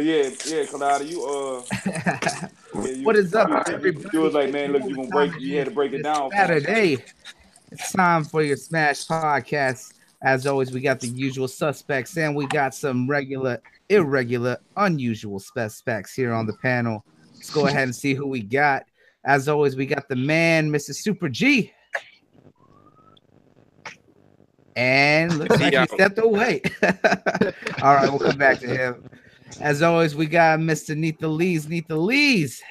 But yeah, yeah, Kalada, you uh, yeah, you, What is up, You, everybody? you was like, man, look, you gonna break, you had to break it down. for. Saturday. It's time for your Smash podcast. As always, we got the usual suspects and we got some regular, irregular, unusual suspects here on the panel. Let's go ahead and see who we got. As always, we got the man, Mr. Super G. And looks like he stepped away. All right, we'll come back to him. As always, we got Mr. Neatha Lees. Neatha Lees.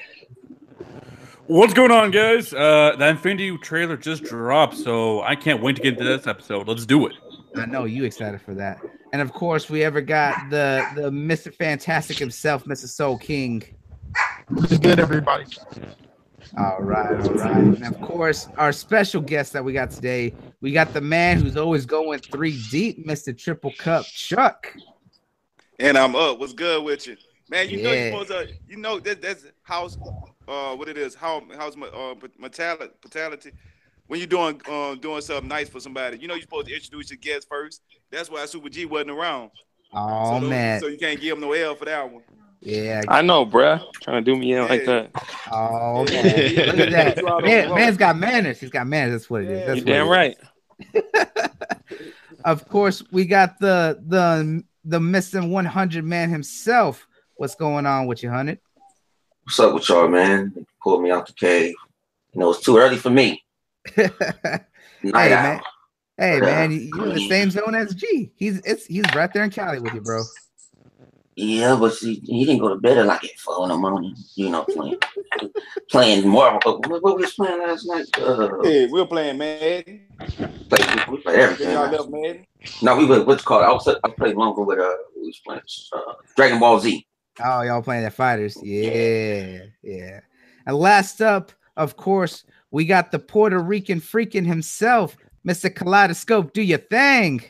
What's going on, guys? Uh, the Infinity trailer just dropped, so I can't wait to get into this episode. Let's do it. I know you excited for that. And of course, we ever got the the Mr. Fantastic himself, Mr. Soul King. What's good, everybody? All right, all right. And of course, our special guest that we got today, we got the man who's always going three deep, Mr. Triple Cup Chuck. And I'm up. What's good with you, man? You know you're supposed to. You know that that's house. Uh, what it is? How how's my uh mortality? Mortality. When you're doing um doing something nice for somebody, you know you're supposed to introduce your guests first. That's why Super G wasn't around. Oh so, those- man, so you can't give him no L for that one. yeah. I know, bruh. Trying to do me in like that. Oh Yeah. man, look at that. You out on Man, the road. man's got manners. He's got manners. That's what it is. Yeah, That's You what it damn is. right. Of course, we got the the the missing 100 man himself. What's going on with you, hundred? What's up with y'all, man? They pulled me out the cave. You know, it's too early for me. hey Night man, out. hey Yeah. man, you- you're in the same zone as G. He's it's he's right there in Cali with you, bro. Yeah, but see, he didn't go to bed at like at four in the morning. You know, playing playing Marvel. What, what we was playing last night? Uh, Yeah, we were playing Madden. play, we, we played everything. y'all left Madden. No, we were what's called. I was I played longer with uh, we was playing uh, Dragon Ball Z. Oh, y'all playing that fighters? Yeah, yeah. And last up, of course, we got the Puerto Rican freaking himself, Mr. Kaleidoscope. Do your thing.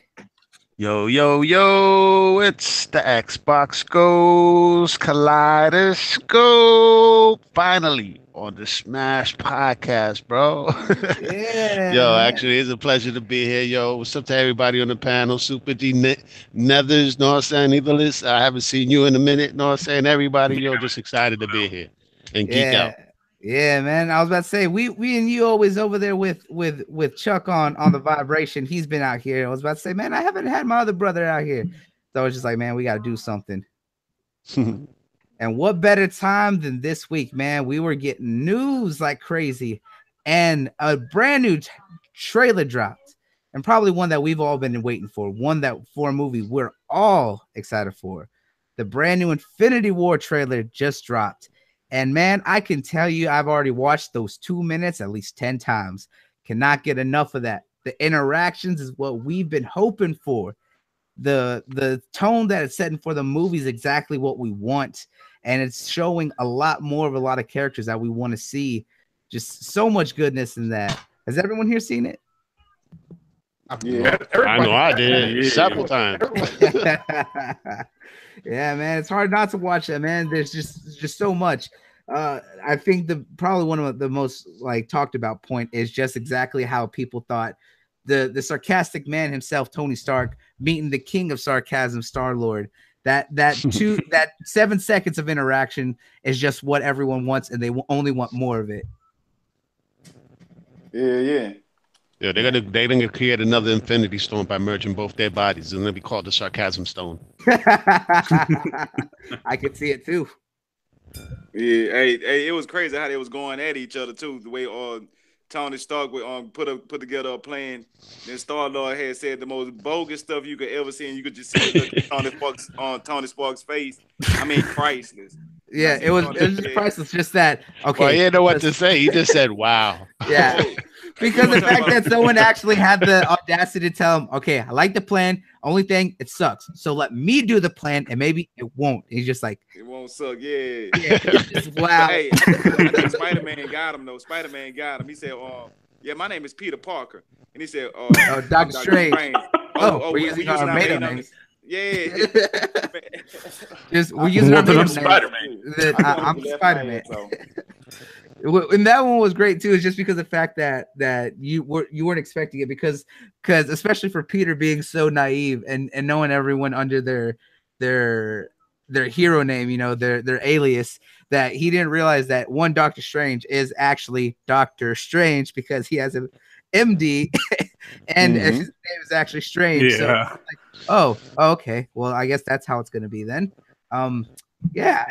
Yo, yo, yo, it's the Xbox Goes Kaleidoscope. Finally on the Smash podcast, bro. Yeah. yo, actually, it's a pleasure to be here. Yo, what's up to everybody on the panel? Super D Ne- Nethers, know what I'm saying? I haven't seen you in a minute, know what I'm saying? Everybody, yo, just excited to be here and geek yeah. out. Yeah, man. I was about to say we we and you always over there with with with Chuck on on the vibration. He's been out here. I was about to say, man, I haven't had my other brother out here. So I was just like, man, we got to do something. And what better time than this week, man? We were getting news like crazy, and a brand new t- trailer dropped, and probably one that we've all been waiting for. One that for a movie we're all excited for. The brand new Infinity War trailer just dropped, and man, I can tell you, I've already watched those two minutes at least ten times. Cannot get enough of that. The interactions is what we've been hoping for. The the tone that it's setting for the movie is exactly what we want and it's showing a lot more of a lot of characters that we want to see. Just so much goodness in that. Has everyone here seen it? Yeah. I know I did Yeah. several times. yeah, man, it's hard not to watch that, man. There's just just so much. Uh, I think the probably one of the most like talked about point is just exactly how people thought the the sarcastic man himself, Tony Stark, meeting the king of sarcasm, Star Lord. That that two that seven seconds of interaction is just what everyone wants, and they only want more of it. Yeah, yeah. Yeah, they're gonna they're gonna create another Infinity Stone by merging both their bodies, and it'll be called the Sarcasm Stone. I could see it too. Yeah, hey, hey, it was crazy how they was going at each other too. The way uh, Tony Stark would um put a put together a plan. and Star Lord had said the most bogus stuff you could ever see, and you could just see the look on Tony Sparks on Tony Sparks' face. I mean, priceless. Yeah, it was it was just priceless. Just that. Okay. Well, he didn't know what to say. He just said, "Wow." Yeah. Oh, because the fact that someone actually had the audacity to tell him, okay, I like the plan. Only thing, it sucks. So let me do the plan, and maybe it won't. He's just like, it won't suck. Yeah. yeah, just, wow. Hey, Spider Man got him though. Spider Man got him. He said, "Um, yeah, my name is Peter Parker," and he said, "Uh, Oh, Doctor Strange. Oh, we're we- using we our made up made-up names. Yeah. just we're using our Well, middle I'm names. Spider-Man. That I- I'm Spider Man. and that one was great too. Is just because of the fact that that you were you weren't expecting it because because especially for Peter being so naive and and knowing everyone under their their their hero name, you know, their their alias. That he didn't realize that one Doctor Strange is actually Doctor Strange because he has a MD, and Mhm. his name is actually Strange. So Yeah. Oh, okay. Well, I guess that's how it's gonna be then. Um, yeah.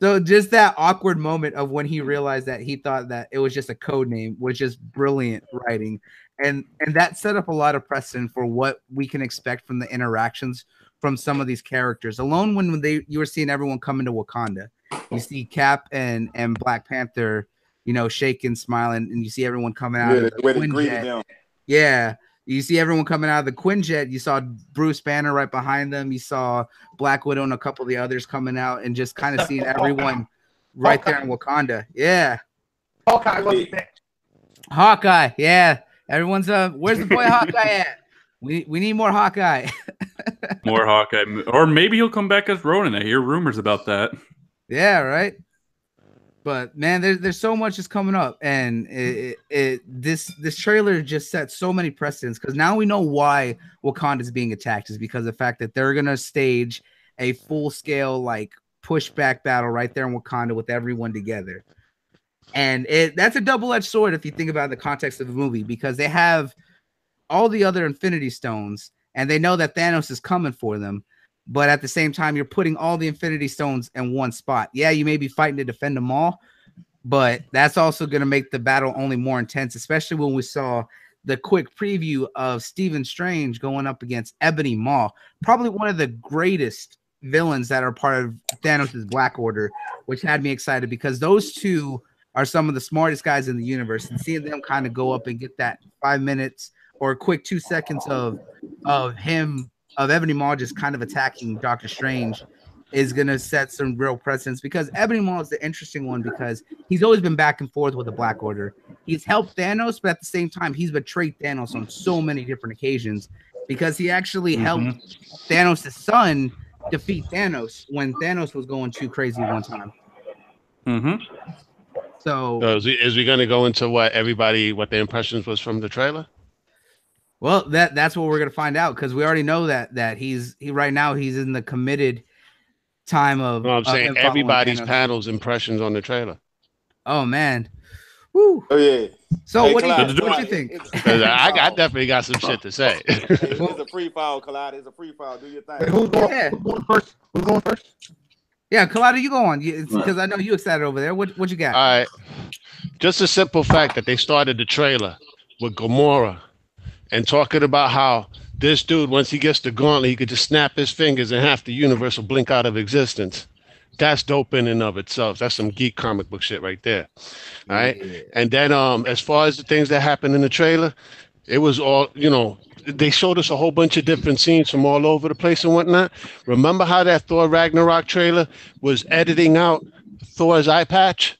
So just that awkward moment of when he realized that he thought that it was just a code name was just brilliant writing, and and that set up a lot of precedent for what we can expect from the interactions from some of these characters. Alone when they you were seeing everyone come into Wakanda, you see Cap and and Black Panther, you know, shaking, smiling, and you see everyone coming out. Yeah, of the way they greeted them. Yeah. You see everyone coming out of the Quinjet. You saw Bruce Banner right behind them. You saw Black Widow and a couple of the others coming out and just kind of seeing everyone right there in Wakanda. Yeah. Hawkeye wasn't there. Hawkeye. Yeah. Everyone's uh where's the boy Hawkeye at? We we need more Hawkeye. More Hawkeye, or maybe he'll come back as Ronin. I hear rumors about that. Yeah, right. But man, there's there's so much is coming up, and it, it, it this this trailer just set so many precedents because now we know why Wakanda is being attacked is because of the fact that they're gonna stage a full scale like pushback battle right there in Wakanda with everyone together, and it that's a double edged sword if you think about the context of the movie because they have all the other Infinity Stones and they know that Thanos is coming for them, but at the same time, you're putting all the Infinity Stones in one spot. Yeah, you may be fighting to defend them all, but that's also going to make the battle only more intense, especially when we saw the quick preview of Stephen Strange going up against Ebony Maw, probably one of the greatest villains that are part of Thanos' Black Order, which had me excited because those two are some of the smartest guys in the universe, and seeing them kind of go up and get that five minutes or a quick two seconds of of him of Ebony Maw just kind of attacking Doctor Strange is gonna set some real precedents because Ebony Maw is the interesting one because he's always been back and forth with the Black Order. He's helped Thanos, but at the same time, he's betrayed Thanos on so many different occasions because he actually helped Thanos' son defeat Thanos when Thanos was going too crazy one time. Mm-hmm. So So is we, is we going to go into what everybody, what the impressions was from the trailer? Well, that that's what we're gonna find out because we already know that that he's he right now he's in the committed time of. No, I'm of saying everybody's Thanos. panels impressions on the trailer. Oh man, woo! Oh yeah. So Hey, what do you Clyde, what do you think? I, I definitely got some shit to say. It's a free file, Collide. It's a free file. Do your Wait, thing. who's going, Yeah. who's going first? Who's going first? Yeah, Kalada, you go on because I know you excited over there. What what you got? All right. Just a simple fact that they started the trailer with Gamora and talking about how this dude, once he gets the gauntlet, he could just snap his fingers and half the universe will blink out of existence. That's dope in and of itself. That's some geek comic book shit right there. All right. And then um as far as the things that happened in the trailer, it was all, you know, they showed us a whole bunch of different scenes from all over the place and whatnot. Remember how that Thor Ragnarok trailer was editing out Thor's eye patch?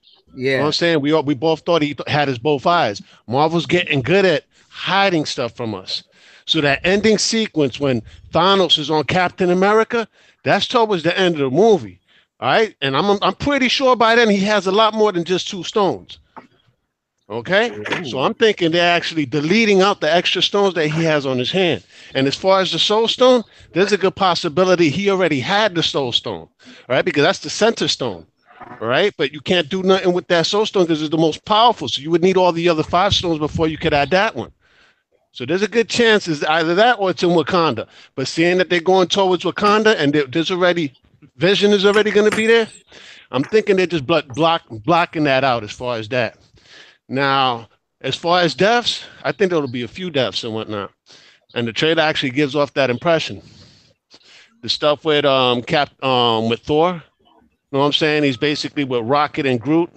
You know what Yeah, I'm saying? We all, we both thought he had his both eyes. Marvel's getting good at hiding stuff from us. So that ending sequence when Thanos is on Captain America, that's towards the end of the movie. All right. And I'm I'm pretty sure by then he has a lot more than just two stones. Okay. So I'm thinking they're actually deleting out the extra stones that he has on his hand. And as far as the soul stone, there's a good possibility he already had the soul stone. All right, because that's the center stone. right? but you can't do nothing with that soul stone because it's the most powerful. So you would need all the other five stones before you could add that one. So there's a good chance it's either that or it's in Wakanda. But seeing that they're going towards Wakanda and there's already Vision is already going to be there, I'm thinking they're just block, block blocking that out as far as that. Now, as far as deaths, I think there'll be a few deaths and whatnot. And the trailer actually gives off that impression. The stuff with um Cap um with Thor, you know what I'm saying? He's basically with Rocket and Groot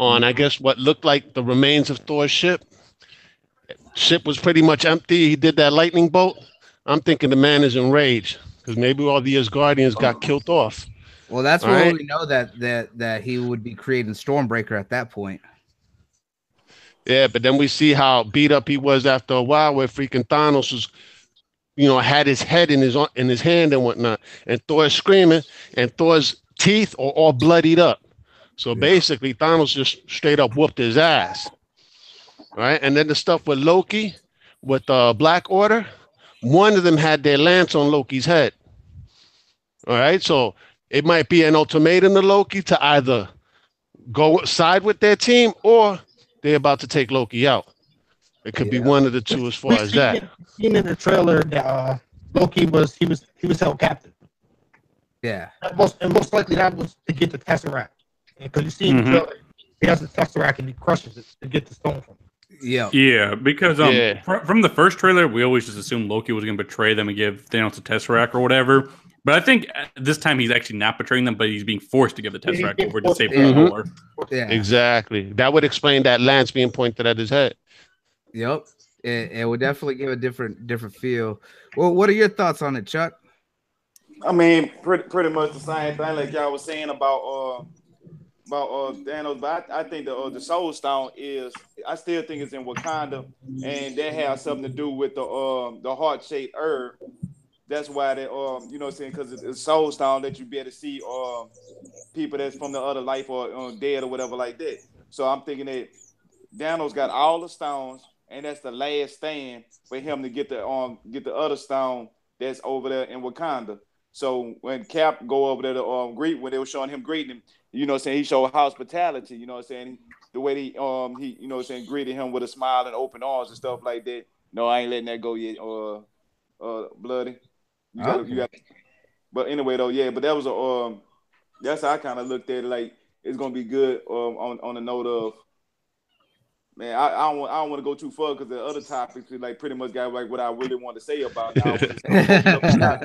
on I guess what looked like the remains of Thor's ship. Ship was pretty much empty. He did that lightning bolt. I'm thinking the man is enraged because maybe all the Asgardians got killed off. well, that's all where right. we know that that that he would be creating Stormbreaker at that point. Yeah, but then we see how beat up he was after a while, where freaking Thanos was, you know, had his head in his in his hand and whatnot, and Thor's screaming, and Thor's teeth are all bloodied up. So basically, Thanos just straight up whooped his ass. Right, and then the stuff with Loki, with uh, Black Order, one of them had their lance on Loki's head. All right, so it might be an ultimatum to Loki to either go side with their team or they're about to take Loki out. It could be one of the two as far We as seen that. seen in the trailer that uh, Loki was he was he was held captive. Yeah. And most and most likely that was to get the Tesseract. Because you see in the Mhm. trailer, he has the Tesseract and he crushes it to get the stone from. it. Yeah. Yeah, because um, Yeah. fr- from the first trailer, we always just assumed Loki was going to betray them and give Thanos a Tesseract or whatever. But I think uh, this time he's actually not betraying them, but he's being forced to give the Yeah, he's Tesseract being over to forced save to- the. Lord. Yeah. Exactly. That would explain that lance being pointed at his head. Yep. It, it would definitely give a different different feel. Well, what are your thoughts on it, Chuck? I mean, pretty pretty much the same thing like y'all was saying about uh about uh Thanos, but I, I think the uh, the Soul Stone is I still think it's in Wakanda, and that has something to do with the um the heart shaped herb. That's why they um you know I'm saying because it's, Soul Stone that you be able to see um people that's from the other life or um, dead or whatever like that. So I'm thinking that Thanos got all the stones, and that's the last stand for him to get the um get the other stone that's over there in Wakanda. So when Cap go over there to um greet when they were showing him greeting him, you know saying, he showed hospitality, you know what I'm saying? The way he um he you know saying greeted him with a smile and open arms and stuff like that. No, I ain't letting that go yet, uh uh bloody. You got you got but anyway though, yeah, but that was a um that's how I kind of looked at it like it's gonna be good um on on the note of Man, I, I don't want I don't want to go too far because the other topics is like pretty much got like what I really want to say about it. I you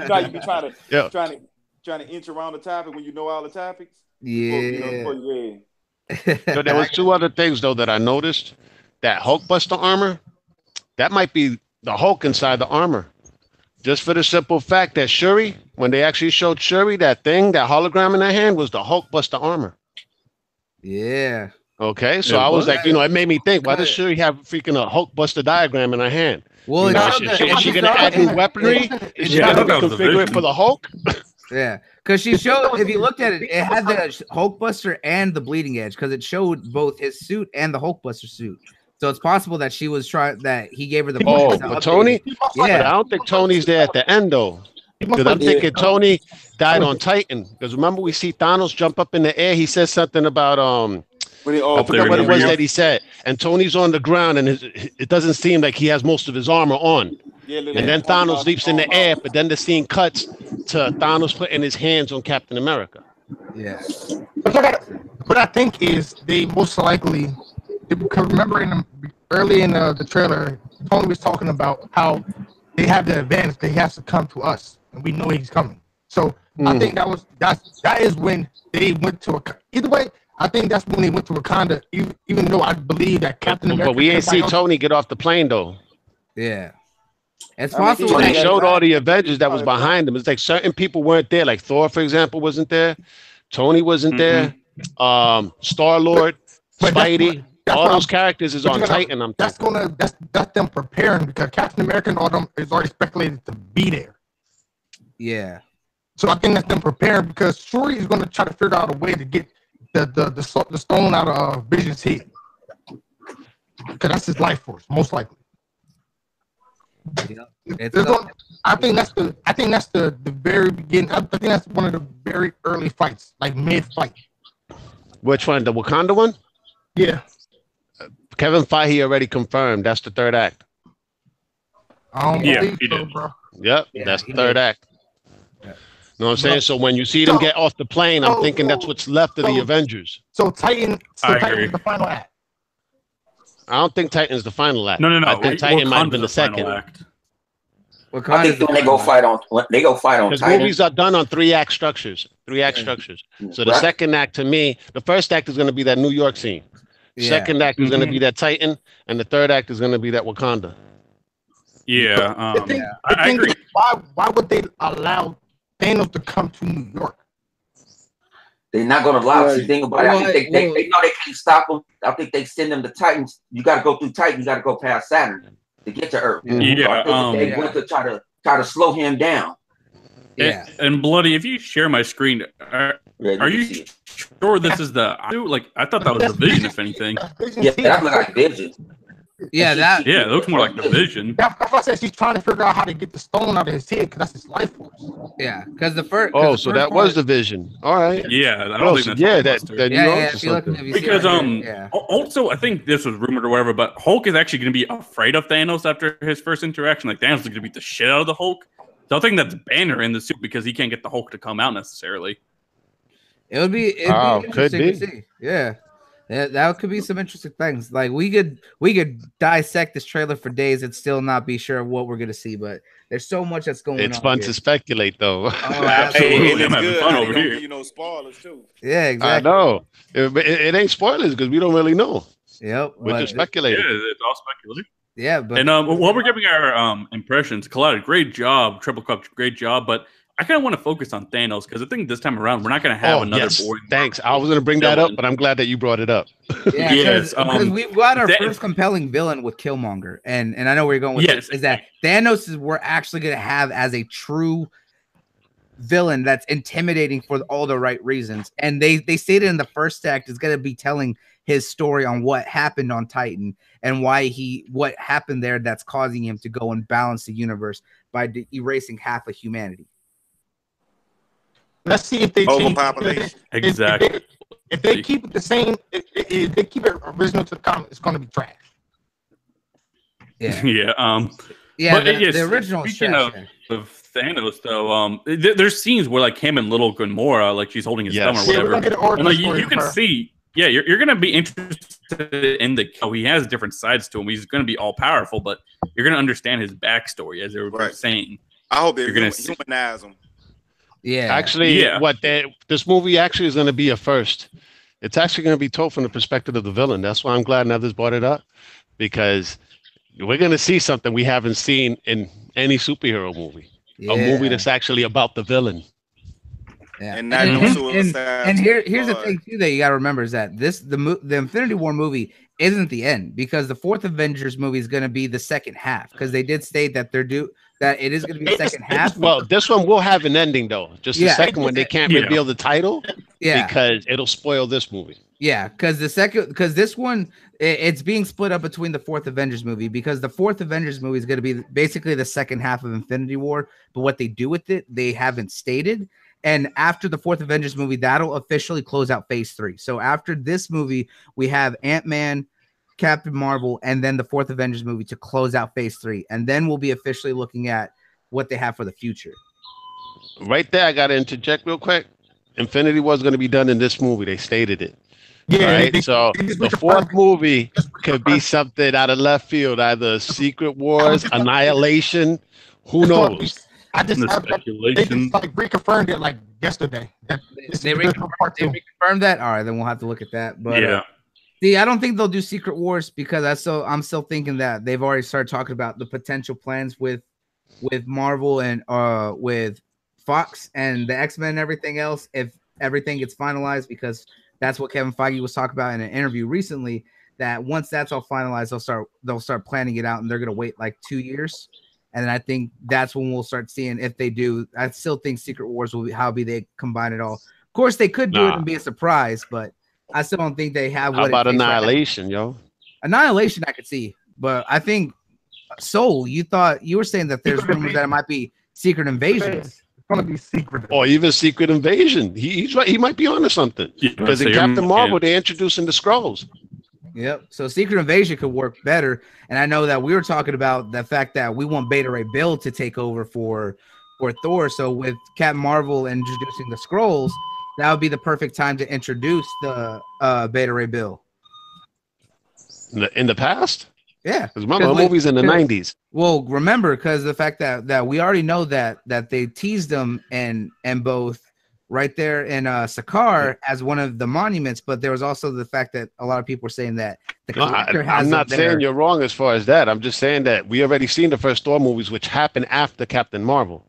you know, you be trying to Yeah. trying to trying to inch around the topic when you know all the topics. Yeah. Before, you know, before- yeah. So there was two other things though that I noticed. That Hulk Hulkbuster armor, that might be the Hulk inside the armor. Just for the simple fact that Shuri, when they actually showed Shuri that thing, that hologram in her hand was the Hulk Hulkbuster armor. yeah. Okay, so Yeah, I was what? like, you know, it made me think, why does Cut it. Shuri have freaking a Hulkbuster diagram in her hand? Well, You know, showed is she, is she gonna add new weaponry? Is she Yeah, gonna thought that was the configure it for the Hulk? Yeah, because she showed. If you looked at it, it had the Hulkbuster and the Bleeding Edge because it showed both his suit and the Hulkbuster suit. So it's possible that she was trying that he gave her the. Oh, but Tony? it. He must But Yeah. I don't think Tony's there at the end though. Because I'm thinking Tony died on Titan. Because remember we see Thanos jump up in the air. He says something about um When he, I oh, Up forgot what it was that he said. And Tony's on the ground, and his, it doesn't seem like he has most of his armor on. yeah, And then that. Thanos leaps in the air, but then the scene cuts to Thanos putting his hands on Captain America. Yeah, But what I, what I think is they most likely because remember in the, early in uh, the trailer, Tony was talking about how they have the advantage that he has to come to us, and we know he's coming. So I Mhm. think that was that's that is when they went to a either way. I think that's when they went to Wakanda. Even, even though I believe that Captain America, But we ain't see else- Tony get off the plane though. yeah. It's I mean, possible. he- they Yeah, showed all the Avengers that was behind him, it's like certain people weren't there. Like Thor, for example, wasn't there. Tony wasn't there. Um, Star Lord, But that's Spidey, what- that's all those I'm- characters is on Titan. I'm That's thinking. gonna that's that's them preparing because Captain America and all them is already speculated to be there. yeah, So I think that's them preparing because Shuri is going to try to figure out a way to get the the the, the stone out of uh, Vision's head because that's his life force, most likely. it's There's uh, I think that's the I think that's the the very beginning. I, I think that's one of the very early fights, like mid fight. Which one? The Wakanda one? Yeah, Kevin Feige already confirmed. That's the third act. I don't Yeah, believe he so, did. bro. Yep, Yeah, that's the third did. act. Know what I'm saying? So when you see them So- get off the plane, I'm so- thinking that's what's left of the Avengers. So Titan, so I Titan agree. is the final act. I don't think Titan's the final act. No, no, no. I think Titan might have been the Wakanda's final second. act. I Wakanda's think the when they go fight on, they go fight on Because Titan. movies are done on three act structures. Three act structures. So the Right. second act to me, the first act is going to be that New York scene. Yeah. Second act is going to be that Titan, and the third act is going to be that Wakanda. Yeah, The um, thing- I, the I thing agree. is, Why why would they allow Thanos to come to New York? They're not gonna allow. Right. See, think about it. I think they, well- they know they can't stop them. I think they send them to Titans. You got to go through Titan. You got to go past Saturn to get to Earth. So I Yeah, think um, they Yeah. went to try to try to slow him down. Yeah. And, and bloody, if you share my screen, are, Yeah, are you see it. sure this is the? I Like I thought that was the vision. If anything, Yeah, that look like Vision. Yeah, And that- Yeah, it looks more like the Vision. That's that's why I said she's trying to figure out how to get the stone out of his head because that's his life force. Yeah, because the first. Oh, so that was the vision. All right. Yeah, I don't Oh, think so that's yeah, that, that Yeah, you yeah. you look, something. if you see because right um yeah. also I think this was rumored or whatever, but Hulk is actually going to be afraid of Thanos after his first interaction. Like Thanos is going to beat the shit out of the Hulk. So I think that's Banner in the suit because he can't get the Hulk to come out necessarily. It would be, it'd Oh, be could interesting to be. see. Yeah. That, that could be some interesting things. Like we could we could dissect this trailer for days and still not be sure what we're gonna see, but there's so much that's going It's on. fun here. to speculate, though. Oh, absolutely. Hey, Absolutely, I'm having good fun over here. You know, spoilers too. Yeah, exactly. I know. It, it, it ain't spoilers because we don't really know. Yep. We're but- just Yeah, speculating. it's all speculative. yeah, but and um, while we're giving our um impressions, Collider, great job, Triple Cup, great job. But I kind of want to focus on Thanos because I think this time around we're not going to have Oh, another yes. boring. Thanks. I was going to bring that up, but I'm glad that you brought it up. yeah, Yes, um, we've got our that- first compelling villain with Killmonger, and and I know where you're going with Yes. this is that Thanos is we're actually gonna have as a true villain that's intimidating for all the right reasons. And they they stated in the first act is gonna be telling his story on what happened on Titan and why he what happened there that's causing him to go and balance the universe by de- erasing half of humanity. Let's see if they change- Overpopulation. If, Exactly. If they, if they keep it the same, if, if they keep it original to the comic, it's going to be trash. Yeah, yeah. Um. yeah. But, the, yes, the original is speaking trash, of- Of Thanos, though, um, th- there's scenes where like him and little Gamora, like she's holding his Yes. thumb or Yeah, whatever. going to get an origin And like you, you can her. see, yeah, you're, you're gonna be interested in the how he has different sides to him. He's gonna be all powerful, but you're gonna understand his backstory as they were Right. saying. I hope they You're gonna human- see- humanize them. Yeah. Actually, Yeah. what they, this movie actually is going to be a first. It's actually going to be told from the perspective of the villain. That's why I'm glad others brought it up because we're going to see something we haven't seen in any superhero movie. A movie that's actually about the villain. Yeah. And not no and, and here, here's the thing too that you gotta remember is that this the mo- the Infinity War movie isn't the end because the fourth Avengers movie is gonna be the second half because they did state that they're due that it is gonna be the They second they half. Well, this one will have an ending though. Just the second one, they can't Yeah. reveal the title yeah, because it'll spoil this movie. yeah, because the second because this one i- it's being split up between the fourth Avengers movie because the fourth Avengers movie is gonna be basically the second half of Infinity War, but what they do with it they haven't stated. And after the fourth Avengers movie, that'll officially close out phase three. So after this movie, we have Ant Man, Captain Marvel, and then the fourth Avengers movie to close out phase three. And then we'll be officially looking at what they have for the future. Right there, I got to interject real quick. Infinity was going to be done in this movie. They stated it. Yeah, right? they- so they the fourth it. movie could be something out of left field, either Secret Wars, Annihilation. Who It's gonna be- knows? I just, The I, I- they speculation. just like reconfirmed it like yesterday. That They reconfirmed, they reconfirmed that. All right, then we'll have to look at that. But uh, yeah. See, I don't think they'll do Secret Wars because I still I'm still thinking that they've already started talking about the potential plans with with Marvel and uh with Fox and the X-Men and everything else if everything gets finalized because that's what Kevin Feige was talking about in an interview recently that once that's all finalized they'll start they'll start planning it out and they're going to wait like 2 years and then I think that's when we'll start seeing if they do I still think Secret Wars will be how be they combine it all. Of course they could do it and be a surprise but I still don't think they have How what it about takes right now. Annihilation, yo? Annihilation, I could see, but I think Soul. You thought you were saying that there's rumors that it might be Secret Invasion. It's gonna be secret. Or even Secret Invasion. He, he's right. He might be onto something. Yeah, Because in Captain Marvel, they're introducing the Skrulls. Yep. So Secret Invasion could work better, and I know that we were talking about the fact that we want Beta Ray Bill to take over for for Thor. So with Captain Marvel introducing the Skrulls, that would be the perfect time to introduce the uh Beta Ray Bill. In the, in the past? Yeah. Because remember, wait, movies in the 90s. Well, remember, because the fact that that we already know that that they teased them and and both right there in uh Sakaar as one of the monuments, but there was also the fact that a lot of people were saying that the No, I, I'm not saying you're wrong as far as that. I'm just saying that we already seen the first Thor movies, which happened after Captain Marvel.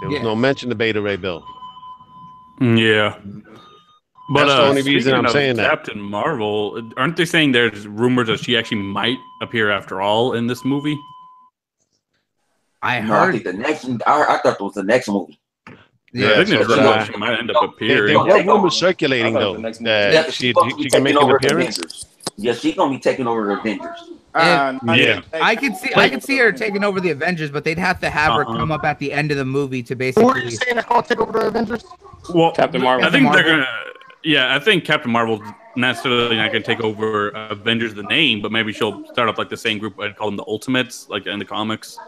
There was Yeah. no mention of Beta Ray Bill. Yeah. But That's the uh, only reason I'm of saying that. Captain Marvel, aren't they saying there's rumors that she actually might appear after all in this movie? I No, I heard. think the next. I, I thought it was the next movie. Yeah, I think so there's rumors uh, she might end up appearing. there were rumors circulating though next movie- that Yeah, she, she's supposed to she can make an appearance. Avengers. Yeah, she's gonna be taking over the Avengers. Nah, uh, Yeah. I could see I could see her taking over the Avengers, but they'd have to have her Uh-uh. come up at the end of the movie to basically. Who are you basically. saying that's gonna take over the Avengers? Well, Captain Marvel. I think Marvel. they're gonna. Yeah, I think Captain Marvel's necessarily not gonna take over Avengers the name, but maybe she'll start up like the same group. I'd call them the Ultimates, like in the comics.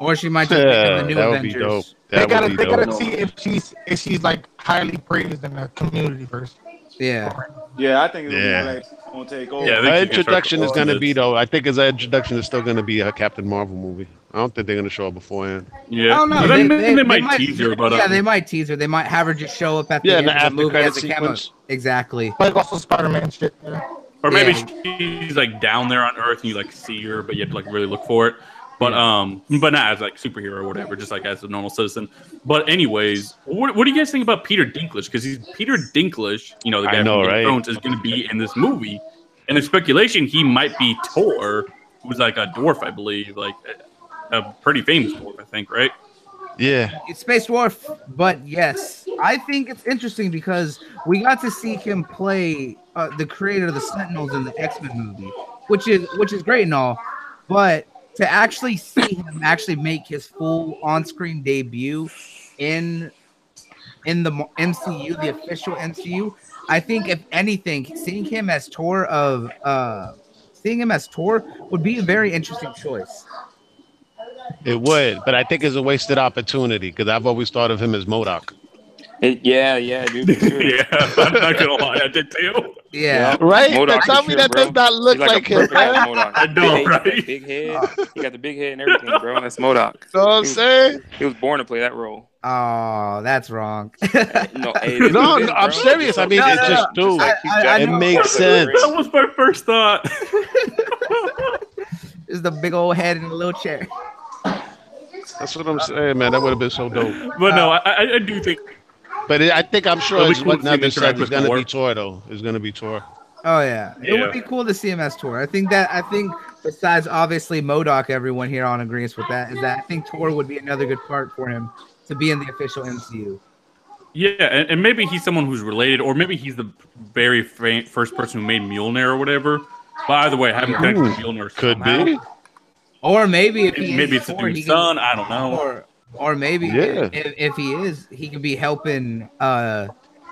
Or she might just make them Yeah, the new that would be dope. Avengers. They gotta would be they gotta see if she's if she's like highly praised in the community first. Yeah. Yeah, I think it's Yeah. gonna, be like, gonna take over. Yeah, I think Her she can start introduction is going to be though. I think his introduction is still going to be a Captain Marvel movie. I don't think they're going to show it beforehand. Yeah, I don't know. But They, they- they, might tease her, but yeah, um, they might tease her. They might have her just show up at the Yeah, end the of the movie as a cameo. sequence. Exactly. Like also Spider Man shit. Yeah. or maybe Yeah. she's like down there on Earth and you like see her, but you have to like really look for it. But um, but not as like superhero or whatever, just like as a normal citizen. But anyways, what, what do you guys think about Peter Dinklage? Because he's Peter Dinklage, you know, the guy know, from right? Thrones is going to be in this movie, and the speculation he might be Thor, who's like a dwarf, I believe, like a, a pretty famous dwarf, I think, right? Yeah, It's Space Dwarf, but yes, I think it's interesting because we got to see him play uh, the creator of the Sentinels in the X Men movie, which is which is great and all, but to actually see him actually make his full on-screen debut in in the MCU, the official MCU, I think if anything, seeing him as Tor of uh, seeing him as Tor would be a very interesting choice. it would, but I think it's a wasted opportunity because I've always thought of him as MODOK. It- yeah, yeah, dude. yeah, I'm not gonna lie, I did too. Yeah. Right? MODOK Tell me sure, that bro. does not look He's like, a him, perfect ass man. I know, Big head, right? Big head. He got the big head and everything, bro. That's MODOK. You know what I'm saying? He was born to play that role. Oh, that's wrong. No, hey, No, no, I'm serious. I mean, No, it no, just, no. dude, I- I- I it know. makes sense. That was my first thought. is the big old head in the little chair. That's what I'm saying, man. That would have been so dope. But no, uh, I, I, I do think But it, I think I'm sure it's cool what to see him Nevin said. interact going to be Tor, though. It's going to be Tor. Oh yeah. it would be cool to see him as Tor. I think that I think besides obviously MODOK, everyone here on agrees with that is that I think Tor would be another good part for him to be in the official MCU. Yeah, and, and maybe he's someone who's related, or maybe he's the very fa- first person who made Mjolnir or whatever. By the way, having hmm. connected to Mjolnir Could somehow. be. Or maybe if he Maybe it's the Thor, he dude's can- son. I don't know. or or maybe Yeah. if, if he is, he can be helping. Uh,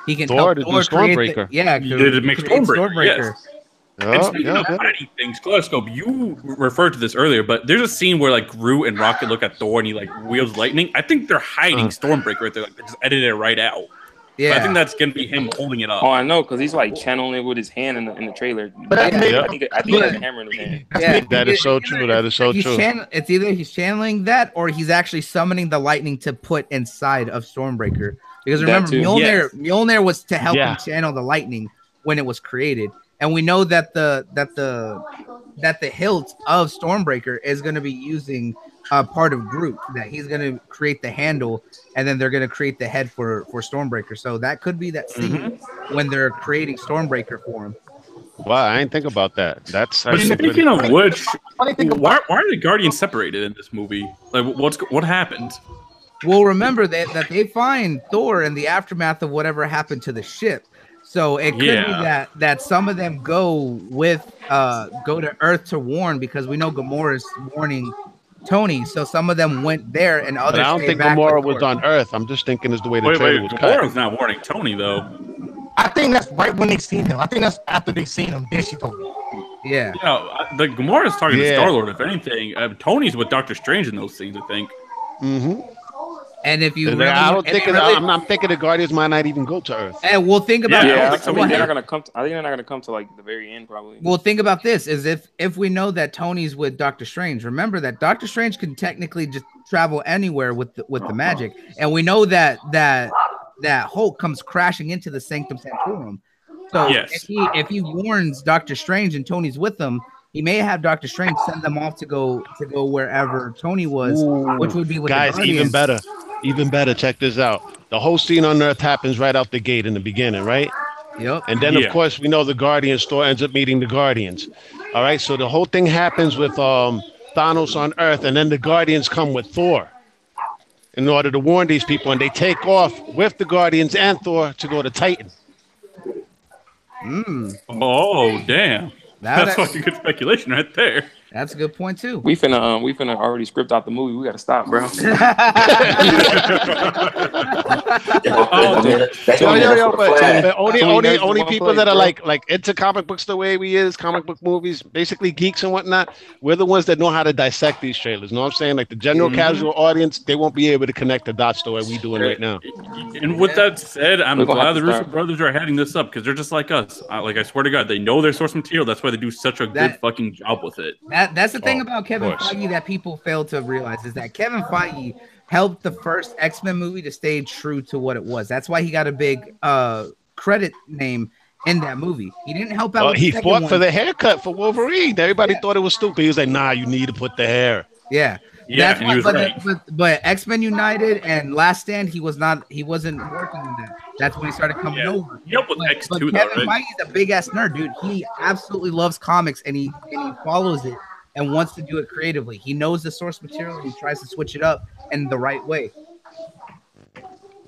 he can Thor help to Thor create the- Stormbreaker. yeah, He did it, make create Stormbreaker, yes. And Oh, speaking yeah, of yeah. fighting things, Kaleidoscope, you referred to this earlier, but there's a scene where like Groot and Rocket look at Thor and he like wields lightning. I think they're hiding Uh. Stormbreaker right there. Like they just edited it right out. Yeah, I think that's gonna be him holding it up. Oh, I know, because he's like channeling it with his hand in the, in the trailer. But I, that think, may- I think I think he has a hammer in his hand. yeah. That is so true. That is so he's true. chan- it's either he's channeling that or he's actually summoning the lightning to put inside of Stormbreaker. Because remember, too. Mjolnir, Yes. Mjolnir was to help Yeah. him channel the lightning when it was created, and we know that the that the that the hilt of Stormbreaker is going to be using a part of Groot. That he's going to create the handle, and then they're going to create the head for for Stormbreaker. So that could be that scene Mm-hmm. when they're creating Stormbreaker for him. Wow, I didn't think about that. That's But actually pretty speaking of which, Funny thing why, why are the Guardians separated in this movie? Like, what's what happened? Well, remember that that they find Thor in the aftermath of whatever happened to the ship. So it could Yeah. be that that some of them go with uh go to Earth to warn because we know Gamora's warning Tony. So some of them went there and But others. I don't think back Gamora was on Earth. I'm just thinking is the way the Wait, trailer wait, was cut. Gamora's not warning Tony though. I think that's right when they seen him. I think that's after they seen him. Then she told me. Yeah. You know, the Gamora's talking to Yeah. Star Lord. If anything, uh, Tony's with Doctor Strange in those scenes. I think. Mm-hmm. And if you really, I don't think you it, really- I'm not thinking the Guardians might not even go to Earth. and we'll think about Yeah, Yeah, I I, think mean they're not gonna come. To, I think they're not gonna come to like the very end, probably. Well, think about this: is if if we know that Tony's with Doctor Strange, remember that Doctor Strange can technically just travel anywhere with the, with the magic, and we know that that that Hulk comes crashing into the Sanctum Sanctorum. So Yes. if he if he warns Doctor Strange and Tony's with them, he may have Doctor Strange send them off to go to go wherever Tony was, which would be with the Guys, even better. Even better. Check this out. The whole scene on Earth happens right out the gate in the beginning, right? Yep. And then, Yeah. of course, we know the Guardians. Thor ends up meeting the Guardians. All right. So the whole thing happens with um, Thanos on Earth, and then the Guardians come with Thor in order to warn these people, and they take off with the Guardians and Thor to go to Titan. Mm, Oh, damn! that- That's fucking good speculation right there. That's a good point too. We finna um, we finna already script out the movie. We gotta stop, bro. Oh, Yo, yo, yo, but, only, only, only people place, that are bro. like, like into comic books the way we is, comic book movies, basically geeks and whatnot. We're the ones that know how to dissect these trailers. You know what I'm saying? Like the general Mhm. casual audience, they won't be able to connect the dots the way we doing right now. And with that said, I'm We're glad the Russo brothers are heading this up because they're just like us. I, like I swear to God, they know their source material. That's why they do such a good fucking job with it. That that's the thing Oh, about Kevin. Feige that people fail to realize is that Kevin Feige helped the first X Men movie to stay true to what it was. That's why he got a big uh credit name in that movie. He didn't help out. Well, with he second fought one. for the haircut for Wolverine. Everybody Yeah. thought it was stupid. He was like, "Nah, you need to put the hair." Yeah, Yeah, that's why, but, right. but, but X Men United and Last Stand, he was not. He wasn't working on that. That's when he started coming Yeah. over. He helped with But, X but two, though, Kevin right? Feige's a big ass nerd, dude. He absolutely loves comics and he and he follows it and wants to do it creatively. He knows the source material and he tries to switch it up in the right way.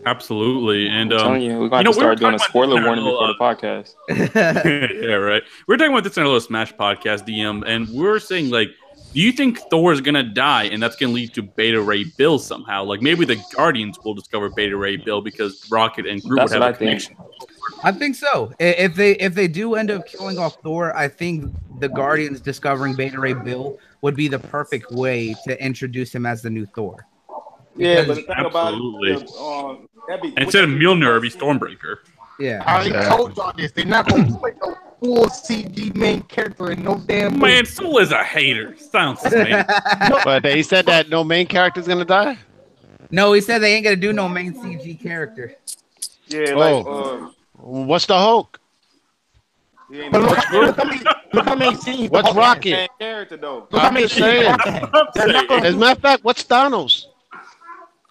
Absolutely, and I'm um, telling you, we're gonna you know, have to we were start doing a talking about spoiler this in warning before little, the podcast. yeah, right. We're talking about this in our little Smash podcast, DM, and we're saying like, do you think Thor is gonna die, and that's gonna lead to Beta Ray Bill somehow? Like maybe the Guardians will discover Beta Ray Bill because Rocket and Groot That's would what have I a think. Connection. I think so. If they if they do end up killing off Thor, I think the Guardians discovering Beta Ray Bill would be the perfect way to introduce him as the new Thor. Yeah, but the Absolutely. about it, um, be instead of Mjolnir, it'd be Stormbreaker. Yeah. I already told y'all this. They're not gonna put no full CG main character in no damn movie. Man, Soul is a hater. Sounds man. But he said that no main character's gonna die. no, he said they ain't gonna do no main CG character. yeah, like Oh. uh, What's the Hulk? he ain't But no look, look how many, look how many scenes. What's the Hulk. Rocket? character though. Look how many just scenes saying. Hulk has. I'm They're not saying. gonna As a matter of fact, what's Thanos?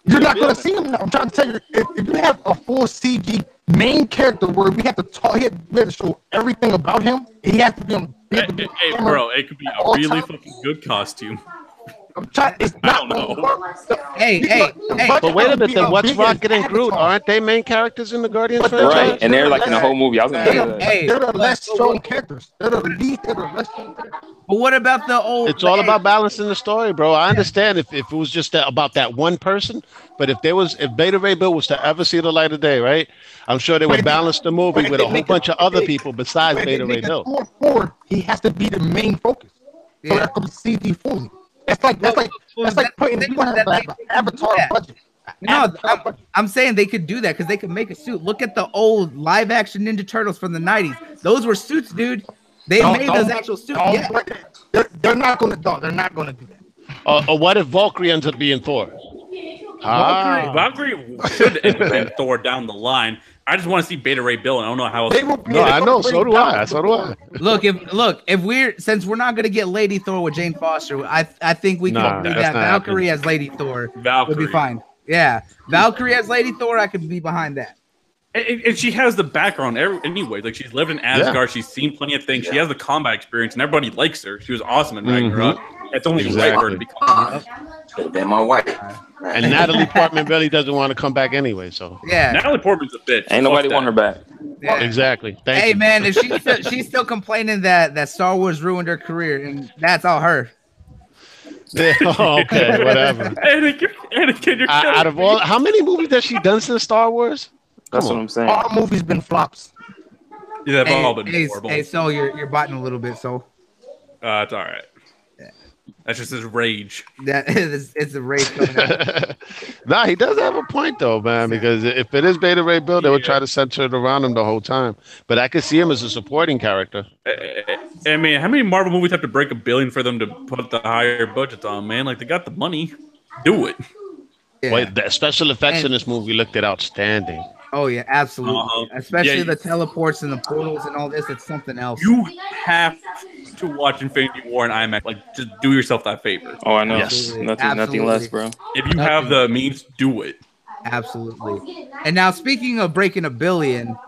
You're not gonna see him. I'm trying to tell you, if, if you have a full CG main character where we have to talk, we have we have to show everything about him. He has to be on. he Hey, hey, hey, bro, it could be a really time. fucking good costume. I'm trying. It's I not don't gonna know. Hey, hey, hey. But wait a minute, then what's Rocket and Groot? Avatar. Aren't they main characters in the Guardians franchise? Right, and they're like in the whole movie. I was gonna They're, say. Hey, they're the less but- strong characters. They're the least. They're the less strong characters. But what about the old? It's all hey, about balancing the story, bro. I understand if, if it was just that, about that one person, but if there was if Beta Ray Bill was to ever see the light of day, right? I'm sure they would if- balance the movie with a whole bunch of other if people besides Beta Ray Bill. Thor forward, he has to be the main focus. So Yeah. that's gonna be CG fully. That's like that's like Well, that's like putting that- you gonna that to have they- an Avatar yeah. budget. No, I'm. I'm saying they could do that because they could make a suit. Look at the old live action Ninja Turtles from the 90s. Those were suits, dude. They Don't- made don't- those actual suits. Yeah. They're, they're not gonna do. They're not gonna do that. Or, or what if Valkyrie ends up being Thor? Ah, Valkyrie should end up being Thor down the line. I just want to see Beta Ray Bill, and I don't know how else. They will no, they're I know. So do down- I. So do I. Look, if look, if we're since we're not gonna get Lady Thor with Jane Foster, I I think we Nah, can do that. not Valkyrie as Lady Thor would be fine. Yeah, Valkyrie as Lady Thor, I could be behind that. And, and- and she has the background every, anyway. Like she's lived in Asgard. She's seen plenty of things. She has the combat experience, and everybody likes her. She was awesome in Ragnarok. Mm-hmm. It's only right for her to become. Could have been my wife. And Natalie Portman really doesn't want to come back anyway. So Yeah, Natalie Portman's a bitch. Ain't nobody want her back. yeah. exactly. Thank Hey you. man, if she's still, she's still complaining that that Star Wars ruined her career, and that's all her. okay, whatever. Anakin, Anakin, you're Uh, out of all, how many movies has she done since Star Wars? That's what. I'm saying. All movies been flops. Yeah, they've Hey, all been hey, horrible. hey, so you're you're botting a little bit, so Uh, it's all right. That's just his rage. that is it's a race coming out. nah, he does have a point though, man. Because if it is Beta Ray Bill, they would try to center it around him the whole time. But I could see him as a supporting character. I, I mean, how many Marvel movies have to break a billion for them to put the higher budgets on? Man, like they got the money. Do it. Yeah. Wait, the special effects And- in this movie looked at outstanding. Oh yeah, absolutely. Uh-huh. Especially Yeah, the teleports and the portals and all this. It's something else. You have to watch Infinity War in IMAX. Like, just do yourself that favor. Oh, I know. Yes. Nothing, nothing less, bro. If you have the means, do it. Absolutely. And now speaking of breaking a billion,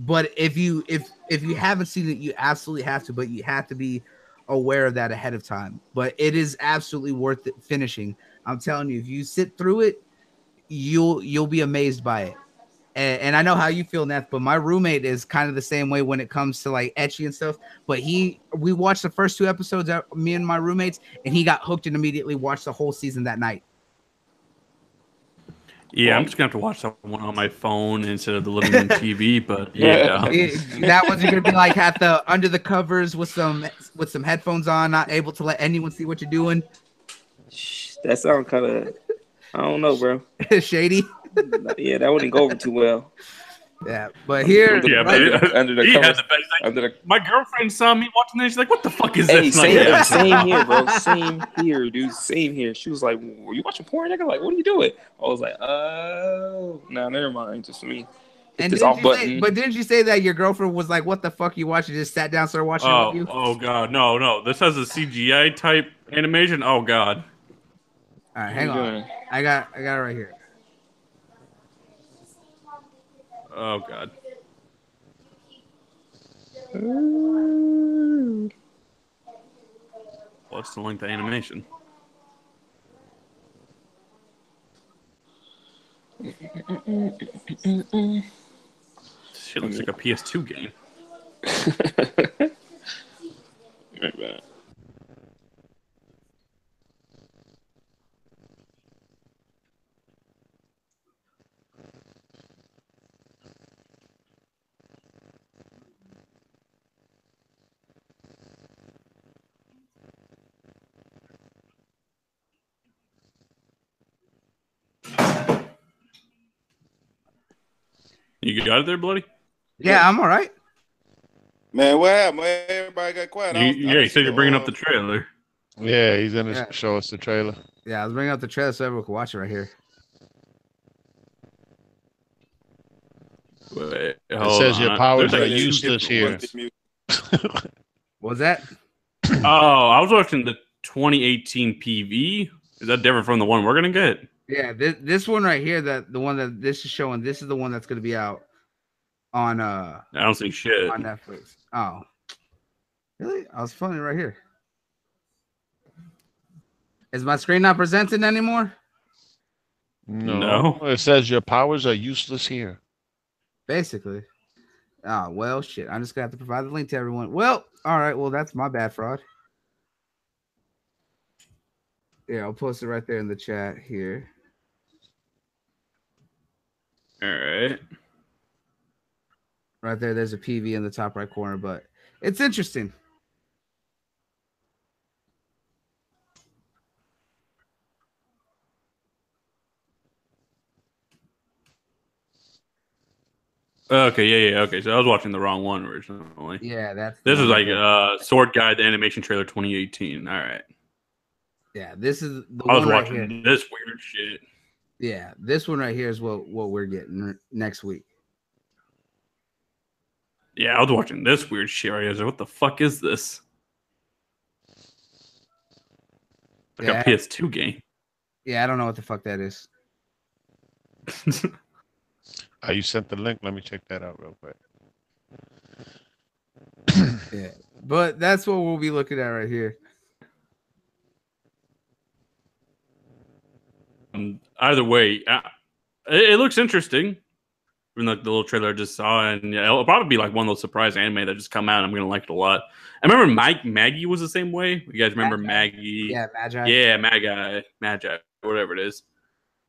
but if you if if you haven't seen it, you absolutely have to, but you have to be aware of that ahead of time. But it is absolutely worth it finishing. I'm telling you, if you sit through it, you'll you'll be amazed by it. and, and I know how you feel, Neth, but my roommate is kind of the same way when it comes to like ecchi and stuff. But he, we watched the first two episodes, uh, me and my roommates, and he got hooked and immediately watched the whole season that night. Yeah, I'm just gonna have to watch that one on my phone instead of the living room TV. But yeah, It- that one's gonna be like at the under the covers with some with some headphones on, not able to let anyone see what you're doing. Shh, That sounds kind of, I don't know, bro. Shady. Yeah, that wouldn't go over too well. Yeah, but here, yeah, Under, but under the he covers. had the best. Like, Under the, my girlfriend saw me watching this. She's like, "What the fuck is hey, this?" same, Like, yeah. same here, bro. Same here, dude. Same here. She was like, "Were you watching porn?" Nigga, like, what are you doing? I was like, "Oh, no, never mind. Just me." and didn't off you say, but didn't you say that your girlfriend was like, "What the fuck you watching?" Just sat down, started watching Oh, with you. oh god, no, no. This has a CGI type animation. Oh god. All right, hang on. doing? I got, I got it right here. Oh god. What's the length of animation? Shit looks like a PS2 game. Right back. You got it there, bloody? Yeah, I'm all right. Man, what happened? Man, Everybody got quiet. You, yeah, you said you're bringing up the trailer. Yeah, he's gonna Yeah. show us the trailer. Yeah, I was bringing up the trailer so everyone could watch it right here. Wait, It hold says your powers There's are like useless here. ones. What was that? Oh, I was watching the 2018 PV. Is that different from the one we're gonna get? Yeah, this this one right here, that the one that this is showing, this is the one that's gonna be out on uh I don't see shit. on Netflix. Oh, really? I was funny right here. Is my screen not presenting anymore? No. No. It says your powers are useless here. Basically. Oh well, shit. I'm just gonna have to provide the link to everyone. Well, all right. Well, that's my bad, fraud. Yeah, I'll post it right there in the chat here. All right. Right there, there's a PV in the top right corner, but it's interesting. Okay, yeah, yeah, okay. So I was watching the wrong one originally. Yeah, that's This is like right uh Sword Gai, the animation trailer 2018. All right. yeah, this is the I was right watching here. this weird shit. Yeah, this one right here is what what we're getting r- next week. Yeah, I was watching this weird shit right here. I was like, what the fuck is this? Like Yeah. a PS2 game. Yeah, I don't know what the fuck that is. Oh, you sent the link. Let me check that out real quick. Yeah, but that's what we'll be looking at right here. Um, either way, uh, it, it looks interesting. Even like the little trailer I just saw, and yeah, it'll probably be like one of those surprise anime that just come out. and I'm gonna like it a lot. I remember Mike Maggie was the same way. You guys remember Magi. Maggie? Yeah, Magi. Yeah, Magi, Magi, whatever it is.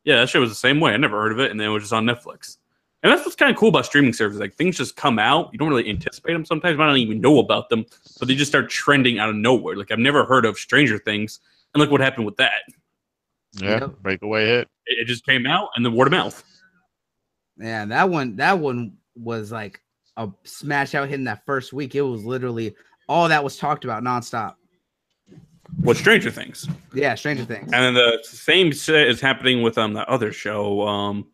Yeah, that shit was the same way. I never heard of it, and then it was just on Netflix. And that's what's kind of cool about streaming services. Like things just come out, you don't really anticipate them sometimes. I don't even know about them, but they just start trending out of nowhere. Like I've never heard of Stranger Things, and look what happened with that. Yeah, Yep. breakaway hit. It, it just came out, and the word of mouth. Yeah, that one that one was like a smash out hit in that first week. It was literally all that was talked about nonstop. What Stranger Things? Yeah, Stranger Things. And then the same shit is happening with um the other show, um,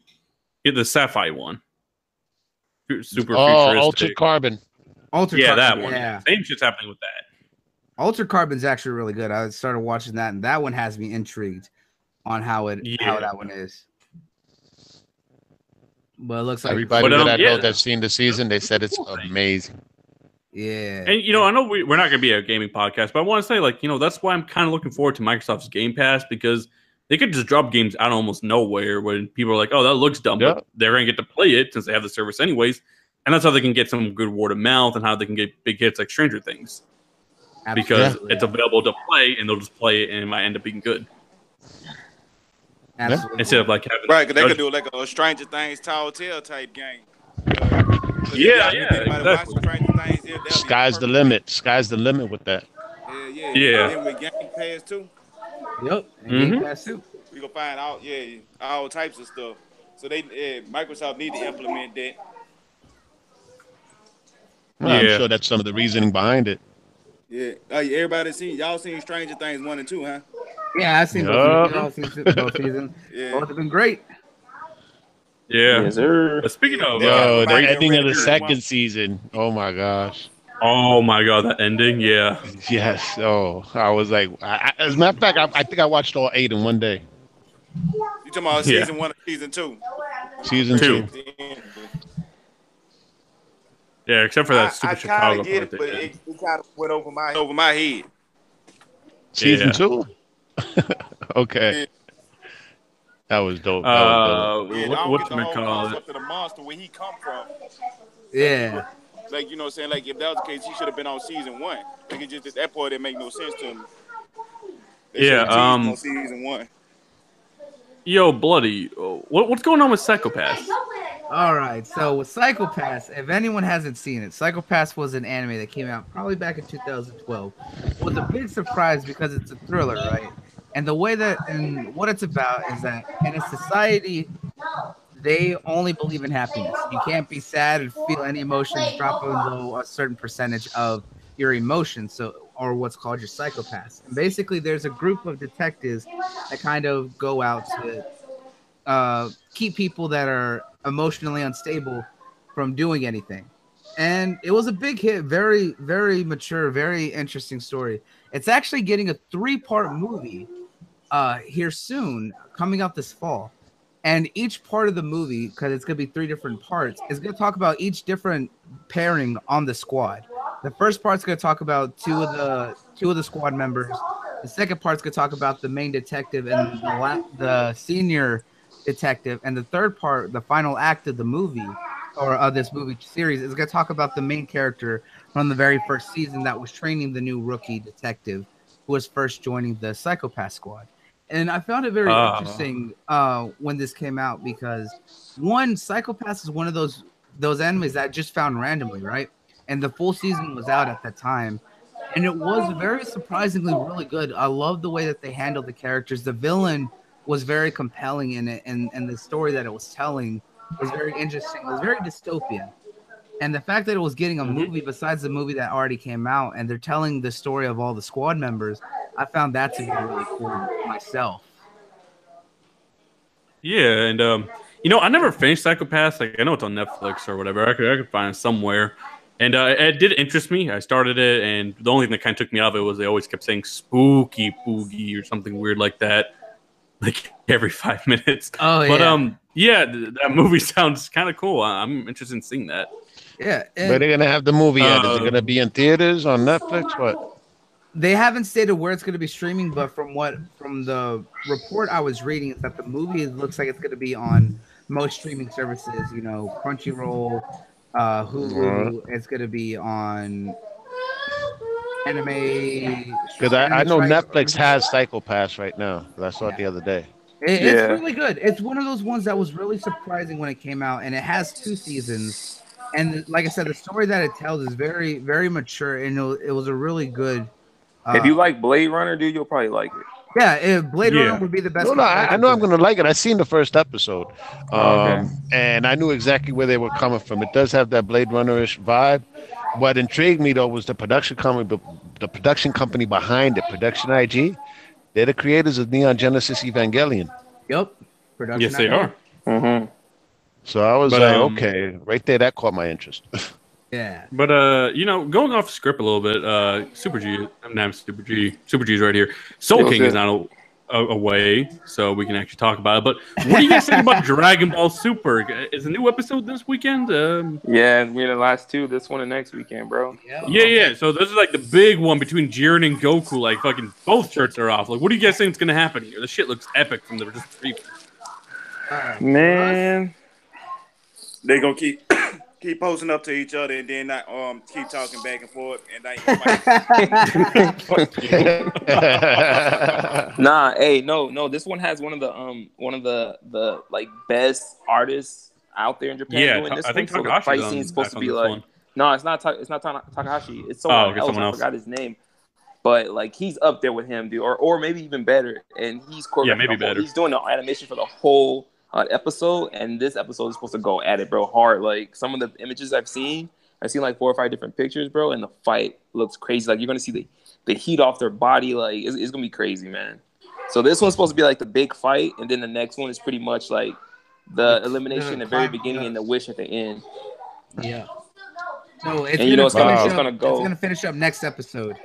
yeah, the Sapphire one. Fu- Super Oh, futuristic. Altered Carbon. Alter yeah, that one. Yeah, Same shit's happening with that. Alter Carbon's actually really good. I started watching that, and that one has me intrigued on how it how that one is. But it looks like Everybody But, um, that I yeah. know that's seen the season, they said it's amazing. Yeah, And you know, I know we, we're not going to be a gaming podcast, but I want to say, like, you know, that's why I'm kind of looking forward to Microsoft's Game Pass because they could just drop games out of almost nowhere when people are like, "Oh, that looks dumb," Yeah. but they're gonna get to play it since they have the service anyways, and that's how they can get some good word of mouth and how they can get big hits like Stranger Things because Absolutely. it's available to play and they'll just play it and it might end up being good Absolutely. instead of like having Right, because they judge- could do like a Stranger Things Telltale type game. Uh, 'cause Yeah, yeah, exactly. Things, yeah, Sky's the limit. Sky's the limit with that. Yeah, yeah. Yeah. And then with Game Pass too, Yep. And Mhm. Game Pass too. we gonna find out, yeah, all types of stuff. So they, yeah, Microsoft need to implement that. Well, I'm sure that's some of the reasoning behind it. Yeah, uh, everybody seen y'all seen Stranger Things one and two, huh? Yeah, I've seen Yup. both seasons. Both seasons. Yeah. Both have been great. yeah. Yes, sir. But speaking of, Yeah, uh, Yo, the ending of the second season. Oh my gosh. oh my god, that ending, yeah, Yes. Oh, I was like, I, I- as a matter of fact, I, I think I watched all eight in one day. You talking about Yeah. season one or season two? Season Two. two. yeah. Except for that I, stupid I Chicago kind of get it, part. but it, it kind of went over my over my head. Season Yeah. two. okay. That was dope. That was Uh, Yeah, what, don't what's get the gonna whole call it? the monster where he come from. Yeah. Like you know, what I'm saying like if that was the case, he should have been on season one. Like it just at that point, it make no sense to him. They Yeah, should've teased him um, on season one. Yo, bloody, what, what's going on with Psycho-Pass? All right. So with Psycho-Pass, if anyone hasn't seen it, Psycho-Pass was an anime that came out probably back in 2012. Was a big surprise because it's a thriller, right? And the way that and what it's about is that in a society, they only believe in happiness. You can't be sad and feel any emotions drop below a certain percentage of your emotions. So or what's called your psycho-pass. And basically, there's a group of detectives that kind of go out to uh, keep people that are emotionally unstable from doing anything. And it was a big hit, very, very mature, very interesting story. It's actually getting a three part movie uh, here soon, coming out this fall. And each part of the movie, because it's going to be three different parts, is going to talk about each different pairing on the squad. The first part's going to talk about two of the two of the squad members. The second part's going to talk about the main detective and the, la- the senior detective, and the third part, the final act of the movie or of this movie series, is going to talk about the main character from the very first season that was training the new rookie detective who was first joining the Psychopath Squad. And I found it very Ah. interesting uh, when this came out because one, Psycho-Pass is one of those those animes that I just found randomly, right? And the full season was out at that time and it was very surprisingly really good. I love the way that they handled the characters. The villain was very compelling in it, and and the story that it was telling was very interesting. It was very dystopian, and the fact that it was getting a Mhm. movie besides the movie that already came out, and they're telling the story of all the squad members, I found that to be really cool myself. Yeah, and um, you know, I never finished Psycho-Pass. Like, I know it's on Netflix or whatever. I could, I could find it somewhere. And uh, it did interest me. I started it, and the only thing that kind of took me out of it was they always kept saying "spooky boogie" or something weird like that, like every five minutes. Oh But yeah, um, yeah, th- that movie sounds kind of cool. I- I'm interested in seeing that. yeah. Where And they gonna have the movie at? Is Uh, it gonna be in theaters on Netflix? What? They haven't stated where it's going to be streaming, but from what from the report I was reading, is that the movie looks like it's going to be on most streaming services. You know, Crunchyroll, uh, Hulu. It's going to be on anime. Because I, I know Anime Netflix has Psycho-Pass right now. I saw it the other day. It- it's really good. It's one of those ones that was really surprising when it came out, and it has two seasons. And like I said, the story that it tells is very, very mature, and it was a really good. Uh, if you like Blade Runner, dude, you'll probably like it. yeah, it, Blade Yeah. Runner would be the best. No, no, I, I know I'm gonna like it. I seen the first episode, um, Okay. and I knew exactly where they were coming from. It does have that Blade Runner-ish vibe. What intrigued me though was the production company, the, the production company behind it, Production IG. They're the creators of Neon Genesis Evangelion. Yep. Production. Yes, they idea. are. Mm-hmm. So I was But, like, um, okay, right there, that caught my interest. Yeah. But uh, you know, going off script a little bit, uh, Super G, I'm not Super G, Super G's right here. Soul King is not a, a- away, so we can actually talk about it. But what do you guys think about Dragon Ball Super? Is a new episode this weekend? Um, Yeah, we're the last two. This one and next weekend, bro. Yeah. yeah, yeah. So this is like the big one between Jiren and Goku. Like fucking both shirts are off. Like, what do you guys think is gonna happen here? This shit looks epic from the just preview. Alright. Man, They gonna keep keep posting up to each other and then not um keep talking back and forth and like nah, hey, no, no. This one has one of the um one of the the like best artists out there in Japan Yeah, doing Ta- this I think one. So the Takahashi's fight on- scene's supposed to be this like one. no, it's not. Ta- it's not Ta- Takahashi. It's someone, Oh, else. someone I else. forgot his name. But like he's up there with him, dude, or or maybe even better. And he's choreographing Yeah, maybe the whole- better. He's doing the animation for the whole uh, episode, and this episode is supposed to go at it, bro, hard. Like some of the images I've seen, I've seen like four or five different pictures, bro, and the fight looks crazy. Like you're gonna see the the heat off their body, like it's, it's gonna be crazy, man. So this one's supposed to be like the big fight, and then the next one is pretty much like the The- elimination the at the very beginning and the wish at the end. Yeah. So it's And you know it's gonna- finish it's up- gonna go- It's gonna finish up next episode.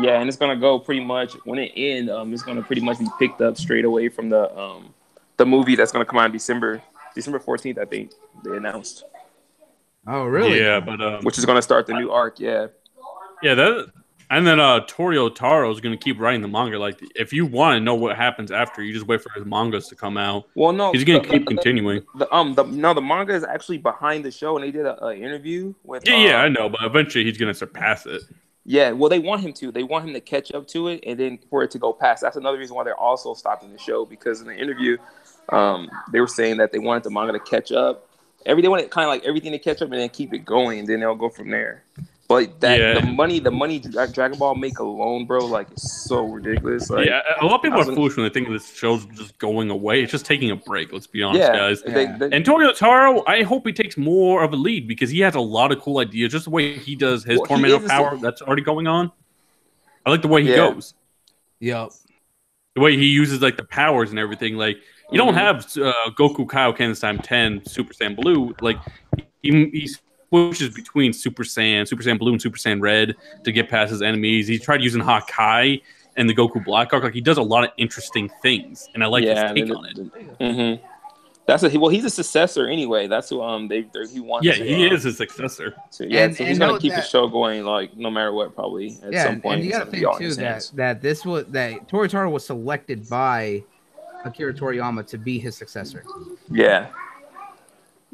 Yeah, and it's gonna go pretty much when it end. Um, it's gonna pretty much be picked up straight away from the um the movie that's gonna come out in December, December fourteenth, I think they announced, Oh, really? Yeah, but um, which is gonna start the new arc. Yeah, Yeah, that and then uh Toyotarou is gonna keep writing the manga. Like if you want to know what happens after, you just wait for his mangas to come out. well, no, He's gonna the- keep the- continuing. The, um, the no, the manga is actually behind the show, and they did a, a interview with. Yeah, uh, yeah, I know, but eventually he's gonna surpass it. Yeah, well, they want him to. They want him to catch up to it, and then for it to go past. That's another reason why they're also stopping the show because in the interview, um, they were saying that they wanted the manga to catch up. Every they wanted kind of like everything to catch up and then keep it going, and then they'll go from there. But that Yeah. the money, the money Dragon Ball make alone, bro, like it's so ridiculous. Like, yeah, a lot of people I are was- foolish when they think this show's just going away. It's just taking a break. Let's be honest, yeah, guys. They, Yeah. they, And Toyotarou, I hope he takes more of a lead because he has a lot of cool ideas. Just the way he does his Well, he tornado is a- power that's already going on. I like the way he Yeah. goes. Yep. the way he uses like the powers and everything. Like you don't Mhm. have uh, Goku Kaioken time ten Super Saiyan Blue. Like he, he switches between Super Saiyan, Super Saiyan Blue, and Super Saiyan Red to get past his enemies. He tried using Hakai and the Goku Black Arc. Like he does a lot of interesting things, and I like his take on it. hmm That's a, well, he's a successor anyway. That's who um they they're- he wants. Yeah, to, he uh, is a successor. So, yeah, And- so he's gonna note keep the show going like no matter what, probably at yeah, some and, point. and you got to think too that that this was that Toyotarou was selected by Akira Toriyama to be his successor. Yeah.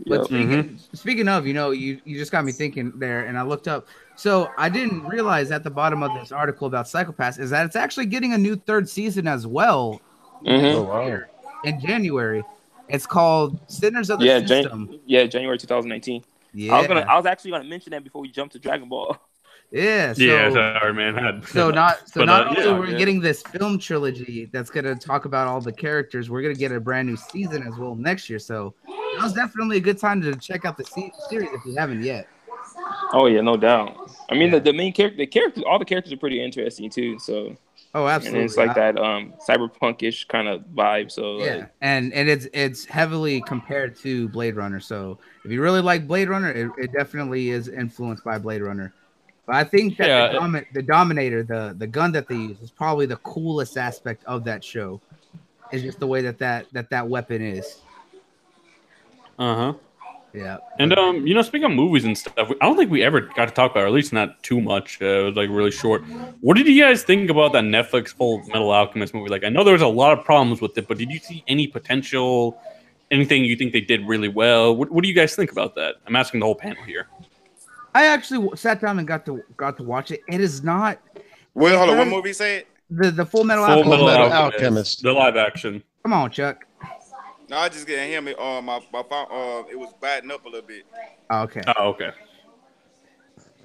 But Yep. speaking, speaking of, you know, you, you just got me thinking there, and I looked up. So I didn't realize at the bottom of this article about Psycho-Pass is that it's actually getting a new third season as well Mhm. Oh, wow. in January. It's called Sinners of the Yeah, Jan- System. yeah, January 2019. yeah, I was gonna, I was actually gonna mention that before we jump to Dragon Ball. yeah. So, yeah, sorry, man. I- so not so But, not uh, only yeah, we're yeah. getting this film trilogy that's gonna talk about all the characters, we're gonna get a brand new season as well next year. So that was definitely a good time to check out the se- series if you haven't yet. Oh yeah, no doubt. I mean, the, the main character, the characters, all the characters are pretty interesting too. So Oh, absolutely, and it's like I- that um cyberpunkish kind of vibe. So Yeah, like, and and it's it's heavily compared to Blade Runner. So if you really like Blade Runner, it, it definitely is influenced by Blade Runner. But I think that Yeah, the, domi- the Dominator, the the gun that they use, is probably the coolest aspect of that show. Is just the way that that that that weapon is. Uh huh. Yeah. And um, you know, speaking of movies and stuff, I don't think we ever got to talk about, or at least not too much. Uh, it was like really short. What did you guys think about that Netflix Full Metal Alchemist movie? Like, I know there was a lot of problems with it, but did you see any potential? Anything you think they did really well? What, what do you guys think about that? I'm asking the whole panel here. I actually sat down and got to got to watch it. It is not Well, hold on. What movie said? the the Full Metal Full Alchemist. Metal, Metal Alchemist, Alchemist. the live action. Come on, Chuck. No, I just getting him. Uh, my my phone. Uh, it was batting up a little bit. Oh, okay. Oh, okay.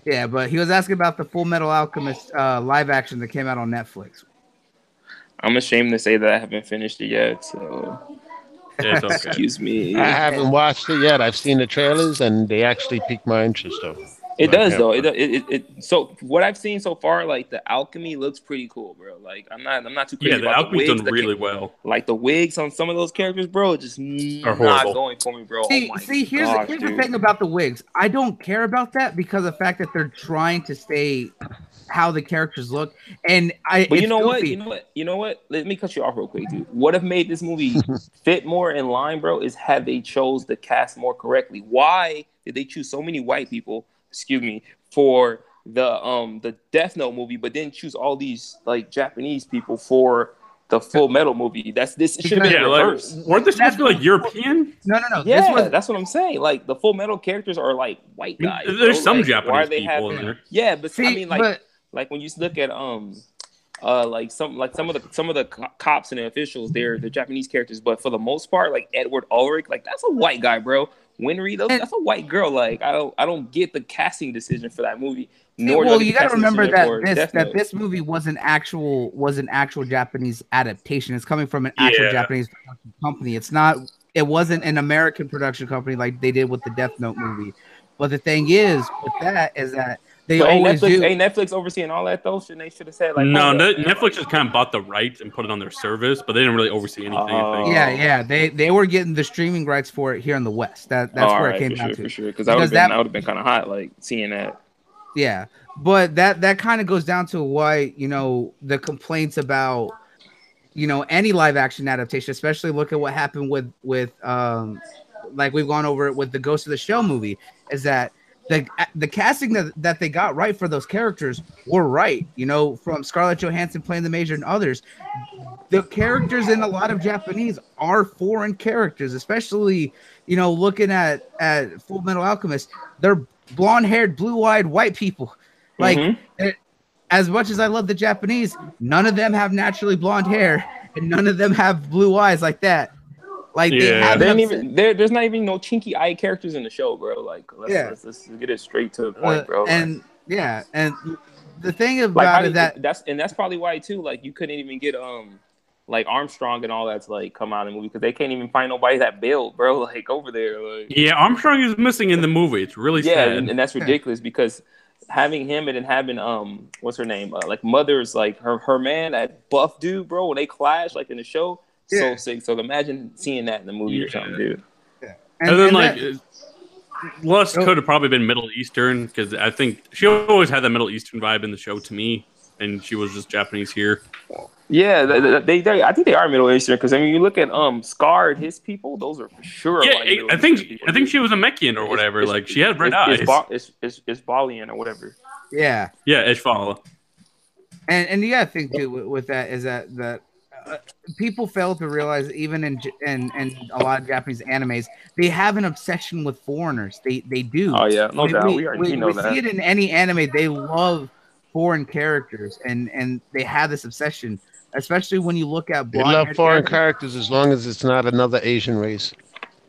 Yeah, but he was asking about the Full Metal Alchemist uh, live action that came out on Netflix. I'm ashamed to say that I haven't finished it yet. So Yeah, okay. excuse me. I haven't watched it yet. I've seen the trailers, and they actually piqued my interest, though. It does though. It, it, it, it so what I've seen so far, like the alchemy looks pretty cool, bro. Like I'm not I'm not too crazy Yeah, the about alchemy's wigs, done the really ca- well. Like the wigs on some of those characters, bro, just Are not horrible. going for me, bro. Oh see, oh my see, here's gosh, here's dude. the thing about the wigs. I don't care about that because of the fact that they're trying to stay how the characters look, and I. But you it's know what? You know what? You know what? Let me cut you off real quick, dude. What have made this movie fit more in line, bro? Is had they chose the cast more correctly. Why did they choose so many white people? Excuse me for the um the Death Note movie, but then choose all these like Japanese people for the Full Metal movie. That's this should have been Yeah, like, weren't they supposed to be like European? No, no, no. yeah, this was that's what I'm saying. Like the Full Metal characters are like white guys. bro. There's some Like, why Japanese are they people in there. Yeah, but see, I mean, like but like when you look at um uh like some like some of the some of the co- cops and the officials they're the japanese characters but for the most part like edward elric like that's a white guy bro winry those, And- that's a white girl like i don't i don't get the casting decision for that movie nor well, you got to remember that this Death that Note. this movie was an actual was an actual Japanese adaptation. It's coming from an actual Yeah. Japanese company. It's not. It wasn't an American production company like they did with the Death Note movie. But the thing is with that is that they but ain't always Netflix, do. ain't Netflix overseeing all that though? Shouldn't they should have said like no, hold Ne- Netflix just kind of bought the rights and put it on their service, but they didn't really oversee anything. I Oh. yeah, yeah, they they were getting the streaming rights for it here in the West. That that's All where right, it came for down sure, to. for sure. Because that would have Because been that- that would have been kind of hot, like seeing that. Yeah, but that that kind of goes down to why you know the complaints about you know any live action adaptation, especially look at what happened with with um like we've gone over it with the Ghost of the Shell movie, is that the the casting that, that they got right for those characters were right. You know, from Scarlett Johansson playing the Major and others, the characters in a lot of Japanese are foreign characters, especially you know looking at at Full Metal Alchemist. They're blonde haired, blue eyed white people. Like Mhm. as much as I love the Japanese, none of them have naturally blonde hair, and none of them have blue eyes like that. Like they Yeah. have There ain't an obs- even there, there's not even no chinky eye characters in the show, bro. Like let's, Yeah. let's, let's get it straight to the point, uh, bro. Like- and yeah, and the thing like about do it that that's and that's probably why too. Like you couldn't even get um like Armstrong and all that to like come out in the movie because they can't even find nobody that build, bro. Like over there, like Yeah, Armstrong is missing in the movie. It's really yeah, sad. and, and that's ridiculous because having him and then having um what's her name uh, like mother's like her her man that buff dude, bro. When they clash like in the show, Yeah. so sick. So imagine seeing that in the movie or something, dude. Yeah. and, then and like that- Lust could have probably been Middle Eastern because I think she always had that Middle Eastern vibe in the show to me, and she was just Japanese here. Yeah, they, they, they, they- I think they are Middle Eastern because I mean, you look at um scarred his people; those are for sure. yeah, like, I think people, I think she was a Mekian or whatever. it's- like she had red it's, eyes. It's, Ba- it's, it's, it's Balian or whatever. yeah, yeah, Ishvala. and and the other thing too with, with that is that that uh, people fail to realize even in J- in in a lot of Japanese animes they have an obsession with foreigners. They they do. Oh yeah, no we, doubt. we- We, already we- we know we that. see it in any anime. They love foreign characters, and and they have this obsession, especially when you look at They blonde love foreign characters. characters as long as it's not another Asian race.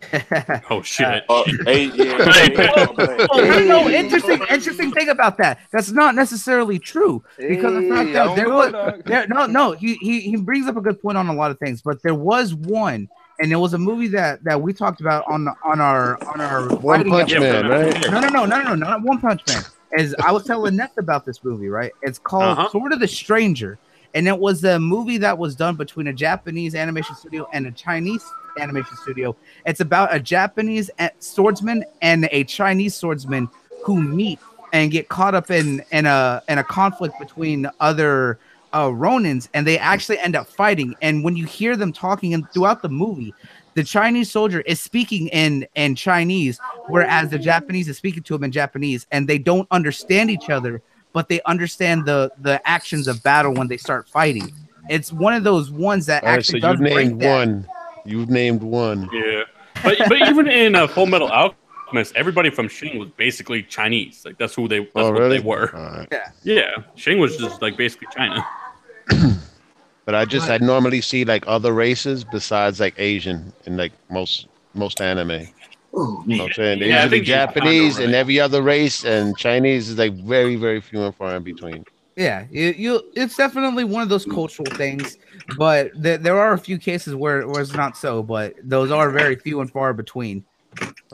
Oh shit. Uh, hey, yeah, Hey, hey, hey, Oh, no, no, interesting, interesting thing about that. That's not necessarily true because the fact that there was dog. there, no, no, he, he he brings up a good point on a lot of things, but there was one, and it was a movie that that we talked about on the, on our on our One Punch. Man, right? No, no, no, no, no, no, not One Punch Man. As I was telling Neth about this movie, right? It's called Uh-huh. Sword of the Stranger, and it was a movie that was done between a Japanese animation studio and a Chinese animation studio. It's about a Japanese swordsman and a Chinese swordsman who meet and get caught up in in a in a conflict between other uh, Ronins, and they actually end up fighting. And when you hear them talking and throughout the movie, the Chinese soldier is speaking in in Chinese, whereas the Japanese is speaking to him in Japanese, and they don't understand each other, but they understand the the actions of battle when they start fighting. It's one of those ones that All right, so actually you've does break named one. You've named one. Yeah, but but even in uh, Full Metal Alchemist, everybody from Xing was basically Chinese. Like that's who they that's oh, what they were. All right. Yeah, Xing was just like basically China. But I just I normally see like other races besides like Asian in like most most anime. You Oh know what I'm saying? They're Yeah, I usually think Japan, Japanese and every other race, and Chinese is like very very few and far in between. Yeah, you, you it's definitely one of those cultural things, but there, there are a few cases where, where it's not so, but those are very few and far between.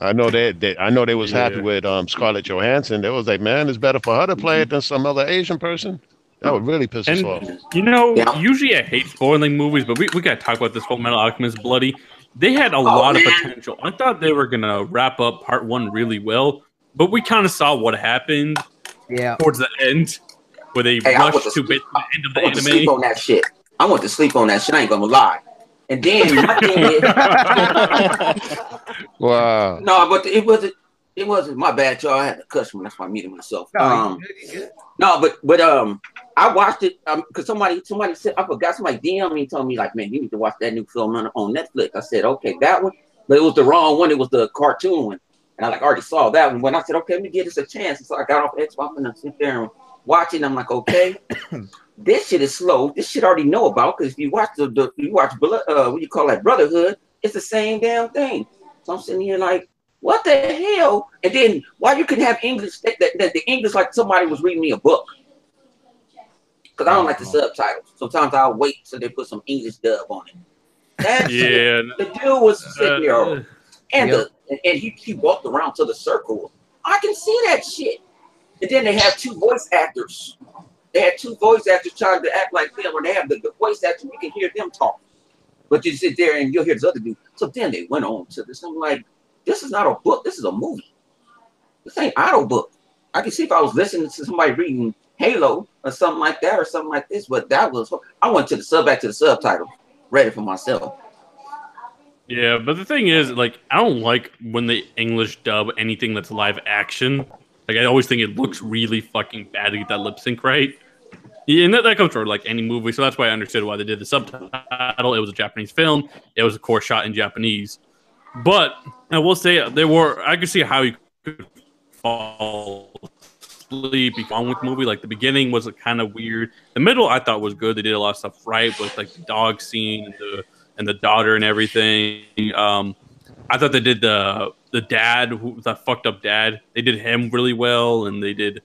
I know they, they I know they was happy with um Scarlett Johansson. They was like, man, it's better for her to play it than some other Asian person. That would really piss us off. you know, Yeah. usually I hate spoiling movies, but we, we gotta talk about this Full Metal Alchemist Bloody. They had a lot of potential. I thought they were gonna wrap up part one really well, but we kind of saw what happened Yeah, towards the end. where they Hey, I rush went to to bit the end of the I to sleep anime. on that shit. I went to sleep on that shit. I ain't gonna lie. And then my thing is, Wow. no, but it wasn't. It wasn't my bad, y'all. I had to cuss when that's why I muted myself. No, um, good, you good. no, but but um, I watched it um because somebody somebody said I forgot somebody DM me told me like man you need to watch that new film on, on Netflix. I said okay that one, but it was the wrong one. It was the cartoon one, and I like already saw that one. When I said okay, let me give this a chance, so I got off Xbox and I sit there and watching. I'm like okay, this shit is slow. This shit I already know about because if you watch the, the you watch Blo- uh what you call that Brotherhood, it's the same damn thing. So I'm sitting here like. What the hell? And then why you can have English that, that, that the English like somebody was reading me a book because I don't like the subtitles. Sometimes I'll wait till they put some English dub on it. That shit, Yeah. the dude was sitting there, uh, and Yep. the and, and he, he walked around to the circle. I can see that shit. And then they have two voice actors. They had two voice actors trying to act like them, or they have the, the voice actors. You can hear them talk, but you sit there and you'll hear this other dude. So then they went on to this. I'm like, this is not a book. This is a movie. This ain't auto book. I can see if I was listening to somebody reading Halo or something like that or something like this, but that was I went to the sub back to the subtitle, read it for myself. Yeah, but the thing is, like, I don't like when they English dub anything that's live action. Like, I always think it looks really fucking bad to get that lip sync right. Yeah, and that, that comes from like any movie, so that's why I understood why they did the subtitle. It was a Japanese film. It was, of course, shot in Japanese. But I will say there were I could see how you could fall asleep on with the movie. Like the beginning was kind of weird. The middle I thought was good. They did a lot of stuff right with like the dog scene and the and the daughter and everything. Um, I thought they did the the dad who that fucked up dad. They did him really well, and they did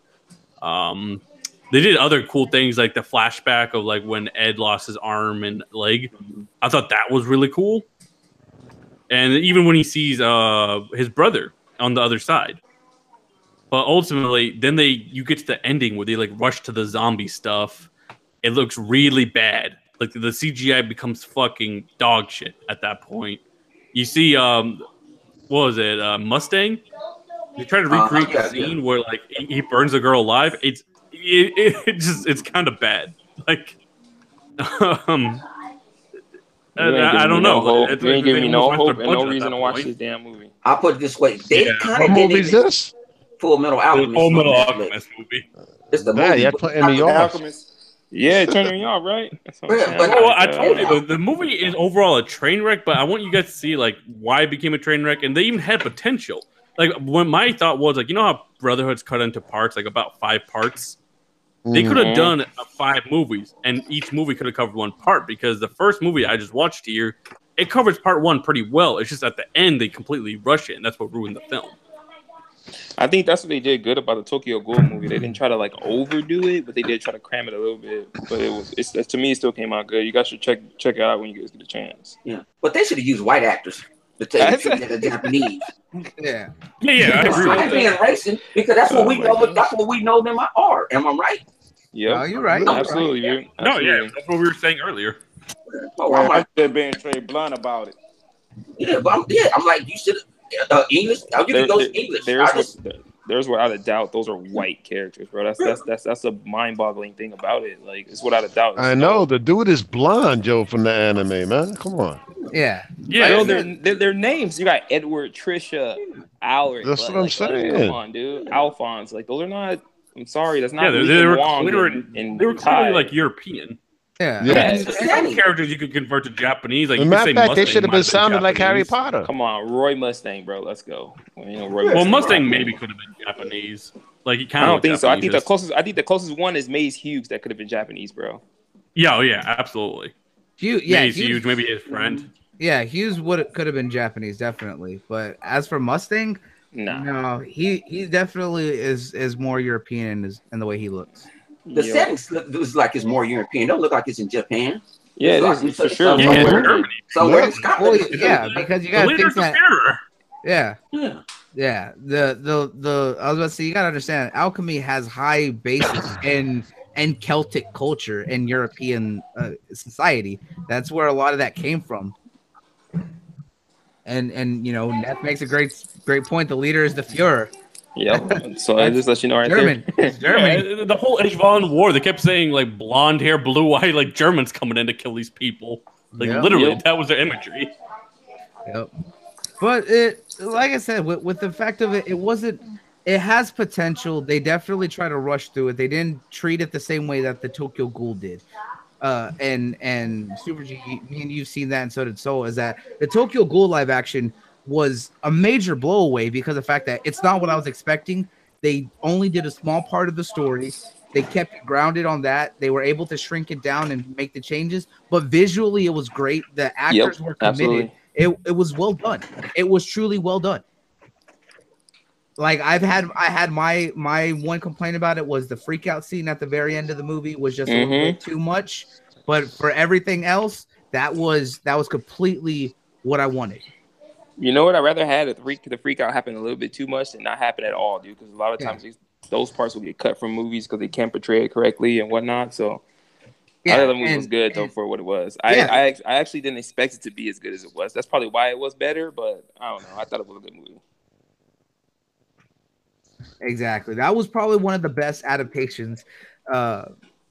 um they did other cool things like the flashback of like when Ed lost his arm and leg. I thought that was really cool. And even when he sees uh his brother on the other side. But ultimately, then they you get to the ending where they like rush to the zombie stuff. It looks really bad. Like the CGI becomes fucking dog shit at that point. You see, um, what was it, uh, Mustang? They try to Uh, recreate yeah, the scene where like he, he burns a girl alive. It's it, it, it just it's kind of bad. Like, um, I, I don't know. No hope. You ain't they giving me no almost hope went and their no budget at reason to watch point. this damn movie. I'll put it this way. They Yeah. kind What of movie is this? Full Metal Alchemist. Full Metal Alchemist movie. It's the Nah, movie. y'all but putting me off. Alchemist. Yeah, turning you off, right? That's I'm Yeah, saying. but- Well, I Uh, told you the, the movie is overall a train wreck, but I want you guys to see like why it became a train wreck, and they even had potential. Like when my thought was like, you know how Brotherhood's cut into parts, like about five parts. They Mhm. could have done uh, five movies, and each movie could have covered one part because the first movie I just watched here, it covers part one pretty well. It's just at the end they completely rush it, and that's what ruined the film. I think that's what they did good about the Tokyo Ghoul movie. They didn't try to like overdo it, but they did try to cram it a little bit. But it was, it's to me, it still came out good. You guys should check check it out when you guys get a chance. Yeah, but they should have used white actors to take it to the Japanese. Yeah. Yeah, yeah, I agree I'm with being that. racist because that's what Oh we know. gosh. That's what we know them are. Am I right? Yeah, No, you're right. absolutely, You're dude. No, yeah, that's what we were saying earlier. Oh, I'm I'm like, being straight blunt about it. yeah, but I'm, yeah, I'm like, you should uh, English. You There- can go there- to English. There's just, what, there's without a doubt those are white characters, bro. That's that's that's that's a mind-boggling thing about it. Like it's without a doubt. I know the dude is blonde, Joe, from the anime, man. Come on. Yeah. Yeah, Bro, yeah. their, their, their names. You got Edward, Trisha, Elric. That's like, what I'm like, saying. Come on, dude. Alphonse. Like those are not. I'm sorry, that's not. yeah, they, Lee they and were Wong clearly and- and they were clearly like European. Yeah. Yeah. And- It's Some characters you could convert to Japanese. Like As you matter of fact, they should have been sounding like Harry Potter. Come on, Roy Mustang, bro. Let's go. Well, you know, Roy Well, Mustang. Mustang maybe could have been Japanese. Like he kind of. I don't think so. I think the closest. I think the closest one is Maes Hughes. That could have been Japanese, bro. Yeah, oh yeah, absolutely. Hugh, Yeah, yeah, he's Hughes, huge. Maybe his friend. yeah, Hughes would could have been Japanese, definitely. But as for Mustang, Nah. no, he he definitely is is more European in his in the way he looks. The Yeah. settings look looks like it's more European. Don't look like it's in Japan. Yeah, it It's is like- for it's sure. Yeah, Yeah. Somewhere. Germany. So Yeah. where in Scotland? Well, it's- yeah, because you The gotta think that. Führer. Yeah, yeah. yeah. The the the I was about to say you gotta understand alchemy has high basis in in Celtic culture and European uh, society. That's where a lot of that came from. And and you know, Neff makes a great great point. The leader is the Fuhrer. Yep. So I just let you know right German. there. German. Yeah, the whole Age of Violent War, they kept saying like blonde hair, blue eye, like Germans coming in to kill these people. Like Yeah. literally, Yep. that was their imagery. Yep. But it, like I said, with, with the fact of it, it wasn't. It has potential. They definitely try to rush through it. They didn't treat it the same way that the Tokyo Ghoul did. Uh, and and Super G, me and you've seen that, and so did Soul. Is that the Tokyo Ghoul live action was a major blowaway because of the fact that it's not what I was expecting. They only did a small part of the story. They kept it grounded on that. They were able to shrink it down and make the changes. But visually, it was great. The actors were committed absolutely. it, it was well done. It was truly well done. Like I've had I had my my one complaint about it was the freak out scene at the very end of the movie was just a little Mhm. bit too much. But for everything else, that was that was completely what I wanted. You know what? I'd rather had the freak the freak out happen a little bit too much than not happen at all, dude. Because a lot of Yeah. times these, those parts will get cut from movies because they can't portray it correctly and whatnot. So Yeah, I thought the movie and- was good though for what it was. I, Yeah. I act- I actually didn't expect it to be as good as it was. That's probably why it was better. But I don't know. I thought it was a good movie. Exactly. That was probably one of the best adaptations, uh,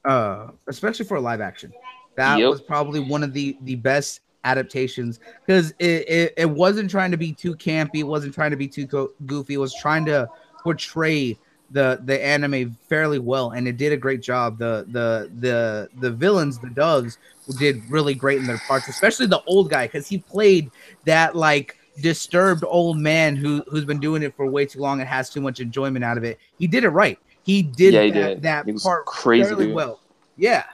uh, especially for a live action. That Yep. was probably one of the the best adaptations because it, it it wasn't trying to be too campy. It wasn't trying to be too go- goofy. It was trying to portray the the anime fairly well, and it did a great job. The the the the villains, the doves, did really great in their parts, especially the old guy because he played that like disturbed old man who who's been doing it for way too long and has too much enjoyment out of it. He did it right. He did Yeah, he that, did. that part crazy, fairly dude. well. Yeah.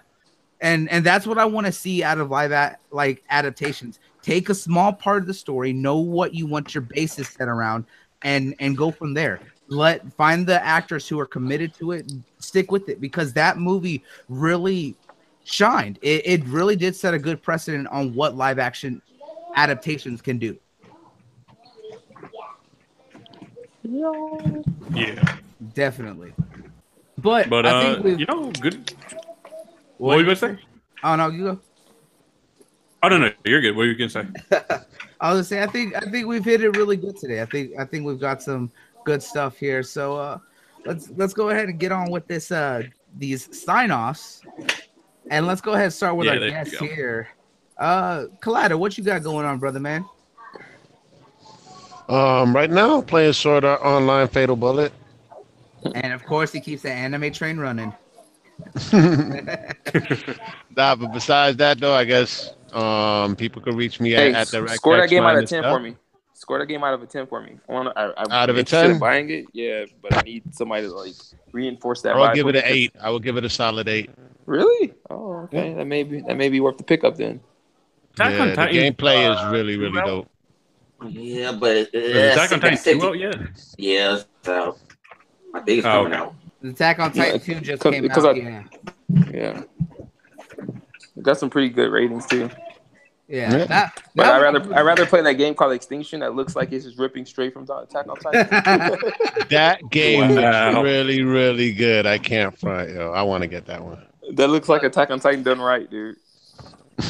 And and that's what I want to see out of live at like adaptations. Take a small part of the story, know what you want your basis set around, and and go from there. Let find the actors who are committed to it, and stick with it because that movie really shined. It, it really did set a good precedent on what live action adaptations can do. Yeah, Definitely. But, but I uh, think we've, you know, good. What were you gonna say? oh no, you go. Oh no, no, you're good. What were you gonna say? I was gonna say I think I think we've hit it really good today. I think I think we've got some good stuff here. So uh let's let's go ahead and get on with this uh these sign-offs. And let's go ahead and start with Yeah, our there you guest here. Uh Collider, what you got going on, brother man? Um, right now, playing Sword Art Online Fatal Bullet. And of course he keeps the anime train running. Nah, but besides that, though, I guess um, people can reach me Hey, at, at the score that game out of minus ten stuff. for me. Score that game out of a ten for me. I want I, I'm Out of a 10? buying it. Yeah, but I need somebody to like reinforce that. I'll give it me an 'cause- eight. I will give it a solid eight. Really? Oh, okay. That may be that may be worth the pickup then. Attack yeah, the Titan, gameplay uh, is really, really well, dope. Yeah, but it, Is it, Attack on Titan two out yet? yeah, so I think it's Oh, coming okay. out. The Attack on Yeah, Titan 2 just 'cause- came out. I- yeah. Yeah. It got some pretty good ratings too. Yeah. Yeah. That, But that I one- rather I rather play that game called Extinction that looks like it's just ripping straight from Attack on Titan. That game Wow. looks really, really good. I can't front, yo. I want to get that one. that looks like Attack on Titan done right, dude.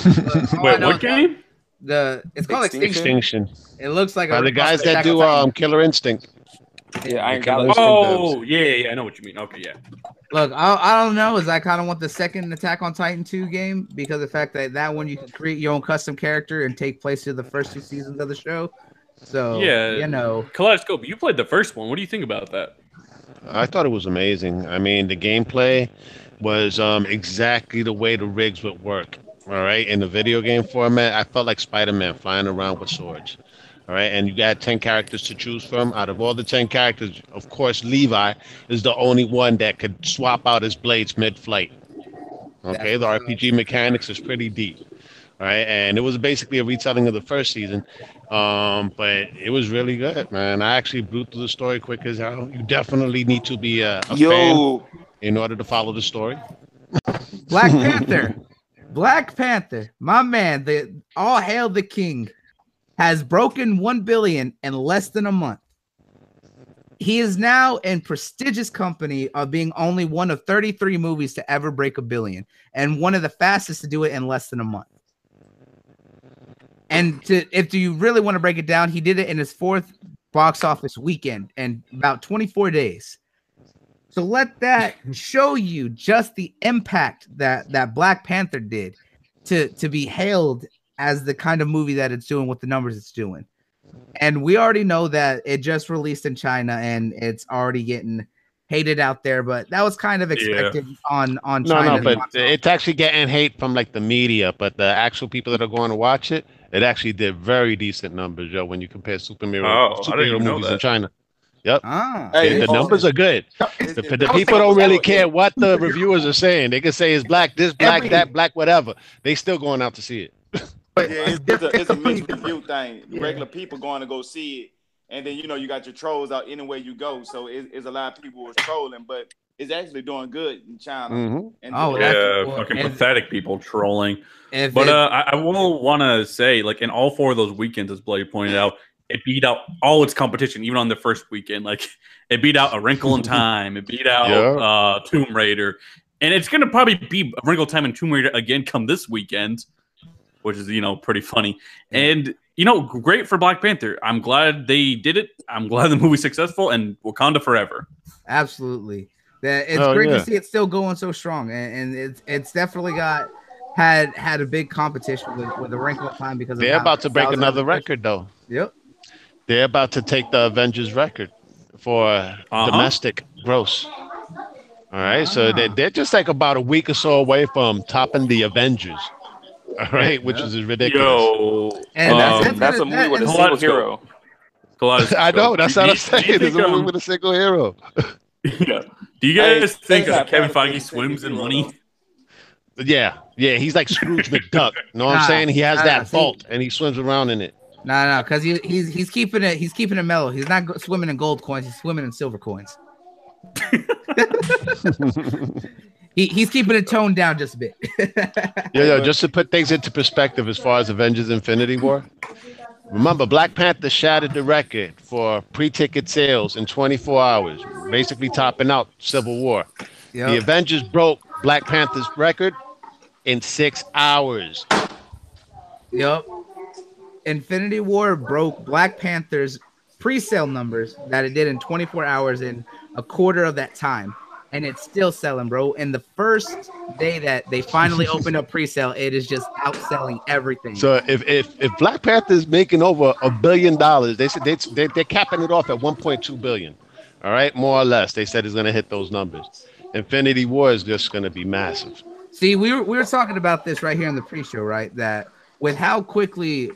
all Wait, know what is game? The it's called Extinction? Extinction. Extinction. It looks like By a the guys that do um Killer Instinct. Yeah, Iron Killer Galaxy. Oh, yeah, yeah, yeah, I know what you mean. Okay, yeah. Look, I, I don't know. Is I kind of want the second Attack on Titan 2 game because of the fact that that one you can create your own custom character and take place to the first two seasons of the show. So Yeah. you know, Kaleidoscope, you played the first one. What do you think about that? I thought it was amazing. I mean, the gameplay was um, exactly the way the rigs would work. All right, in the video game format, I felt like Spider-Man flying around with swords. All right, and you got ten characters to choose from. Out of all the ten characters, of course, Levi is the only one that could swap out his blades mid-flight. Okay, the RPG mechanics is pretty deep. All right, and it was basically a retelling of the first season, um, but it was really good, man. I actually blew through the story quick as hell. You definitely need to be a, a fan in order to follow the story. Black Panther, Black Panther, my man, the all hail the king, has broken one billion in less than a month. He is now in prestigious company of being only one of 33 movies to ever break a billion, and one of the fastest to do it in less than a month. And to, if you really want to break it down, he did it in his fourth box office weekend and about 24 days. So let that show you just the impact that that Black Panther did to to be hailed as the kind of movie that it's doing with the numbers it's doing. And we already know that it just released in China and it's already getting hated out there, but that was kind of expected on on No, China. no, but it's actually getting hate from like the media, but the actual people that are going to watch it, it actually did very decent numbers, yo. When you compare superhero Oh, I didn't superhero movies in. China, yep, ah, Hey, the numbers are good. It's- The, it's- the people don't really care what the reviewers are saying. They can say it's black, this black, Every- that black, whatever. They still going out to see it. But Yeah, it's, it's, it's, a, it's a mixed review thing. Yeah. Regular people going to go see it, and then you know you got your trolls out anywhere you go. So it, it's a lot of people are trolling, but it's actually doing good in China. hmm And Oh, doing- that's- Yeah, well, fucking and- pathetic people trolling. But it- uh, I, I will want to say, like in all four of those weekends, as Blake pointed out, it beat out all its competition, even on the first weekend. Like it beat out A Wrinkle in Time, it beat out Yeah. uh, Tomb Raider, and it's gonna probably be A Wrinkle in Time and Tomb Raider again come this weekend, which is you know pretty funny. And you know, great for Black Panther. I'm glad they did it. I'm glad the movie's successful and Wakanda forever. Absolutely. That it's Oh, great yeah. to see it still going so strong, and, and it's it's definitely got had had a big competition with with the wrinkle of time because They're how about to break another record though. Yep. They're about to take the Avengers record for Uh-huh. domestic gross. All right, so Ah. they they're just like about a week or so away from topping the Avengers. All right, which is ridiculous. Yo, And um, that's- That's, that's a movie with a single hero. Kaleidoscope. I know that's Do what I'm saying. do you There's a movie um, with a single hero. Yeah. Do you Hey, guys think thanks, uh, Kevin Pat. Feige swims in money? Yeah, yeah, he's like Scrooge McDuck. Know what Nah, I'm saying? He has nah, that see- vault and he swims around in it. No, no, because he, he's he's keeping it he's keeping it mellow. He's not go- swimming in gold coins. He's swimming in silver coins. He, he's keeping it toned down just a bit. Yo, yo, just to put things into perspective as far as Avengers Infinity War. Remember, Black Panther shattered the record for pre-ticket sales in 24 hours, basically topping out Civil War. The Avengers broke Black Panther's record in six hours. Yep. Infinity War broke Black Panther's pre-sale numbers that it did in 24 hours in a quarter of that time. And it's still selling, bro. And the first day that they finally opened up pre-sale, it is just outselling everything. So if if, if Black Panther is making over a billion dollars, they said they, they they're capping it off at 1.2 billion. All right, more or less. They said it's going to hit those numbers. Infinity War is just going to be massive. See, we were we were talking about this right here in the pre-show, right? That with how quickly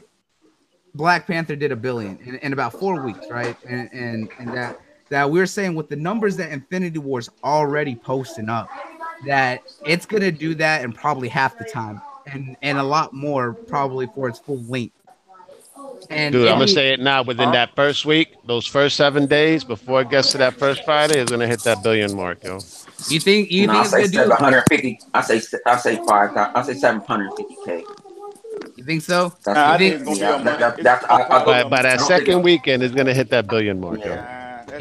Black Panther did a billion in, in about four weeks, right? And and and that that we are saying with the numbers that Infinity War's already posting up, that it's gonna do that in probably half the time, and and a lot more probably for its full length. And Dude, I'm gonna say it now. Within that first week, those first seven days before it gets to that first Friday, it's gonna hit that billion mark, yo. you think you No, think I it's say gonna do? 750. I say I say five. I say 750k. You think so? That's Nah, I think think yeah, gonna be a that- that- that's- I- I- By, by that second weekend, it's gonna hit that billion mark, yo.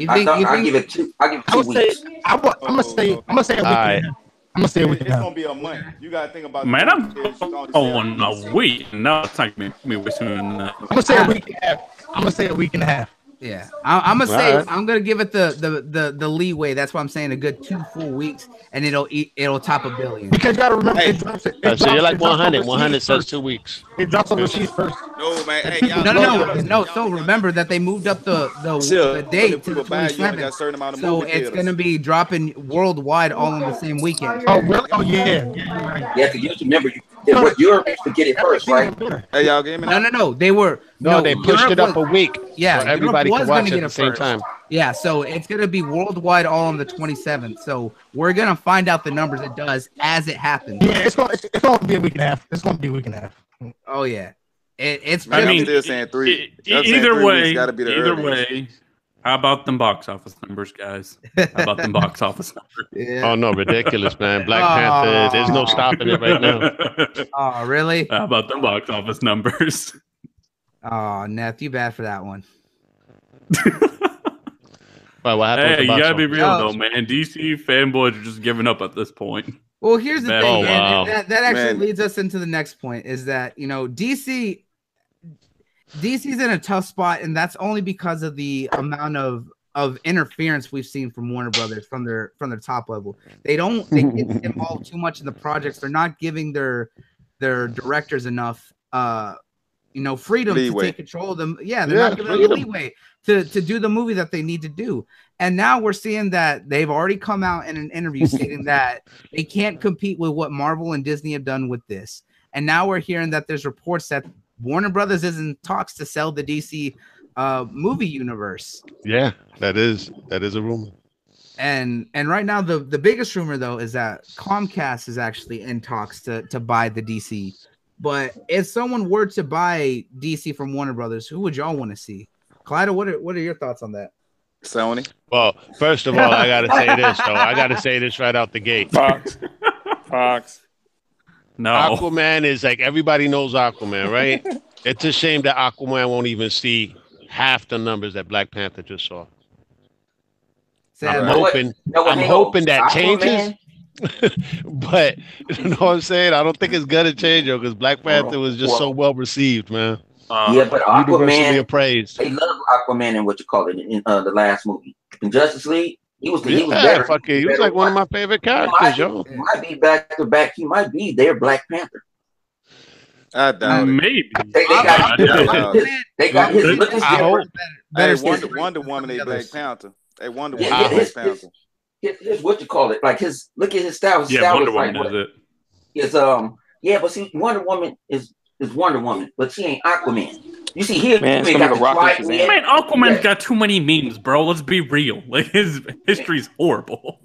Nah, that's- You I think? thought You I give it two. I give it I two would say weeks. I am gonna say I'm gonna say a week. Alright. and a half. I'm gonna say a week. it's and a half. gonna be a month. You gotta think about. the Man, I'm movie gonna oh, sell. a week. No, it's not gonna be way sooner than that. I'm gonna say a week and a half. I'm gonna say a week and a half. Yeah, I, I'm gonna say Alright. I'm gonna give it the, the the the leeway. That's why I'm saying a good two full weeks, and it'll eat, it'll top a billion. Because you gotta remember, Hey. it drops, it Uh, so you're like 100. 100 says first. two weeks. It drops overseas first. No man, hey, y'all, No, no, no, no. So remember that they moved up the the, Still, the date to the buy it, you only got a 27th. certain amount of So it's theaters. gonna be dropping worldwide all on the same weekend. Oh really? Oh yeah. yeah you're. Yeah, because you have to remember, you, it was Europe used to get it first, right? Hey, y'all, give me No, no, no. They were No, they pushed Europe it up was- a week. Yeah, so everybody was can gonna watch it at the same first. time. Yeah, so it's gonna be worldwide all on the 27th. So we're gonna find out the numbers it does as it happens. Yeah, it's gonna it's, it's gonna be a week and a half. It's gonna be a week and a half. Oh yeah, it, it's. Man, I I'm mean, still saying three. I'm saying either three way, weeks gotta be the either earliest. way. How about them box office numbers, guys? How about them box office numbers? yeah. Oh no, ridiculous, man! Black oh. Panther, there's no stopping it right now. Oh really? How about them box office numbers? Oh, Neth, you bad for that one. Why, what happened hey, the you gotta be real No. though, oh. man. DC fanboys are just giving up at this point. Well, here's the Man, thing, oh, and- and wow. that, that actually Man. leads us into the next point is that you know DC DC's in a tough spot, and that's only because of the amount of of interference we've seen from Warner Brothers from their from their top level. They don't they get involved too much in the projects. They're not giving their their directors enough uh you know freedom Leeway. to take control of them. Yeah, they're Yeah, not giving them the freedom. leeway to to do the movie that they need to do. And now we're seeing that they've already come out in an interview stating that they can't compete with what Marvel and Disney have done with this. And now we're hearing that there's reports that Warner Brothers is in talks to sell the DC uh, movie universe. Yeah, that is that is a rumor. And and right now the the biggest rumor though is that Comcast is actually in talks to to buy the DC. But if someone were to buy DC from Warner Brothers, who would y'all want to see? Clyde, what are what are your thoughts on that? Sony. Well, first of all, I gotta say this though. I gotta say this right out the gate. Fox. Fox. No. Aquaman is like everybody knows Aquaman, right? it's a shame that Aquaman won't even see half the numbers that Black Panther just saw. Sad. I'm know what? hoping, No, I'm hoping that changes. But you know what I'm saying? I don't think it's gonna change, yo, because Black Panther was just so well received, man. Uh, yeah, but Universally Aquaman, appraised. they love Aquaman and what you call it in uh, the last movie. In Justice League, he was he was Yeah, better. fuck it. He was like one of my favorite He might, characters, yo. he might be back to back. He might be their Black Panther. I doubt it. maybe. They, they got, I doubt doubt his, they got his look his I hope. different. Hey, Better Wonder, story Wonder than Woman, the they Black others. Panther. Hey, Wonder Yeah, Woman, yeah, Black his, Panther. his, his, his what you call it? Like his look at his style. His Yeah, style Wonder is like Woman does what- it. is um yeah, but see, Wonder Woman is is Wonder Woman, but she ain't Aquaman. You see here, Man, it's we got Rock Man. Man, Aquaman's Yeah. got too many memes, bro. Let's be real. Like his history's horrible.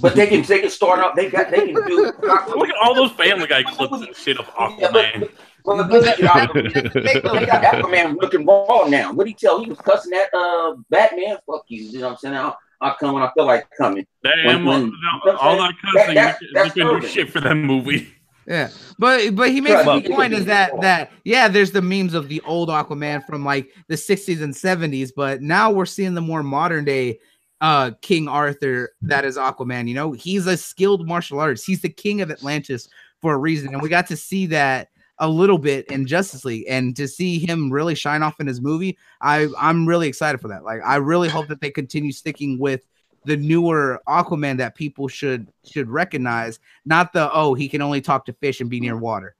but they can they can start up. They got they can do. Look at all those Family Guy clips and shit of Yeah, but, Aquaman. but look at Aquaman. They got Aquaman looking raw now. What did he tell? He was cussing that uh Batman. Fuck you. You know what I'm saying? I'll, I'll come when I feel like coming. Damn, when- all that cussing, that- you that's can do shit for that movie. Yeah, but but he makes Right. a Well- point is that that yeah, there's the memes of the old Aquaman from like the 60s and 70s, but now we're seeing the more modern day uh King Arthur that is Aquaman. You know, he's a skilled martial artist. He's the king of Atlantis for a reason, and we got to see that a little bit in Justice League, and to see him really shine off in his movie, I I'm really excited for that. Like, I really hope that they continue sticking with the newer Aquaman that people should should recognize, not the oh he can only talk to fish and be near water.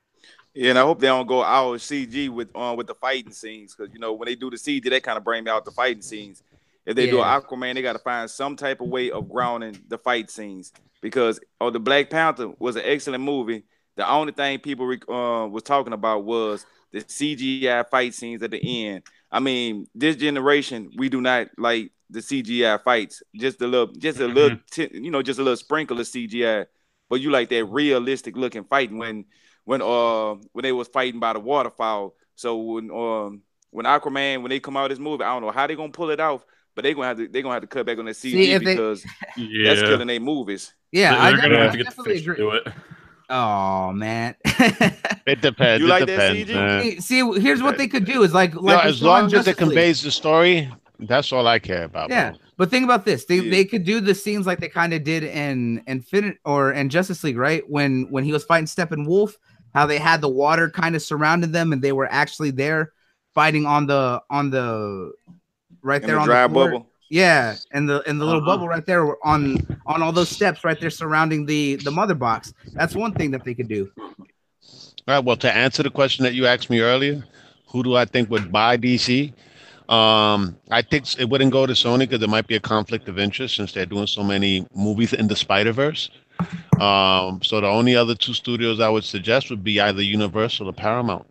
Yeah, and I hope they don't go out CG with uh, with the fighting scenes because you know when they do the CG, they kind of bring out the fighting scenes. If they do Yeah. Aquaman, they got to find some type of way of grounding the fight scenes because oh, the Black Panther was an excellent movie. The only thing people uh, was talking about was the CGI fight scenes at the end. I mean, this generation we do not like the CGI fights. Just a little, just a little, ti- you know, just a little sprinkle of CGI. But you like that realistic looking fighting when when uh when they was fighting by the waterfall. So when um when Aquaman when they come out of this movie, I don't know how they gonna pull it off, but they gonna have to they gonna have to cut back on that CG See, if they- because Yeah, that's killing their movies. Yeah, they're I gonna definitely, have to get the definitely fish to agree. do it. Oh man. It depends. You it like that depends, CG? man. See, see, here's what they could do is like like we as long as it conveys the story, that's all I care about. Yeah, bro. but think about this: they Yeah. they could do the scenes like they kind of did in Infinite or in Justice League, right? When when he was fighting Steppenwolf, how they had the water kind of surrounded them, and they were actually there fighting on the on the right In there the on dry the floor. bubble. Yeah, and the and the little Uh-huh. bubble right there on on all those steps right there surrounding the the mother box. That's one thing that they could do. All right. Well, to answer the question that you asked me earlier, who do I think would buy DC? Um, I think it wouldn't go to Sony because there might be a conflict of interest since they're doing so many movies in the Spider Verse. Um, so the only other two studios I would suggest would be either Universal or Paramount.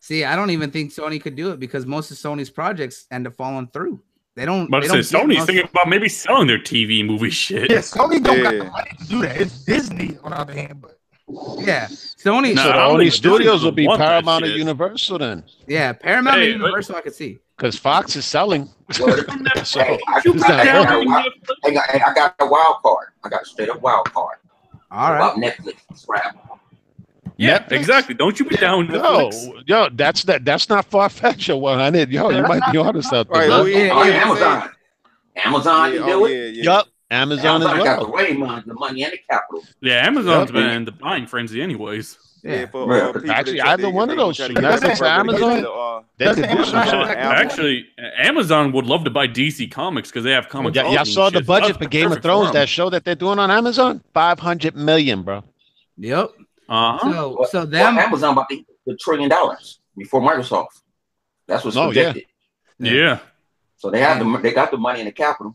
See, I don't even think Sony could do it because most of Sony's projects end up falling through. They don't. But they don't say Sony's thinking about maybe selling their TV movie shit. Yeah, Sony don't got Yeah. the money to do that. It's Disney on the other hand, but Yeah, Sony. No, so I the only studios would would be Paramount or. Universal then, Yeah, Paramount Hey, and but- Universal, I could see. Because Fox is selling. Well, so Hey, I, You I, I, got a wild, I, got, a wild card. I got a straight up wild card. All right. About Netflix. Right. Yeah, Netflix? exactly. Don't you be down with Yo, Netflix? yo, that's that. That's not far fetched, yo. One hundred, yo, you might be onto something. Right, bro. Louis, yeah, Oh, yeah, Amazon. Amazon Yeah, can oh, do yeah, it. yeah. Yup, Amazon Amazon as got the way money, the money and the capital. Yeah, Amazon's Yep. been in the buying frenzy, anyways. Yeah. for, Right. uh, people Actually, that try- either they- one of those try to should- get that's their it for property Amazon. to, uh, That's could the do some Amazon Actually, Amazon would love to buy DC Comics because they have comics. Yeah, y'all saw the budget for Game of Thrones. That show that they're doing on Amazon, five hundred million, bro. Yep. Uh huh. So Well, so well, Amazon about the, the trillion dollars before Microsoft. That's what's Oh, yeah. projected. Yeah. So they have the they got the money in the capital.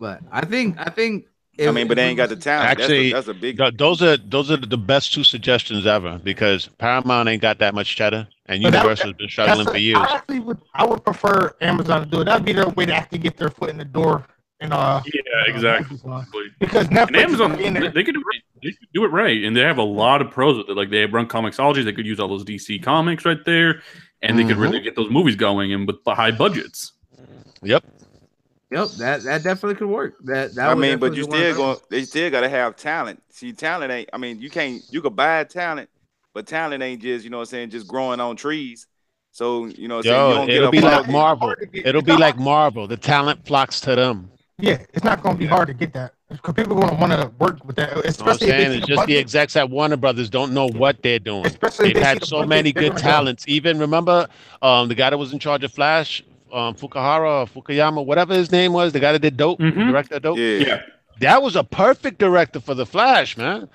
but I think I think I mean, but they ain't got the talent. Actually, that's, a, that's a big. Th- Those are those are the best two suggestions ever because Paramount ain't got that much cheddar, and Universal's been struggling That's- for years. I actually would I would prefer Amazon to do it. That'd be their way to actually get their foot in the door. And uh, Yeah, exactly. because And Netflix Amazon, in they, there. they could do it. They could do it right, and they have a lot of pros with it. Like they have run Comixology, they could use all those DC comics right there, and they could really get those movies going, and with the high budgets. Yep. Yep, that that definitely could work. That that I mean, but you work still going they still gotta have talent. See, talent ain't. I mean, you can't. You could buy talent, but talent ain't just you know what I'm saying just growing on trees. So you know what I'm saying you Yo, don't it'll a be like fucking- Marvel. It'll be like Marvel. The talent flocks to them. Yeah, it's not going to be hard to get that because people going to want to work with that, You know I'm especially if saying? It's see the just the budget. execs at Warner Brothers don't know what they're doing. Especially They've they had so budget, many good talents. Even remember um, the guy that was in charge of Flash, um, Fukuhara or Fukuyama, whatever his name was, the guy that did Dope, the Mhm. director of Dope. Yeah. Yeah, That was a perfect director for the Flash, man.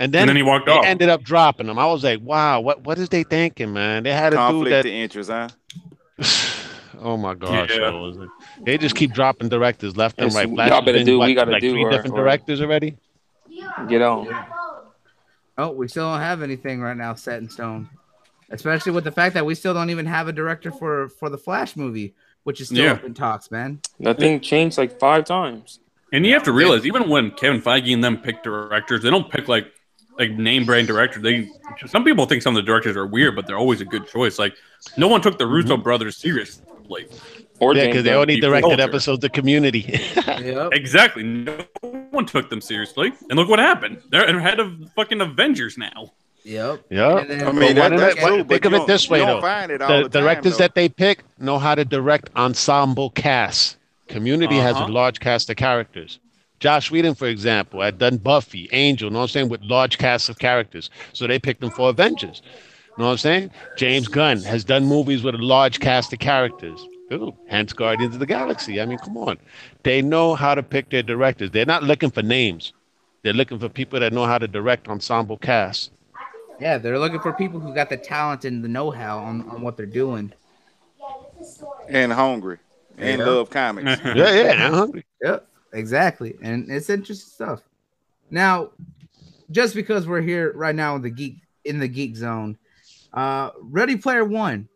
And then, and then he walked they off. ended up dropping him. I was like, wow, what what is they thinking, man? They had a dude conflict that of interest, huh? Oh my gosh, Yeah. yo. they just keep dropping directors left and Yes, right. y'all Flash better do what what, we gotta like do three or- different or- directors already. Get on. Oh, we still don't have anything right now set in stone. Especially with the fact that we still don't even have a director for for the Flash movie, which is still Yeah. up in talks, man. That thing changed like five times. And you have to realize, even when Kevin Feige and them pick directors, they don't pick like like name brand directors. They some people think some of the directors are weird, but they're always a good choice. Like no one took the mm-hmm. Russo brothers seriously. Or Yeah, James because they only directed Culture. episodes of Community. Yep. Exactly, no one took them seriously. And look what happened. They're ahead of fucking Avengers now. Yep. yeah. Then- I mean, But that, what- that's what- true. think of it this way, though. find it all The the time, directors though. that they pick know how to direct ensemble casts. Community has a Uh-huh. large cast of characters. Joss Whedon, for example, had done Buffy, Angel, you know what I'm saying, with large casts of characters. So they picked them for Avengers. You know what I'm saying? James Gunn has done movies with a large cast of characters. Ooh, hence Guardians of the Galaxy. I mean, come on. They know how to pick their directors. They're not looking for names. They're looking for people that know how to direct ensemble casts. Yeah, they're looking for people who got the talent and the know-how on, on what they're doing. and hungry and Yeah. love comics. Yeah, yeah, I'm hungry. Yep, exactly. And it's interesting stuff. Now, just because we're here right now in the geek in the geek zone, uh Ready Player One,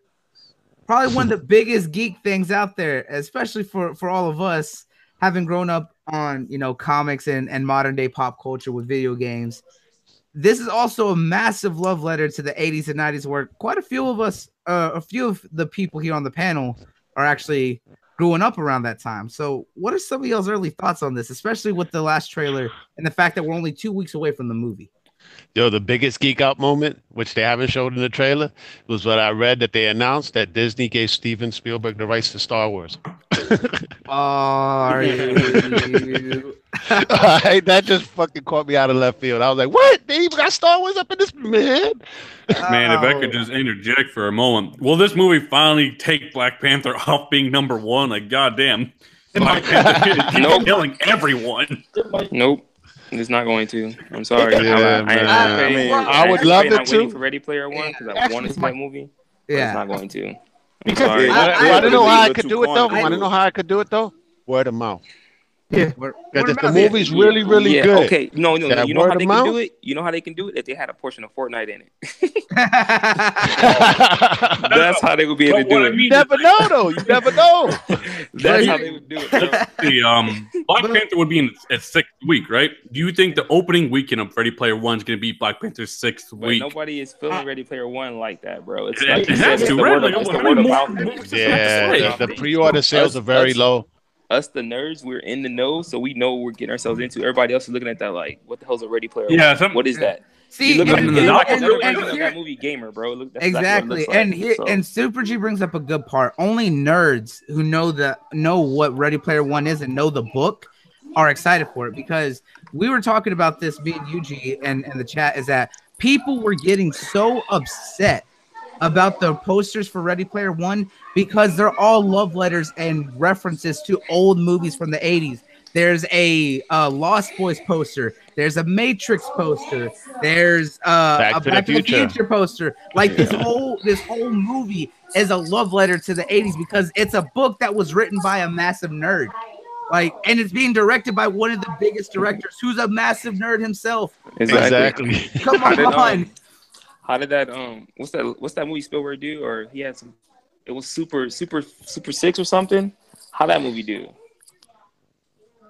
probably one of the biggest geek things out there, especially for for all of us having grown up on you know comics and, and modern day pop culture with video games. This is also a massive love letter to the 80s and 90s where quite a few of us, uh, a few of the people here on the panel are actually growing up around that time. So, what are some of y'all's early thoughts on this, especially with the last trailer and the fact that we're only two weeks away from the movie? Yo, the biggest geek out moment, which they haven't showed in the trailer, was what I read that they announced that Disney gave Steven Spielberg the rights to Star Wars. Are you? Alright, that just fucking caught me out of left field. I was like, "What? They even got Star Wars up in this man?" Man, if I could Oh. just interject for a moment, will this movie finally take Black Panther off being number one? Like, goddamn, Black Panther Nope. killing everyone. Nope. It's not going to. I'm sorry. Yeah, I, I, I, man. I, I mean, I would love it I'm waiting to. for Ready Player One because I want to see my- that movie. But it's not going to. I'm Because- sorry. Yeah, I- I- Want to know how I could do it though? I don't know how I could do it though? Word of mouth. Yeah. We're- Because the about there. movie's really, really yeah, good, Okay, no, no, no. That You know how of they mouth? can do it. You know how they can do it if they had a portion of Fortnite in it. you That's how they would be able to But what do I it. you never know though. You never know. That's But how they would do it. bro. the um Black Panther would be in its sixth week, right? Do you think the opening weekend of Ready Player One is going to be Black Panther's sixth But week? nobody is feeling Ready Player One like that, bro. It's It- like it has to, right? Like, of- it's the how word many of more mouth. movies Yeah, the, the pre-order sales are very Us- low. Us, the nerds, we're in the know, so we know what we're getting ourselves into. Everybody else is looking at that like, what the hell's a Ready Player Yeah, some- What is that? See, You look and, at and- and- like and- and here- that movie Gamer, bro. Look, that's exactly exactly like. and here So- and super g brings up a good part only nerds who know the know what ready player one is and know the book are excited for it because we were talking about this me and Yuji and and the chat is that people were getting so upset about the posters for Ready Player One because they're all love letters and references to old movies from the 80s. There's a uh, Lost Boys poster. There's a Matrix poster. There's uh, Back a to the Back to the Future. Poster. Like this whole this whole movie is a love letter to the 80s because it's a book that was written by a massive nerd. Like, and it's being directed by one of the biggest directors who's a massive nerd himself. Exactly. Come on. How did that um what's that what's that movie Spielberg do? Or he had some it was super super super six or something. How that movie do?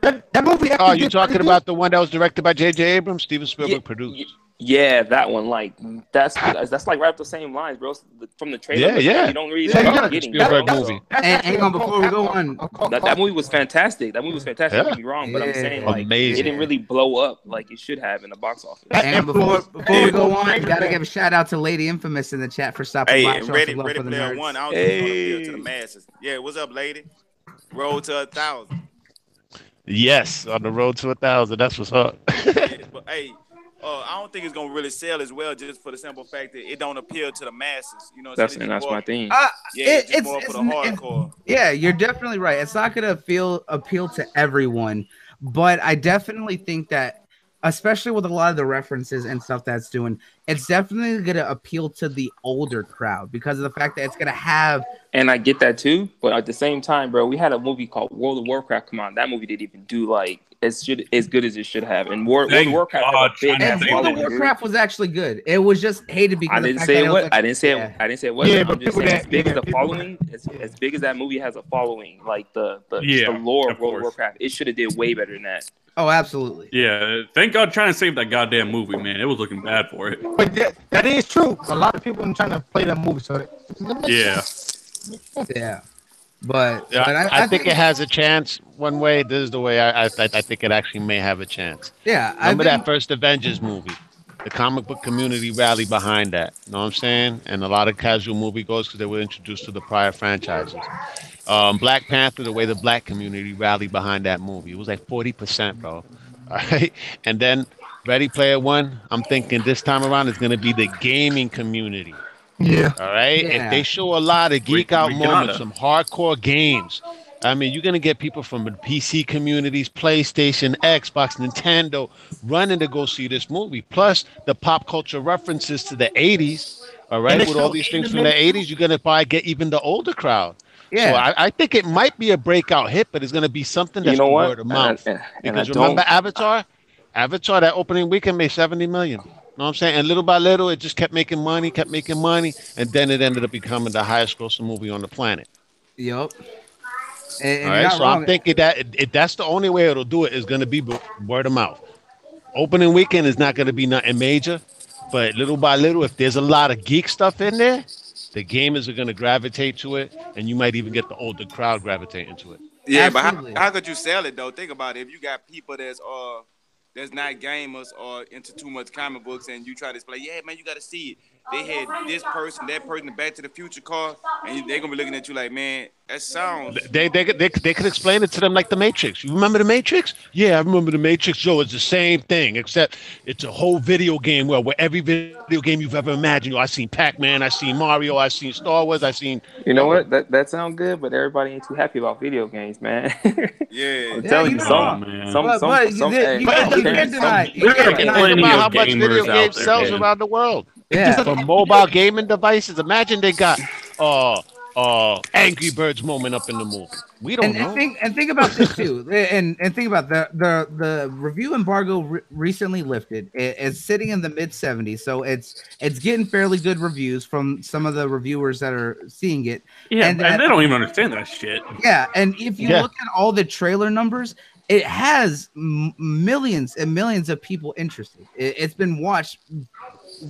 That, that movie. Oh, you did talking about the one that was directed by J.J. Abrams? Steven Spielberg produced. Yeah, that one. Like that's that's like right up the same lines, bro. From the trailer, Yeah, yeah. You don't really Yeah, know what yeah. getting. Spielberg bro. movie. That's Hang- hang on, before we go on. That, that movie was fantastic. That movie was fantastic. Yeah. Don't get me wrong, but I'm saying like Amazing. it didn't really blow up like it should have in the box office. And before before we go on, Hey, gotta give a shout out to Lady Infamous in the chat for stopping Hey, by. and showing Ready, love Ready for the Player nerds. One. I don't think it's gonna appeal to the masses. Yeah, what's up, lady? Road to a thousand. Yes, on the road to a thousand. That's what's up. Yeah, but hey, uh, I don't think it's gonna really sell as well, just for the simple fact that it don't appeal to the masses. You know, That's and that's more- my thing. Uh, Yeah, it- it's, just it's- more for the it's- it's- hardcore. Yeah, you're definitely right. It's not gonna feel appeal to everyone, but I definitely think that, especially with a lot of the references and stuff that's doing, it's definitely gonna appeal to the older crowd because of the fact that it's gonna have. And I get that too, but at the same time, bro, we had a movie called World of Warcraft come on, That movie didn't even do like as should as good as it should have. And War, World of Warcraft God, has a big China And World of. Warcraft was actually good. It was just hated because I of the didn't fact say that it it was. was I didn't say yeah. it. I didn't say it was. Yeah, I'm but just saying, that- as big yeah, as the following, as, as big as that movie has a following, like the the, Yeah, the lore of of World of. Warcraft, it should have did way better than that. Oh, absolutely. Yeah, thank God trying to save that goddamn movie, man. It was looking bad for it. But that, that is true. A lot of people are trying to play that movie. So that, Yeah. Yeah, but, Yeah, but I, think it has a chance. One way, this is the way I, I, I think it actually may have a chance. Yeah, I Remember think, that first Avengers movie? The comic book community rallied behind that. You know what I'm saying? And a lot of casual moviegoers because they were introduced to the prior franchises. Um, Black Panther, the way the black community rallied behind that movie, it was like 40%, bro. All right. And then Ready Player One, I'm thinking this time around is going to be the gaming community. yeah. All right. Yeah. If they show a lot of We- geek out we moments, gotta. some hardcore games. I mean, you're gonna get people from the PC communities, PlayStation, Xbox, Nintendo, running to go see this movie. Plus the pop culture references to the 80s. All right, with all these things from the 80s, you're gonna probably get even the older crowd. yeah. So I, I think it might be a breakout hit, but it's gonna be something that's you know what? word of mouth. and- and I Because remember don't- Avatar? Avatar, that opening weekend made 70 million. You know what I'm saying? And little by little, it just kept making money, kept making money, and then it ended up becoming the highest grossing movie on the planet. Yup. And, and All you're right, not so wrong. I'm thinking that it, it- that's the only way it'll do it is going to be word of mouth. Opening weekend is not going to be nothing major, but little by little, if there's a lot of geek stuff in there, the gamers are going to gravitate to it, and you might even get the older crowd gravitating to it. Yeah, Absolutely. but how, how could you sell it though? Think about it. If you got people that's uh that's not gamers or into too much comic books, and you try to explain, yeah, man, you got to see it. They had this person, that person, the Back to the Future car, and they're gonna be looking at you like, man, that sounds. They, they, they, they could explain it to them like the Matrix. You remember the Matrix? Yeah, I remember the Matrix. Joe, it's the same thing, except it's a whole video game where, where every video game you've ever imagined. I've seen Pac-Man, I've seen Mario, I've seen Star Wars, I've seen You know what? That that sounds good, but everybody ain't too happy about video games, man. Yeah, I'm Yeah, telling you you, know. some, man. some, But- some, but some, you- hey, you can't- some you parents- can't some- deny- you There can't are deny- plenty Think about of how much video gamers game out there, sells man. around the world. Yeah. For mobile gaming devices, imagine they got uh uh Angry Birds moment up in the movie. We don't and, know. and think and think about this too, and and think about the the the review embargo re- recently lifted. It- it's sitting in the mid 70s, so it's it's getting fairly good reviews from some of the reviewers that are seeing it. Yeah, And and, that- they don't even understand that shit. Yeah, and if you Yeah. look at all the trailer numbers, it has m- millions and millions of people interested. It, it's been watched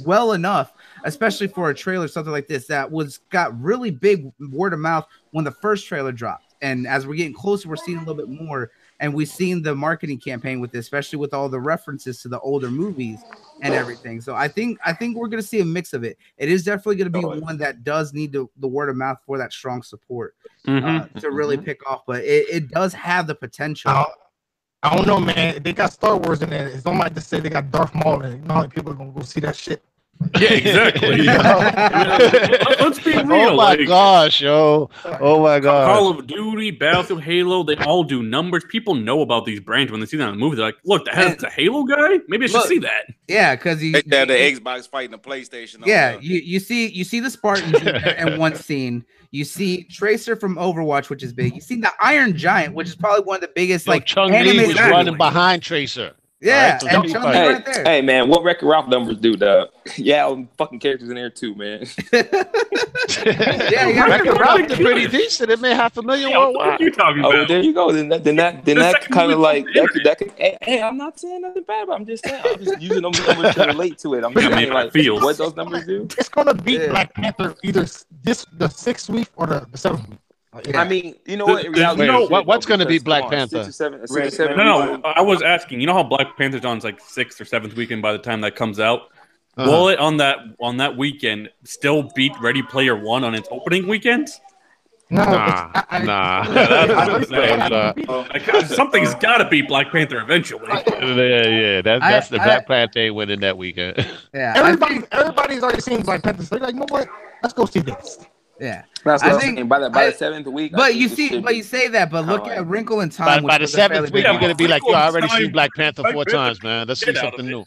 well enough, especially for a trailer, something like this that was got really big word of mouth when the first trailer dropped. And as we're getting closer, we're seeing a little bit more. And we've seen the marketing campaign with this, especially with all the references to the older movies and everything. So I think I think we're gonna see a mix of it. It is definitely gonna be Totally. one that does need the, the word of mouth for that strong support Mhm. uh, to really pick off, but it, it does have the potential. I don't, I don't know, man. They got Star Wars in there. It's don't like to say they got Darth Maul in it. You know many people are gonna go see that shit? Yeah, exactly. Let's be oh real. Oh my like, gosh, yo! Oh my god! Call of Duty, Battlefield, Halo, they all do numbers. People know about these brands when they see that in the movie. They're like, look, that has And- a Halo guy? Maybe I should Look, see that. yeah, because you, They had the Xbox fighting the PlayStation. yeah, you, you see you see the Spartans in, in one scene. You see Tracer from Overwatch, which is big. You see the Iron Giant, which is probably one of the biggest Yo, like Chun-Li was running behind Tracer. Yeah, so and don't be Chung funny. Li's Hey, right there. hey, man, what Wreck-It Ralph numbers do, dog? Yeah, all them fucking characters in there too, man. Yeah, you gotta Wreck-It Ralph Ralph did pretty decent. It made half a million Yeah, what worldwide. are you talking about? Oh, about? there you go. Then that, then that, then that kind of like that could, that could. Hey, hey, I'm not saying nothing bad, but I'm just saying I'm just using them numbers to relate to it. I'm Yeah, saying like it feels. what those numbers do. It's gonna beat Yeah. Black Panther either this the sixth week or the, the seventh week. Yeah. I mean, you know what? the- in reality, Wait, shit, what- what's gonna be Black on, Panther? Six or seven, six or Red- seven No, weeks. no. I was asking. You know how Black Panther's on like sixth or seventh weekend by the time that comes out. Uh-huh. Will it on that on that weekend still beat Ready Player One on its opening weekend? No, Nah, I, I, nah. Yeah, that's I- what I'm I- saying. I- Nah. Like, something's got to beat Black Panther eventually. Yeah, yeah. That, I- that's the I- Black Panther winning that weekend. yeah, Everybody, think, everybody's already seen Black Panther. So they're like, you know what? Let's go see this. Yeah. That's I what I'm think- saying. By the by I- the seventh week, But you see, but you say that, but look kinda at like- Wrinkle in Time. By, by the was a fairly seventh week, you're gonna be like, yo, I already seen Black Panther four times, man. Let's see Get out of something new.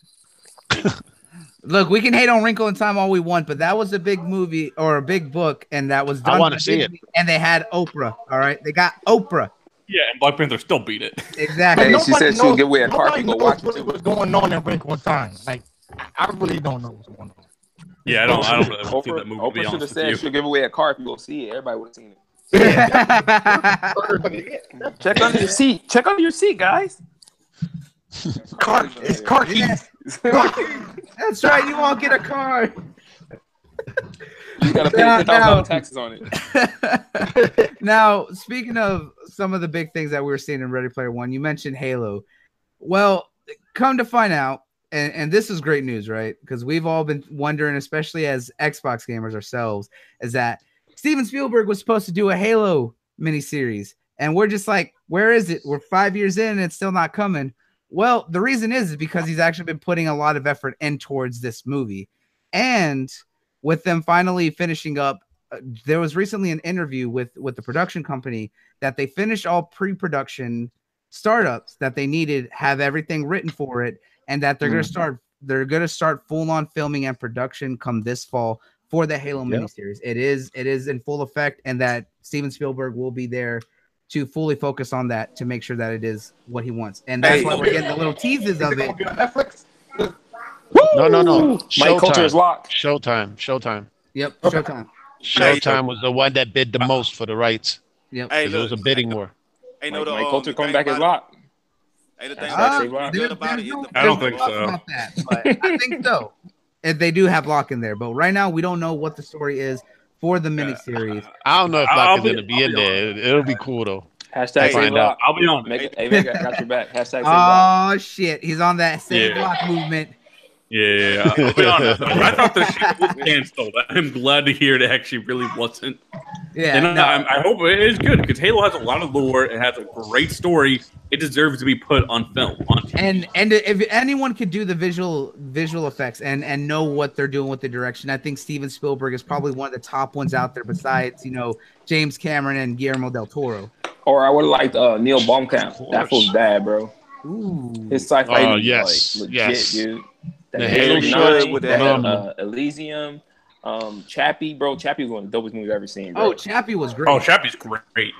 Look, we can hate on Wrinkle in Time all we want, but that was a big movie or a big book, and that was I done wanna by see it. And they had Oprah. All right, they got Oprah. Yeah, and Black Panther still beat it. Exactly. Hey, she nobody said she would knows- give away a car nobody if you go knows watch it, what was going on in Wrinkle in Time. Like, I really don't know what's going on. Yeah, I don't. I don't really want see Oprah, that movie. Oprah should have said she'll give away a car if you go see it. Everybody would have seen it. Check under your seat. Check under your seat, guys. Car, it's car keys. that's right. You won't get a car. You gotta pay Now- ten thousand now- taxes on it. now, speaking of some of the big things that we were seeing in Ready Player One, you mentioned Halo. Well, come to find out, and, and this is great news, right? Because we've all been wondering, especially as Xbox gamers ourselves, is that Steven Spielberg was supposed to do a Halo miniseries, and we're just like, where is it? We're five years in, and it's still not coming. Well, the reason is, is because he's actually been putting a lot of effort in towards this movie, and with them finally finishing up uh, there was recently an interview with with the production company that they finished all pre-production startups that they needed have everything written for it and that they're going to start they're going to start full on filming and production come this fall for the Halo Yep. miniseries. It is it is in full effect and that Steven Spielberg will be there to fully focus on that to make sure that it is what he wants. And that's Hey. why we're getting the little teases of it. Netflix. No, no, no. Mike Culture is locked. Showtime. Showtime. Yep, Showtime. Showtime was the one that bid the most for the rights. Yep. Hey, 'cause It was a bidding war. Hey, no, Mike, the, Mike um, Culture the coming back is locked. It- Hey, the thing Uh, about say it, why. the There- good about it there's is no- I don't think so. About that, but I think so. If they do have Locke in there, but right now we don't know what the story is for the miniseries. I don't know if I'll Locke is going to be in be there. It'll be cool though. Hashtag Hey, save find out. I'll be on. Make it, hey, Meg, I got your back. Hashtag save lock. Oh shit, he's on that same Yeah. Locke movement. Yeah, yeah, yeah. I'll be honest. I thought the shit was canceled. I'm glad to hear it actually really wasn't. Yeah, and no, I, I hope it is good because Halo has a lot of lore. It has a great story. It deserves to be put on film. On TV. and and if anyone could do the visual visual effects and and know what they're doing with the direction, I think Steven Spielberg is probably one of the top ones out there. Besides, you know, James Cameron and Guillermo del Toro. Or I would have liked uh, Neill Blomkamp. That fool's bad, bro. Ooh, His sci-fi, Oh, is, yes, like, legit, yes. dude. That The Halo Halo Nine, with that, that- uh, Elysium, um, Chappie, bro. Chappie was one of the dopest movies I've ever seen. Bro. oh, Chappie was great. oh, Chappie's great.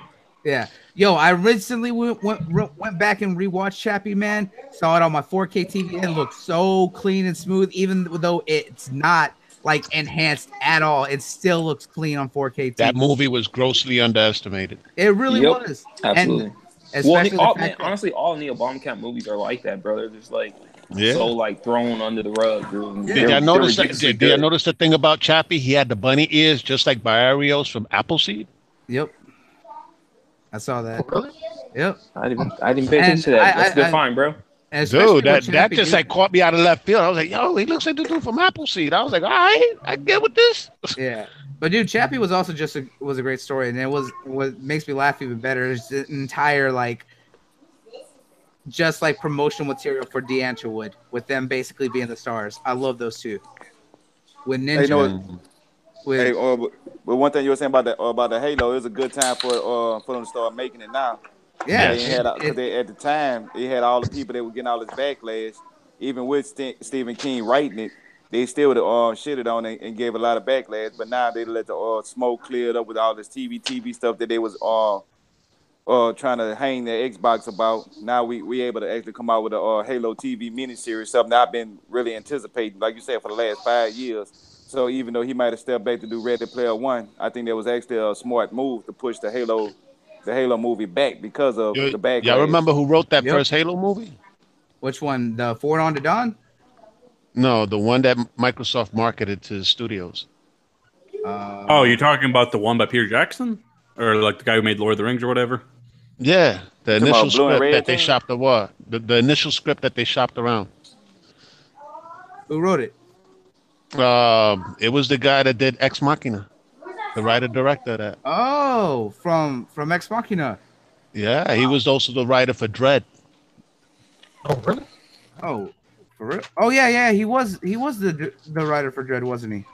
Yeah. Yo, I recently went, went went back and rewatched Chappie, man. Saw it on my 4K TV and it looked so clean and smooth, even though it's not like enhanced at all. It still looks clean on 4K TV. That movie was grossly underestimated. It really Yep. was. Absolutely. And well, especially all, man, honestly, all Neill Blomkamp movies are like that, bro. They're just like Yeah. so like thrown under the rug, dude. Did y'all notice that? Did, did y'all notice the thing about Chappie? He had the bunny ears just like Briareos from Appleseed. Yep. I saw that. Oh, really? Yep. I didn't, I didn't pay attention to that. I- That's I- good, I- fine, bro. Especially Dude, that, that just like caught me out of left field. I was like, yo, he looks like the dude from Appleseed. I was like, all right, I get with this. Yeah, but dude, Chappie was also just a was a great story, and it was what makes me laugh even better is the entire like, just like promotional material for Die Antwoord with them basically being the stars. I love those two. with Ninja. Hey, no, with, Hey, uh, but- but one thing you were saying about the uh, about the Halo, it was a good time for uh for them to start making it now. yeah, They had it- they at the time they had all the people that were getting all this backlash. Even with St- Stephen King writing it, they still uh, shitted on it and gave a lot of backlash. But now they let the uh, smoke cleared up with all this TV TV stuff that they was uh uh trying to hang their Xbox about. Now we we able to actually come out with a uh, Halo TV miniseries, something I've been really anticipating, like you said, for the last five years. So even though he might have stepped back to do Ready Player One, I think that was actually a smart move to push the Halo, the Halo movie back because of You- the backlash. Y'all remember who wrote that Yep. first Halo movie? which one? The Forward Unto Dawn. No, the one that Microsoft marketed to the studios. Uh, Oh, you're talking about the one by Peter Jackson, or like the guy who made Lord of the Rings or whatever? Yeah, the Talking initial script Red that they thing? shopped the what? The, the initial script that they shopped around. who wrote it? Um, it was the guy that did Ex Machina, the writer director that. Oh, from from Ex Machina. Yeah, he was also the writer for Dredd. Oh, really? Oh, for real? Oh yeah, yeah. He was he was the the writer for Dredd, wasn't he?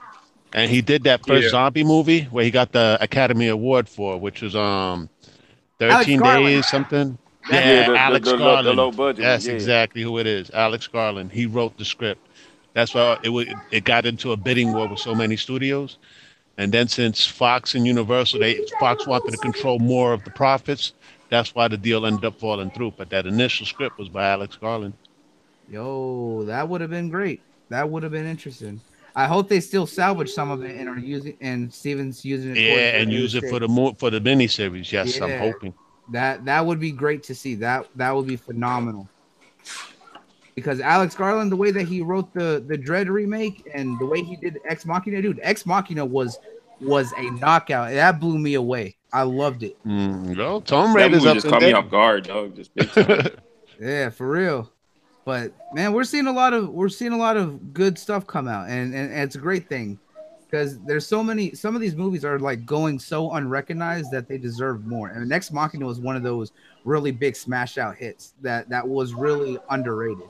And he did that first Yeah. zombie movie where he got the Academy Award for, which was um, Alex 13 Garland. days something. Yeah, Yeah, the- the- Alex the the Garland. low budget That's yeah. exactly who it is. Alex Garland. He wrote the script. That's why it wa- it got into a bidding war with so many studios. And then since Fox and Universal, they Fox wanted to control more of the profits. That's why the deal ended up falling through. But that initial script was by Alex Garland. Yo, that would have been great. That would have been interesting. I hope they still salvage some of it and are using and Steven's using it. Yeah, and use it for the mo- for the miniseries. Yes, I'm hoping. That that would be great to see. That that would be phenomenal. Because Alex Garland, the way that he wrote the the Dredd remake and the way he did Ex Machina, dude, Ex Machina was was a knockout. That blew me away. I loved it. Mm, well, Tomb That Raider's up just caught me off guard, dog. Just. Yeah, for real. But man, we're seeing a lot of we're seeing a lot of good stuff come out, and and, and it's a great thing because there's so many. Some of these movies are like going so unrecognized that they deserve more. And Next Machina was one of those really big smash out hits that that was really underrated.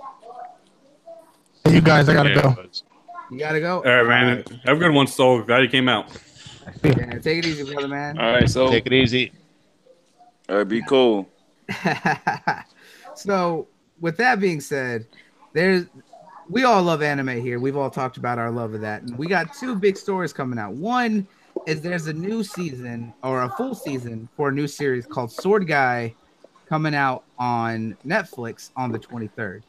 Hey, you guys, I gotta Yeah, go. but- You gotta go. All right, man. Have a good one, Soul. Glad you came out. Yeah, take it easy, brother, man. All right, so Take it easy. All right, be cool. so with that being said, there's we all love anime here. We've all talked about our love of that. And we got two big stories coming out. One is there's a new season or a full season for a new series called Sword Gai coming out on Netflix on the 23rd.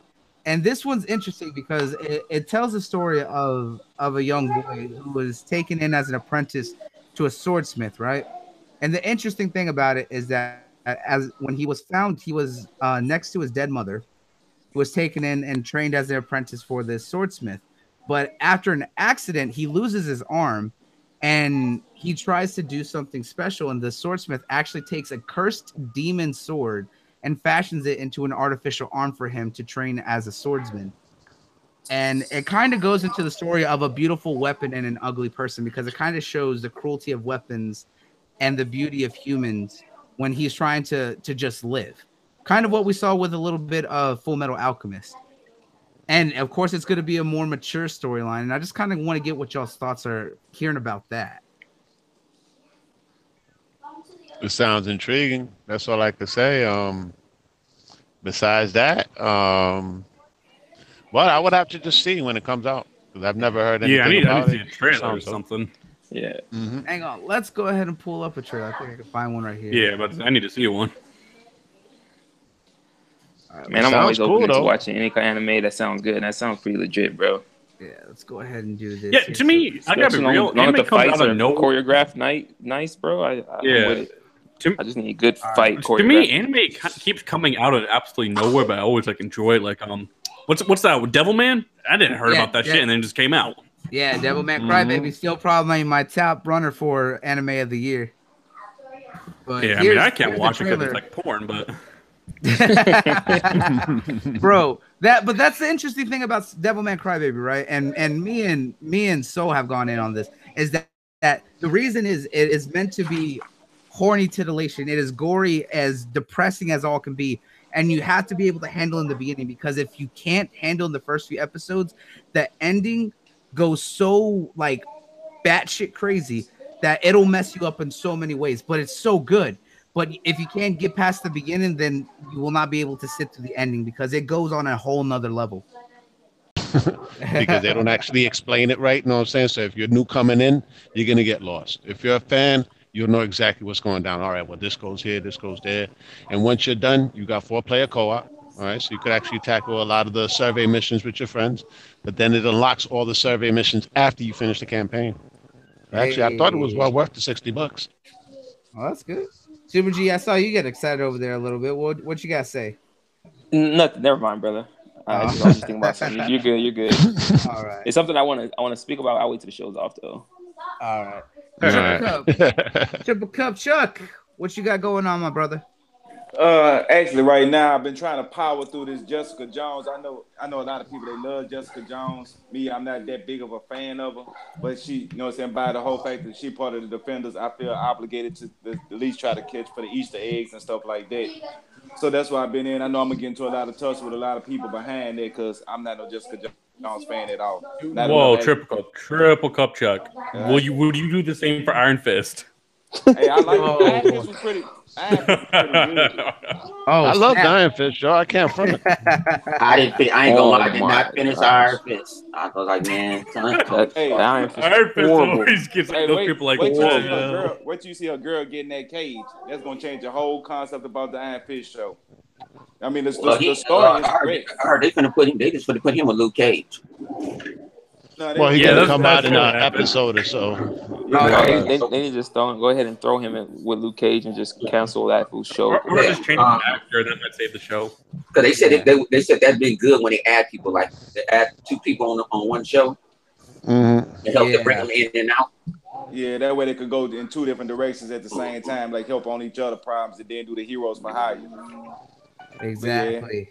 And this one's interesting because it, it tells the story of of a young boy who was taken in as an apprentice to a swordsmith, right? And the interesting thing about it is that as when he was found, he was uh, next to his dead mother, was taken in and trained as an apprentice for this swordsmith. But after an accident, he loses his arm, and he tries to do something special. And the swordsmith actually takes a cursed demon sword and fashions it into an artificial arm for him to train as a swordsman. And it kind of goes into the story of a beautiful weapon and an ugly person because it kind of shows the cruelty of weapons and the beauty of humans when he's trying to to just live. Kind of what we saw with a little bit of Full Metal Alchemist. And of course, it's going to be a more mature storyline. And I just kind of want to get what y'all's thoughts are hearing about that. It sounds intriguing. That's all I could say. Um, besides that, um, well, I would have to just see when it comes out because I've never heard anything Yeah, I need, I need to see it. a trailer or Sounds something. yeah, Mhm. Hang on, let's go ahead and pull up a trailer. I think I can find one right here. Yeah, but I need to see one. All right, man, I'm always cool, open to watching any kind of anime that sounds good. That sounds pretty legit, bro. yeah, let's go ahead and do this. Yeah, here. to me, I gotta be real. long- long Anime the comes fights out are of nowhere. choreographed, night, nice, bro. I, I Yeah. To, I just need good All right. fight to me, anime keeps coming out of absolutely nowhere, but I always like enjoy it. Like, um, what's what's that? Devilman? I didn't heard Yeah, about that yeah. shit, and then it just came out. yeah, Devilman Mhm. Crybaby still probably my top runner for anime of the year. But Yeah, I mean, I can't watch it because it's like porn, but bro that but that's the interesting thing about devil devilman crybaby right? And and me and me and so have gone in on this is that that the reason is it is meant to be horny titillation. It is gory as depressing as all can be. And you have to be able to handle in the beginning because if you can't handle in the first few episodes the ending goes so like batshit crazy that it'll mess you up in so many ways, but it's so good. But if you can't get past the beginning, then you will not be able to sit to the ending because it goes on a whole nother level. because they don't actually explain it right. You know what I'm saying? So if you're new coming in, you're gonna get lost. If you're a fan, you'll know exactly what's going down. All right, well, this goes here, this goes there. And once you're done, you got four player co-op. All right, so you could actually tackle a lot of the survey missions with your friends, but then it unlocks all the survey missions after you finish the campaign. Actually, I thought it was well worth the 60 bucks. Oh, that's good. Super G, I saw you get excited over there a little bit. What what you got to say? Nothing. Never mind, brother. Uh, I just, I was just about something. You're good. You're good. All right. It's something I want to. I want to speak about. I'll wait till the show's off though. All right. All Triple right. Cup. Triple Cup Chuck. What you got going on, my brother? Uh, actually, right now I've been trying to power through this Jessica Jones. I know, I know a lot of people they love Jessica Jones. Me, I'm not that big of a fan of her, but she, you know, what I'm saying by the whole fact that she part of the Defenders, I feel obligated to the, at least try to catch for the Easter eggs and stuff like that. So that's why I've been in. I know I'm gonna get into a lot of touch with a lot of people behind it because I'm not no Jessica Jones fan at all. Not Whoa, triple cup, triple cup, Chuck. Will you would you do the same for Iron Fist? Hey, I like Oh. Iron was pretty. Iron was pretty. Oh, I love snap. Iron Fist, yo. I can't front it. I didn't. Fin- I ain't gonna Oh lie. I did my not finish gosh. Iron Fist. I was like, man, son, That, Hey, that Iron Fist Iron is always gets Hey, those wait, people like, wait till you see a girl. Wait till you see a girl get in that cage. That's gonna change the whole concept about the Iron Fist show. I mean, the, the, well, he, the story uh, is I, heard, great. I heard they finna put him. They just finna put him with Luke Cage. No, Well, he's Yeah, gonna come out in an episode or so. No, yeah. they, they, they need to just throw, go ahead and throw him in with Luke Cage and just cancel that whole show. Or, or just change Uh, the actor, then might save the show. Because they said it, they, they said that'd be good when they add people, like they add two people on on one show Mhm. to help Yeah. to bring them in and out. Yeah, that way they could go in two different directions at the same time, like help on each other problems, and then do the heroes for hire. Exactly.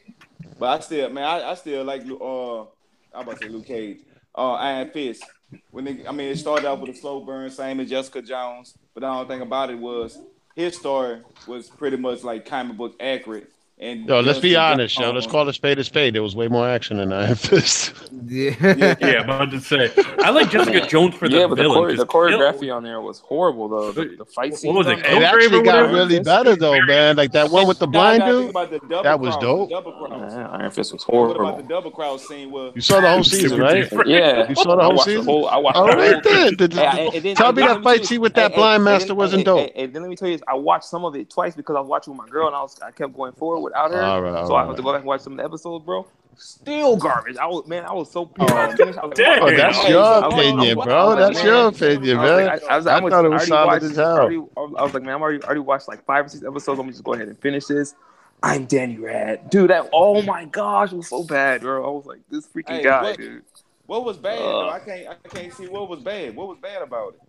But I still, man, I, I still like Lu- uh, I'm about to say Luke Cage, uh, Iron Fist. When they, I mean, it started out with a slow burn, same as Jessica Jones. But the only thing about it was his story was pretty much like comic book accurate. And Yo, let's be honest, yo. Let's call a spade a spade. There was way more action in Iron Fist. Yeah. Yeah, but to say, I like Jessica Jones for the yeah, but the, villain. chore- the 'cause Kill- choreography on there was horrible though. The, the fight scene. What was it, It actually got whatever? really better though, man. Like that one with the blind dude. about the double That was dope. the Double. Iron Fist was What about the horrible. double cross scene? Where You saw the whole season, right? Yeah, You saw the whole watched season? whole. I watched All the right whole then. The- Hey, and- and then- Tell me that fight scene with that blind master wasn't dope. And, and then let me tell you, I watched some of it twice because I was watching with my girl and I was I kept going forward without her. All right, all so I right. had to go back and watch some of the episodes, bro. Still garbage. I was man, I was so pissed. I was finished. Like, Oh, that's your so- I was- opinion, bro. That's man, your opinion, I was man. I, I was, I I'm thought it was solid watched- as hell. already- I was like, man, I'm already, already watched like five or six episodes. I'm just go ahead and finish this. I'm Danny Rand, dude. That oh my gosh, was so bad, bro. I was like, this freaking Hey, guy, what- dude. what was bad? Uh. I can't, I can't see what was bad. What was bad about it?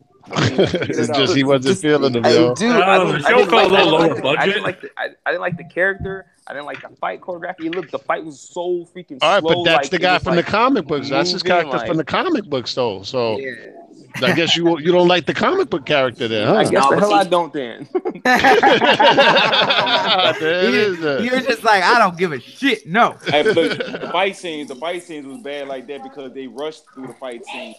it's just he wasn't Just- feeling them, Hey, yo. dude, Uh, I the didn't, show I didn't felt like, a little I lower didn't I didn't like the, I, I didn't like the character. I didn't like the fight choreography. Look, the fight was so freaking All right, slow. but that's like, the guy from like, the comic books. That's his character like- from the comic books, though. So Yeah. I guess you you don't like the comic book character then, I guess No, the hell I don't then. there it is. you, then. you're just like, I don't give a shit. No. Hey, look, the fight scenes, the fight scenes was bad like that because they rushed through the fight scene.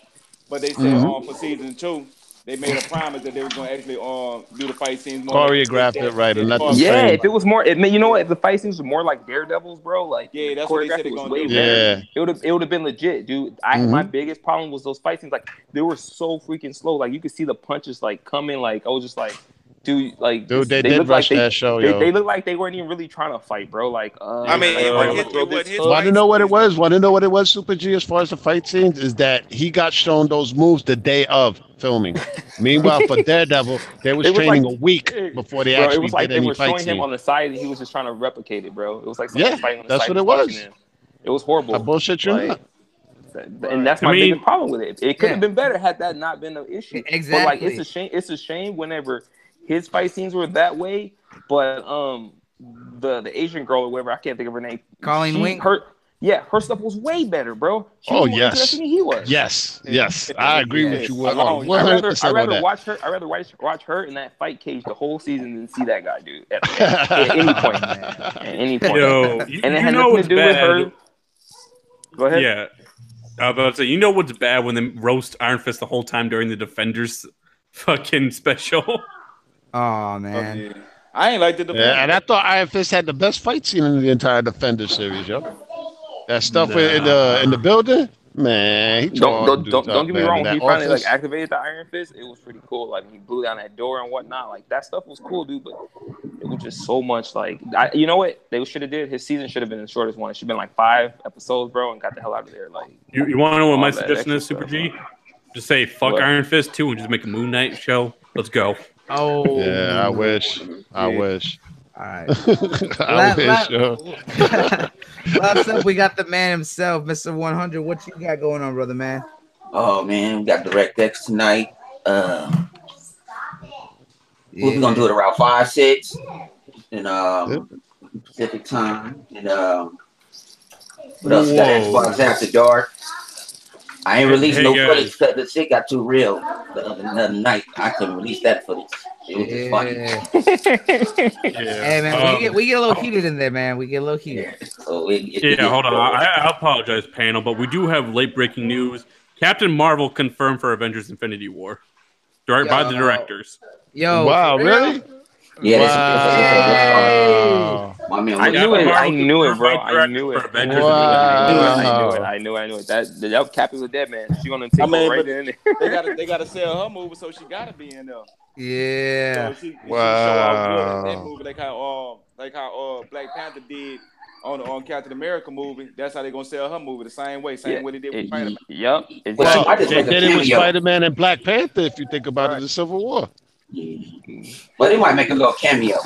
But they said Mhm. um, for season two, they made a promise that they were going to actually um, do the fight scenes more. Choreographed it right and let them yeah, if it was more, it, you know what? If the fight scenes were more like Daredevils, bro, like Yeah, that's what they said choreography was gonna way do. better. Yeah. It would have it would have been legit, dude. I Mhm. my biggest problem was those fight scenes. Like they were so freaking slow. Like you could see the punches like coming. Like I was just like, dude, like Dude, they, did looked rush like they, that show, They, yo. they look like they weren't even really trying to fight, bro. Like, uh, I mean, like, it I'm wasn't gonna his- throw it wasn't this his hook. Want to know what it was? Want to know what it was, Super G, as far as the fight scenes? Is that he got shown those moves the day of filming. Meanwhile, for Daredevil, they was was training like- a week before they Bro, actually it was like did they were fight showing him on the side and he was just trying to replicate it, bro. It was like someone Yeah, fighting on the that's side what it was. him. It was horrible. I bullshit you Like, and that's I my mean- biggest problem with it. It could have Yeah. been better had that not been an issue. But like, it's a shame. It's a shame whenever his fight scenes were that way. But um, the the Asian girl or whatever, I can't think of her name. Colleen she- Wing? Her, yeah, her stuff was way better, bro. She Oh, was yes. than he was. Yes, yes, I agree with you. Yes. One I'd rather, I'd percent rather that. watch her. I'd rather watch, watch her in that fight cage the whole season than see that guy, dude. At, at- at any point. At any point. Yo, you, and it you had know nothing to do with bad. her. Go ahead. Yeah. Uh, but I'd say, you know what's bad when they roast Iron Fist the whole time during the Defenders fucking special? Oh Oh, man. yeah. I ain't like the Yeah, and I thought Iron Fist had the best fight scene in the entire Defender series, yo. That stuff with- in the in the building, man. He Don't don't, don't, don't get me wrong. When he that finally office. like activated the Iron Fist, it was pretty cool. Like when he blew down that door and whatnot. Like that stuff was cool, dude. But it was just so much. Like I, you know what they should have did? His season should have been the shortest one. It should have been like five episodes, bro, and got the hell out of there. Like You, you want to know what my suggestion is, Super stuff, G? Just say fuck What? Iron Fist 2 and just make a Moon Knight show. Let's go. Oh. Yeah, I wish. I Yeah. wish. All right. I La- wish, la- yo. Last up, we got the man himself, Mr. 100. What you got going on, brother man? Oh man, we got Direct X tonight. Uh, we're gonna do it around five, six, and um, Pacific time. And um, what else? We got Whoa. Xbox After Dark. I ain't released Hey, no guys. footage because the shit got too real the other, the other night. I couldn't release that footage. It was just funny. Yeah. Yeah. Hey man, Um, we get we get a little heated in there, man. We get a little heated. Yeah. So it, it, it Yeah, hold on. I, I apologize, panel, but we do have late breaking news. Captain Marvel confirmed for Avengers Infinity War. Direct by the directors. Yo, wow, for real? really? Yeah, that's, Wow. that's, my man. I was- knew it. I knew it, bro. I knew it. Wow. I knew it. I knew it. I knew. I knew it. That that Cap is a dead man. She gonna take I mean, right in there. they gotta they gotta sell her movie, so she gotta be in there. Yeah. So she, she Wow. show good that movie, like how uh like how uh Black Panther did on on Captain America movie. That's how they gonna sell her movie the same way, same Yeah, way they did with Spider Man. Yep. Well, Exactly. I just They did it with. Spider Man and Black Panther, if you think about Right. it, the Civil War. But they might make a little cameo.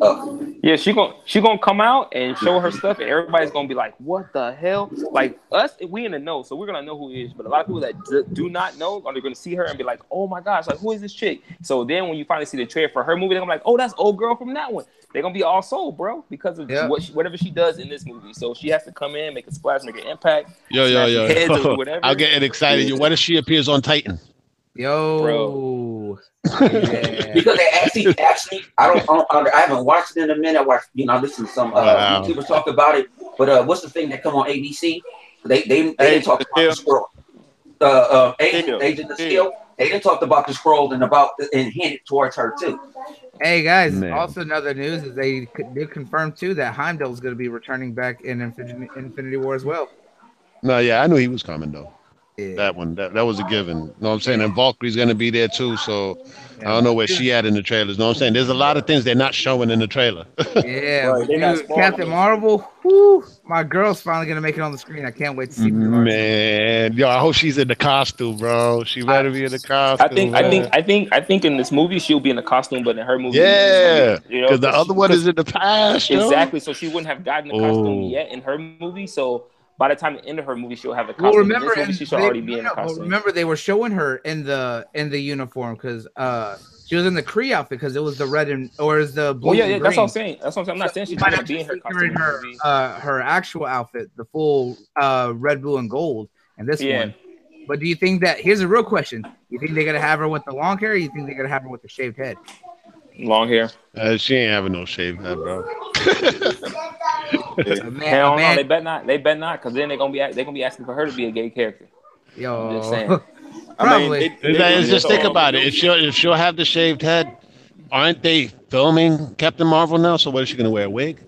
Uh, Yeah, she gonna she gonna come out and show her stuff, and everybody's gonna be like, "What the hell?" Like us, we in the know, so we're gonna know who it is. But a lot of people that d- do not know are gonna see her and be like, "Oh my gosh, like who is this chick?" So then when you finally see the trailer for her movie, they're gonna be like, "Oh, that's old girl from that one." They're gonna be all sold, bro, because of Yeah. what she, whatever she does in this movie. So she has to come in, make a splash, make an impact. Yo, yo, Smash yo. heads or whatever. I'm getting excited. What if she appears on Titan? Yo. Yeah. because they actually, actually, I don't, I don't, I haven't watched it in a minute. I watched, you know, I listened to some uh, Wow. YouTubers talk about it. But uh, what's the thing that come on ABC? They, they, they didn't talk about the scroll. Uh, uh, Agent, Agent of Shield. Shield. They didn't talk about the scroll and about and hinted towards her too. Hey guys, Man. also another news is they c- did confirm too that Heimdall is going to be returning back in Infinity, Infinity War as well. No, yeah, I knew he was coming though. Yeah. That one, that, that was a given. You know what I'm saying? And Valkyrie's gonna be there too. So I don't know where she at in the trailers. know what I'm saying? There's a lot of things they're not showing in the trailer. Yeah, Right, dude, Captain. Marvel. Whew, my girl's finally gonna make it on the screen. I can't wait to see. Mm-hmm. her. Man, yo, I hope she's in the costume, bro. She better be in the costume. I think, I think, I think, I think in this movie she'll be in the costume, but in her movie, Yeah, you know, because the other one is in the past. yo. Exactly. So she wouldn't have gotten the costume Oh. yet in her movie. So by the time the end of her movie, she'll have the Well, costume. remember, in this movie, she should they- already be in the no, but costume. remember they were showing her in the in the uniform because uh she was in the Kree outfit because it was the red and or is the blue. well, yeah, and yeah, that's what I'm saying. That's what I'm saying. I'm not saying You she's might gonna be in her actually see her costume. in in her uh her actual outfit, the full uh red, blue, and gold, and this Yeah. one. But do you think that here's a real question? You think they're gonna have her with the long hair? Or you think they're gonna have her with the shaved head? Long hair. Uh, she ain't having no shaved head, bro. A man, Hell a no, they bet not. They bet not, because then they're gonna be they're gonna be asking for her to be a gay character. I'm yo, just saying. I mean, probably. they- they just think about it. If she'll if she'll have the shaved head, aren't they filming Captain Marvel now? So what is she gonna wear a wig?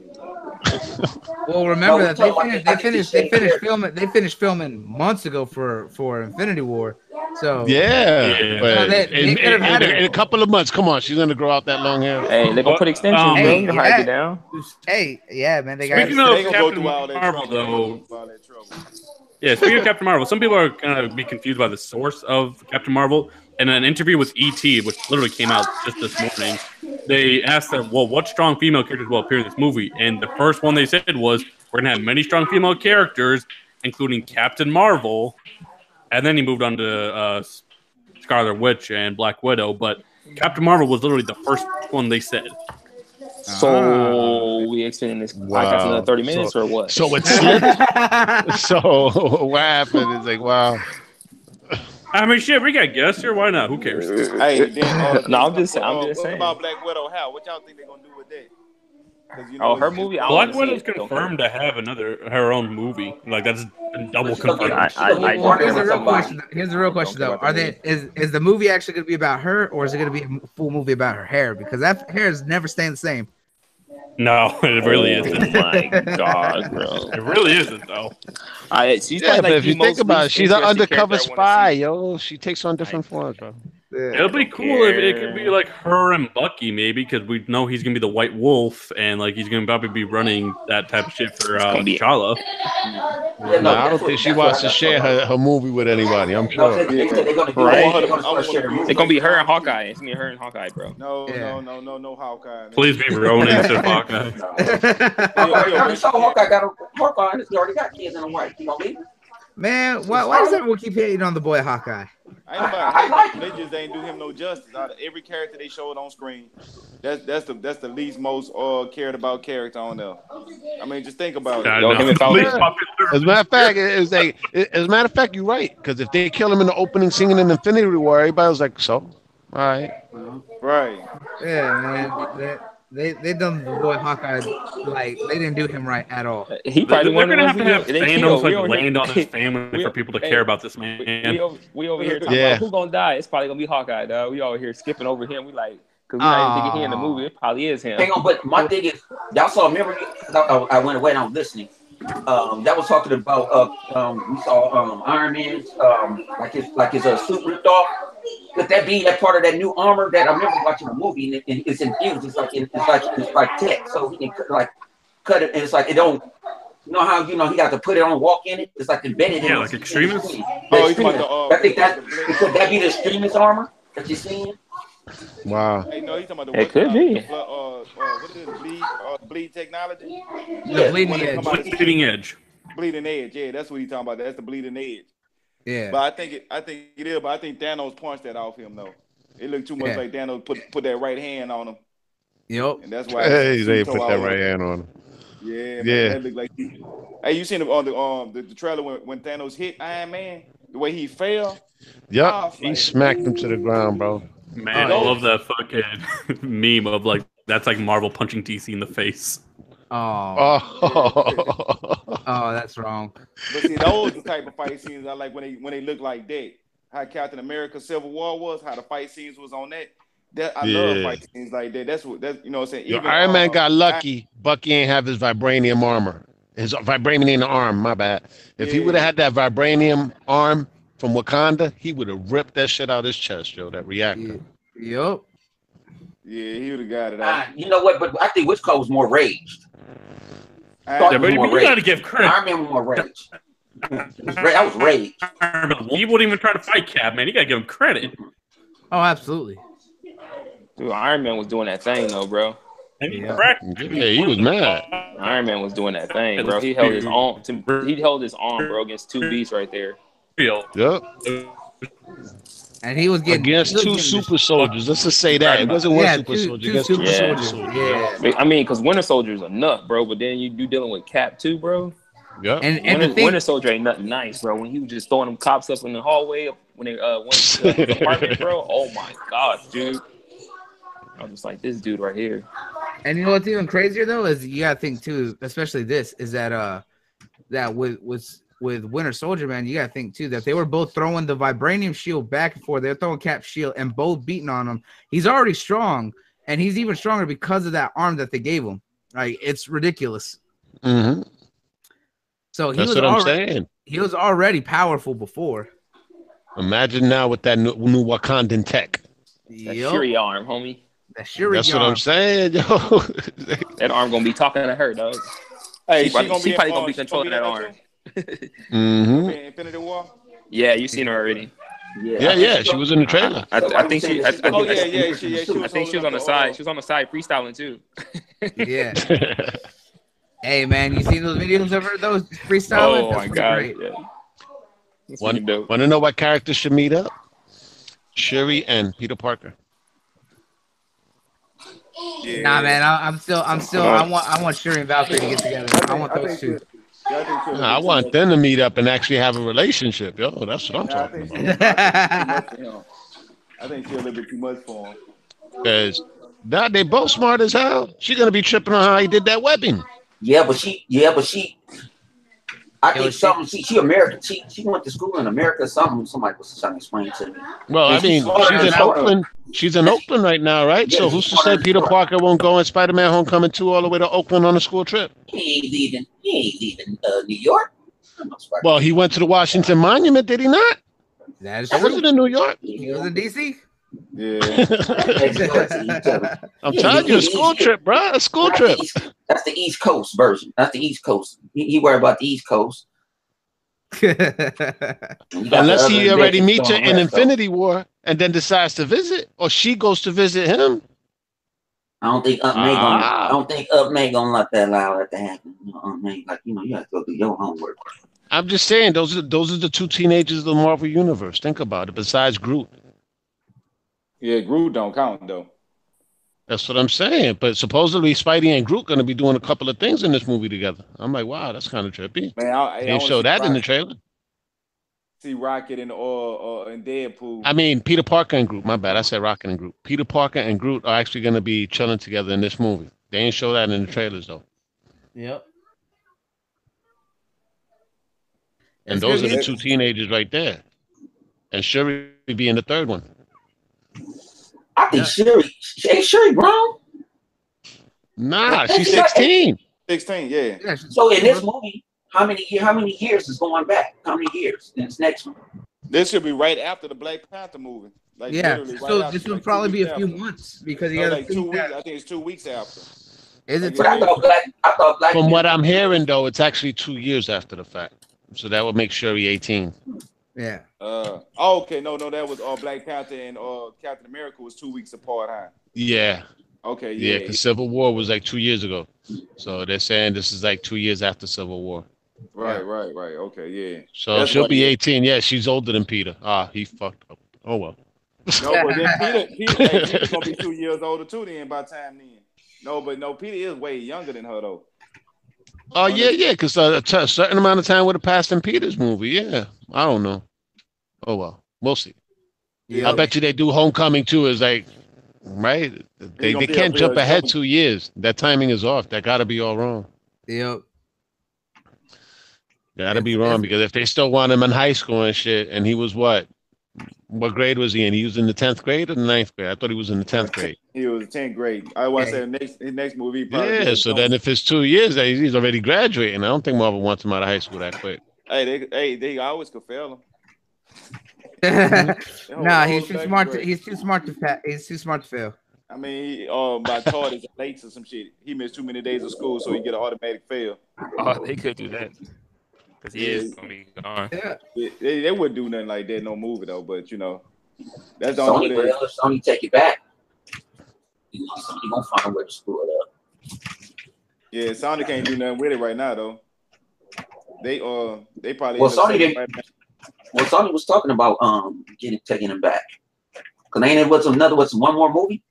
Well, remember that they finished. They finished. They finished filming. They finished filming months ago for for Infinity War. So Yeah, Yeah. but No, they- they in, in- had in- in a couple of months, come on, she's gonna grow out that long hair. Hey, they're gonna put extensions, Um. Hey, You know how to yeah. down. hey, yeah, man, they got. Speaking They of Captain through all that Marvel, trouble. They gonna though, go through all that trouble. Yeah, speaking of Captain Marvel, some people are gonna be confused by the source of Captain Marvel. In an interview with ET, which literally came out just this morning, they asked them, "Well, what strong female characters will appear in this movie?" And the first one they said was, "We're gonna have many strong female characters, including Captain Marvel." And then he moved on to uh, Scarlet Witch and Black Widow, but Captain Marvel was literally the first one they said. So we extending this podcast Wow. another thirty minutes or what? So it slipped. so what happened? It's like wow. I mean, shit, we got guests here. Why not? Who cares? Hey, then, uh, No, I'm just- saying I'm uh, just what saying. about Black Widow? How? What y'all think they're gonna do with that? 'Cause, you Oh, know, her movie, I Black wanna see Widow's confirmed to have another her own movie. Like that's double She's confirmed. I- she gonna I- be I- here's the real question. Here's the real question, though. Are they is is the movie actually going to be about her, or is it going to be a full movie about her hair? Because that hair is never staying the same. No, it really Oh isn't. my god, bro. It really isn't though. I, she's Yeah, probably, but like, if you think about it, she's an undercover character I wanna spy, yo. She takes on different forms, bro. It'll be cool if it could be like her and Bucky, maybe, because we know he's gonna be the White Wolf, and like he's gonna probably be running that type of shit for uh, gonna T'Challa. Yeah, No, I don't think she wants to share her, her movie with anybody. I'm No, sure. they, they said they're gonna Right. all- they're gonna I wanna be- It's gonna be her and Hawkeye. It's gonna be her and Hawkeye, bro. No, Yeah. no, no, no, no Hawkeye. man. Please be Ronan to Hawkeye. Hawkeye, I saw Hawkeye got a Hawkeye. He already got kids in a wife. You know what I mean? Man, why, why does everyone keep hating on the boy Hawkeye? I ain't about I like they, they just ain't do him no justice. Out of every character they showed on screen, that's that's the that's the least most uh cared about character on there. I mean, just think about it. Yo, know. him and Falcon. Least. As a matter of fact, it- it's it- as a matter of fact, you're right. Because if they kill him in the opening singing in Infinity War, everybody was like, so, all right. Right. Yeah, man. They they, they done the boy Hawkeye like they didn't do him right at all. He probably They're, probably one gonna have to have get- Thanos like land on his family for people to hey, care about this man. we, over, we over here talking Yeah. about who gonna die. It's probably gonna be Hawkeye, dog. We over here skipping over him. We like, cause we not even thinking he in the movie. It probably is him. Hang on, but my thing is, y'all saw. Remember, I, I went away and I was listening. Um, that was talking about. Uh, um, we saw um, Iron Man's um, like his like his uh, suit ripped off. Could that be that part of that new armor that I remember watching a movie and, it, and it's infused? It's like it's like it's like tech, so he can cut, like cut it. And it's like it don't. You know how you know he got to put it on, walk in it. It's like embedded. Yeah, in like his- Extremis? in his skin. Oh, The you talking about the, uh, I think that the could that be the extremist armor that you're seeing? Wow. Hey, no, he's talking about the It could uh, be. the uh, uh, what is it? Bleed, uh, bleed technology, The bleeding edge. Bleeding edge. bleeding edge. Yeah, that's what he's talking about. That's the bleeding edge. Yeah. But I think it, I think it is. But I think Thanos punched that off him though. It looked too much Yeah. like Thanos put put that right hand on him, Yep. and that's why. Hey, his they put that right hand on him. Yeah, man, Yeah. That looked like. Hey, you seen the on the um the, the trailer when, when Thanos hit Iron Man, the way he fell. Yep. Oh, He like- smacked him to the ground, bro. Man, Oh, I love that fucking meme of like that's like Marvel punching DC in the face. Oh, Oh. oh, that's wrong. But see, those the type of fight scenes I like when they when they look like that. How Captain America Civil War was, how the fight scenes was on that. That I love fight scenes like that. That's what that's you know what I'm saying. Yo, Even, Iron Man uh, got lucky. Bucky ain't have his vibranium armor. His vibranium arm, my bad. If he would have had that vibranium arm from Wakanda, he would have ripped that shit out of his chest, yo, that reactor. Yep. Yeah, he would have got it. Out. you know what? But I think which code was more raged. Iron Yeah, but more you, you gotta give credit. Iron Man was more raged. It was That was rage. He wouldn't even try to fight Cap, man. You gotta give him credit. Mm-hmm. Oh, absolutely. Dude, Iron Man was doing that thing though, bro. Yeah. Yeah, he was mad. Iron Man was doing that thing, bro. He held his arm. To, he held his arm, bro, against two beasts right there. Real. Yep. And he was getting Against he was two getting- super soldiers. Let's just say that. It wasn't one Yeah, super two- soldier. two super two super soldiers. soldiers. Yeah. I mean, because Winter Soldier's a nut, bro. But then you you dealing with Cap too, bro. Yep. And and Winter, the thing, Winter Soldier ain't nothing nice, bro. When he was just throwing them cops up in the hallway when they uh went to his apartment, bro. Oh my god, dude. I was just like, this dude right here. and you know what's even crazier though is you gotta think too, especially this is that uh that with with with Winter Soldier, man, you gotta think too that they were both throwing the vibranium shield back and forth. They're throwing Cap shield and both beating on him. He's already strong, and he's even stronger because of that arm that they gave him. Like it's ridiculous. hmm So he That's was what I'm already, saying. he was already powerful before. Imagine now with that new, new Wakandan tech. That Yep. Fury arm, homie. That Shuri That's what. I'm saying, yo. That arm gonna be talking to her, dog. Hey, She she, probably- gonna she be probably gonna be she controlling that in arm. Hmm Infinity War. Yeah, you seen her already. Yeah, yeah. She was in the trailer. I, I think she. I, I, Oh think- yeah, yeah, she, yeah, she I was think she was on the up side. She was on the side freestyling too. Yeah. Hey man, you seen those videos of her those freestyling? Oh That's my god. great. Yeah. That's Want to know what characters should meet up? Shuri and Peter Parker. yeah. Nah, man, I, I'm still, I'm still, I want, I want Shuri and Valkyrie to get together. I want those two. Yeah, I, think Nah, I want too them to meet up and actually have a relationship, yo. That's what I'm much- Nah, I talking think about. she'll be too much for him. I think she'll a little bit too much for him. Because now they both smart as hell. She gonna be tripping on how he did that webbing. Yeah, but she, yeah, but she, I think she- something. She, she American. She she went to school in America. Something. Somebody was trying to explain to me. Well, I Yeah, she's mean, she's in Oakland. She's in Oakland right now, right? Yeah, So who's to say Peter Smarter. Parker won't go in Spider-Man: Homecoming two all the way to Oakland on a school trip? He ain't leaving. He ain't leaving uh, New York. I'm not Spider- Well, he went to the Washington Monument, did he not? That is That true. wasn't in New York. He was in DC. Yeah. Next door to each other. I'm Yeah, telling you, a school he- trip, bro. A school That's trip. the, East, that's the East Coast version. That's the East Coast. He, he worry about the East Coast. And you got Unless he already meets her in west, though. Infinity War and then decides to visit, or she goes to visit him. I don't think Up May gonna. Ah. I don't think Aunt May gonna let that allow that to happen. You know, Aunt May, like you know, you have to go do your homework. I'm just saying, those are those are the two teenagers of the Marvel universe. Think about it. Besides Groot, Yeah, Groot don't count though. that's what I'm saying. But supposedly Spidey and Groot going to be doing a couple of things in this movie together. I'm like, wow, that's kind of trippy. Man, I, I They wanna show see that in the trailer. See Rocket and or uh, and Deadpool. I mean, Peter Parker and Groot. My bad. I said Rocket and Groot. Peter Parker and Groot are actually going to be chilling together in this movie. They ain't show that in the trailers though. Yep. And It's those gonna are the two teenagers right there. And Shuri be in the third one. I think Shuri, ain't Shuri grown. Nah, she's 16. Sixteen, yeah. Yeah, So in this movie, how many how many years is going back? How many years in this next one? This should be right after the Black Panther movie. Like yeah. right So after, this will like probably be weeks a few after. months because you No, got like two weeks. I think it's two weeks after. Is it? But I thought black. I thought black. From what I'm hearing though, it's actually two years after the fact. So that would make Shuri 18. Yeah. Uh, oh, okay, no, no, that was uh, Black Panther and uh, Captain America was two weeks apart, huh? Yeah. Okay, Yeah, yeah, because Civil War was like two years ago. So they're saying this is like two years after Civil War. right, right, right. Okay, yeah. So That's she'll be it is. 18. Yeah, she's older than Peter. Ah, he fucked up. Oh well. No, but then Peter, Peter, hey, Peter's gonna be two years older too. Then by the time then. No, but no, Peter is way younger than her though. Oh yeah, yeah, because a t- certain amount of time would have passed in Peter's movie. Yeah, I don't know. Oh well, we'll see. Yeah. I bet you they do Homecoming too. Is like, right? They they can't jump ahead two years. That timing is off. That got to be all wrong. Yep. Got to be wrong because if they still want him in high school and shit, and he was what? What grade was he in? He was in the tenth grade or the ninth grade? I thought he was in the tenth grade. He was tenth grade. I want to say next his next movie. Probably Yeah. So then, if it's two years, he's already graduating. I don't think Marvel wants him out of high school that quick. hey, they hey they always could fail him. nah, he's too smart. To, he's too smart to. fa- He's too smart to fail. I mean, he, um, by tardis and late or some shit. He missed too many days of school, so he get an automatic fail. Oh, they could do that because he is Yeah. gonna be gone. Yeah. They, they, they wouldn't do nothing like that, no movie though. But you know, that's the only Sony, way. Sony take it back. You gonna find a way to screw it up. Yeah, Sony can't do nothing with it right now though. They uh, they probably. Well, Sony didn't- Spider-Man. Well, Sony was talking about um getting taking him back. Cause ain't it what's another what's one more movie?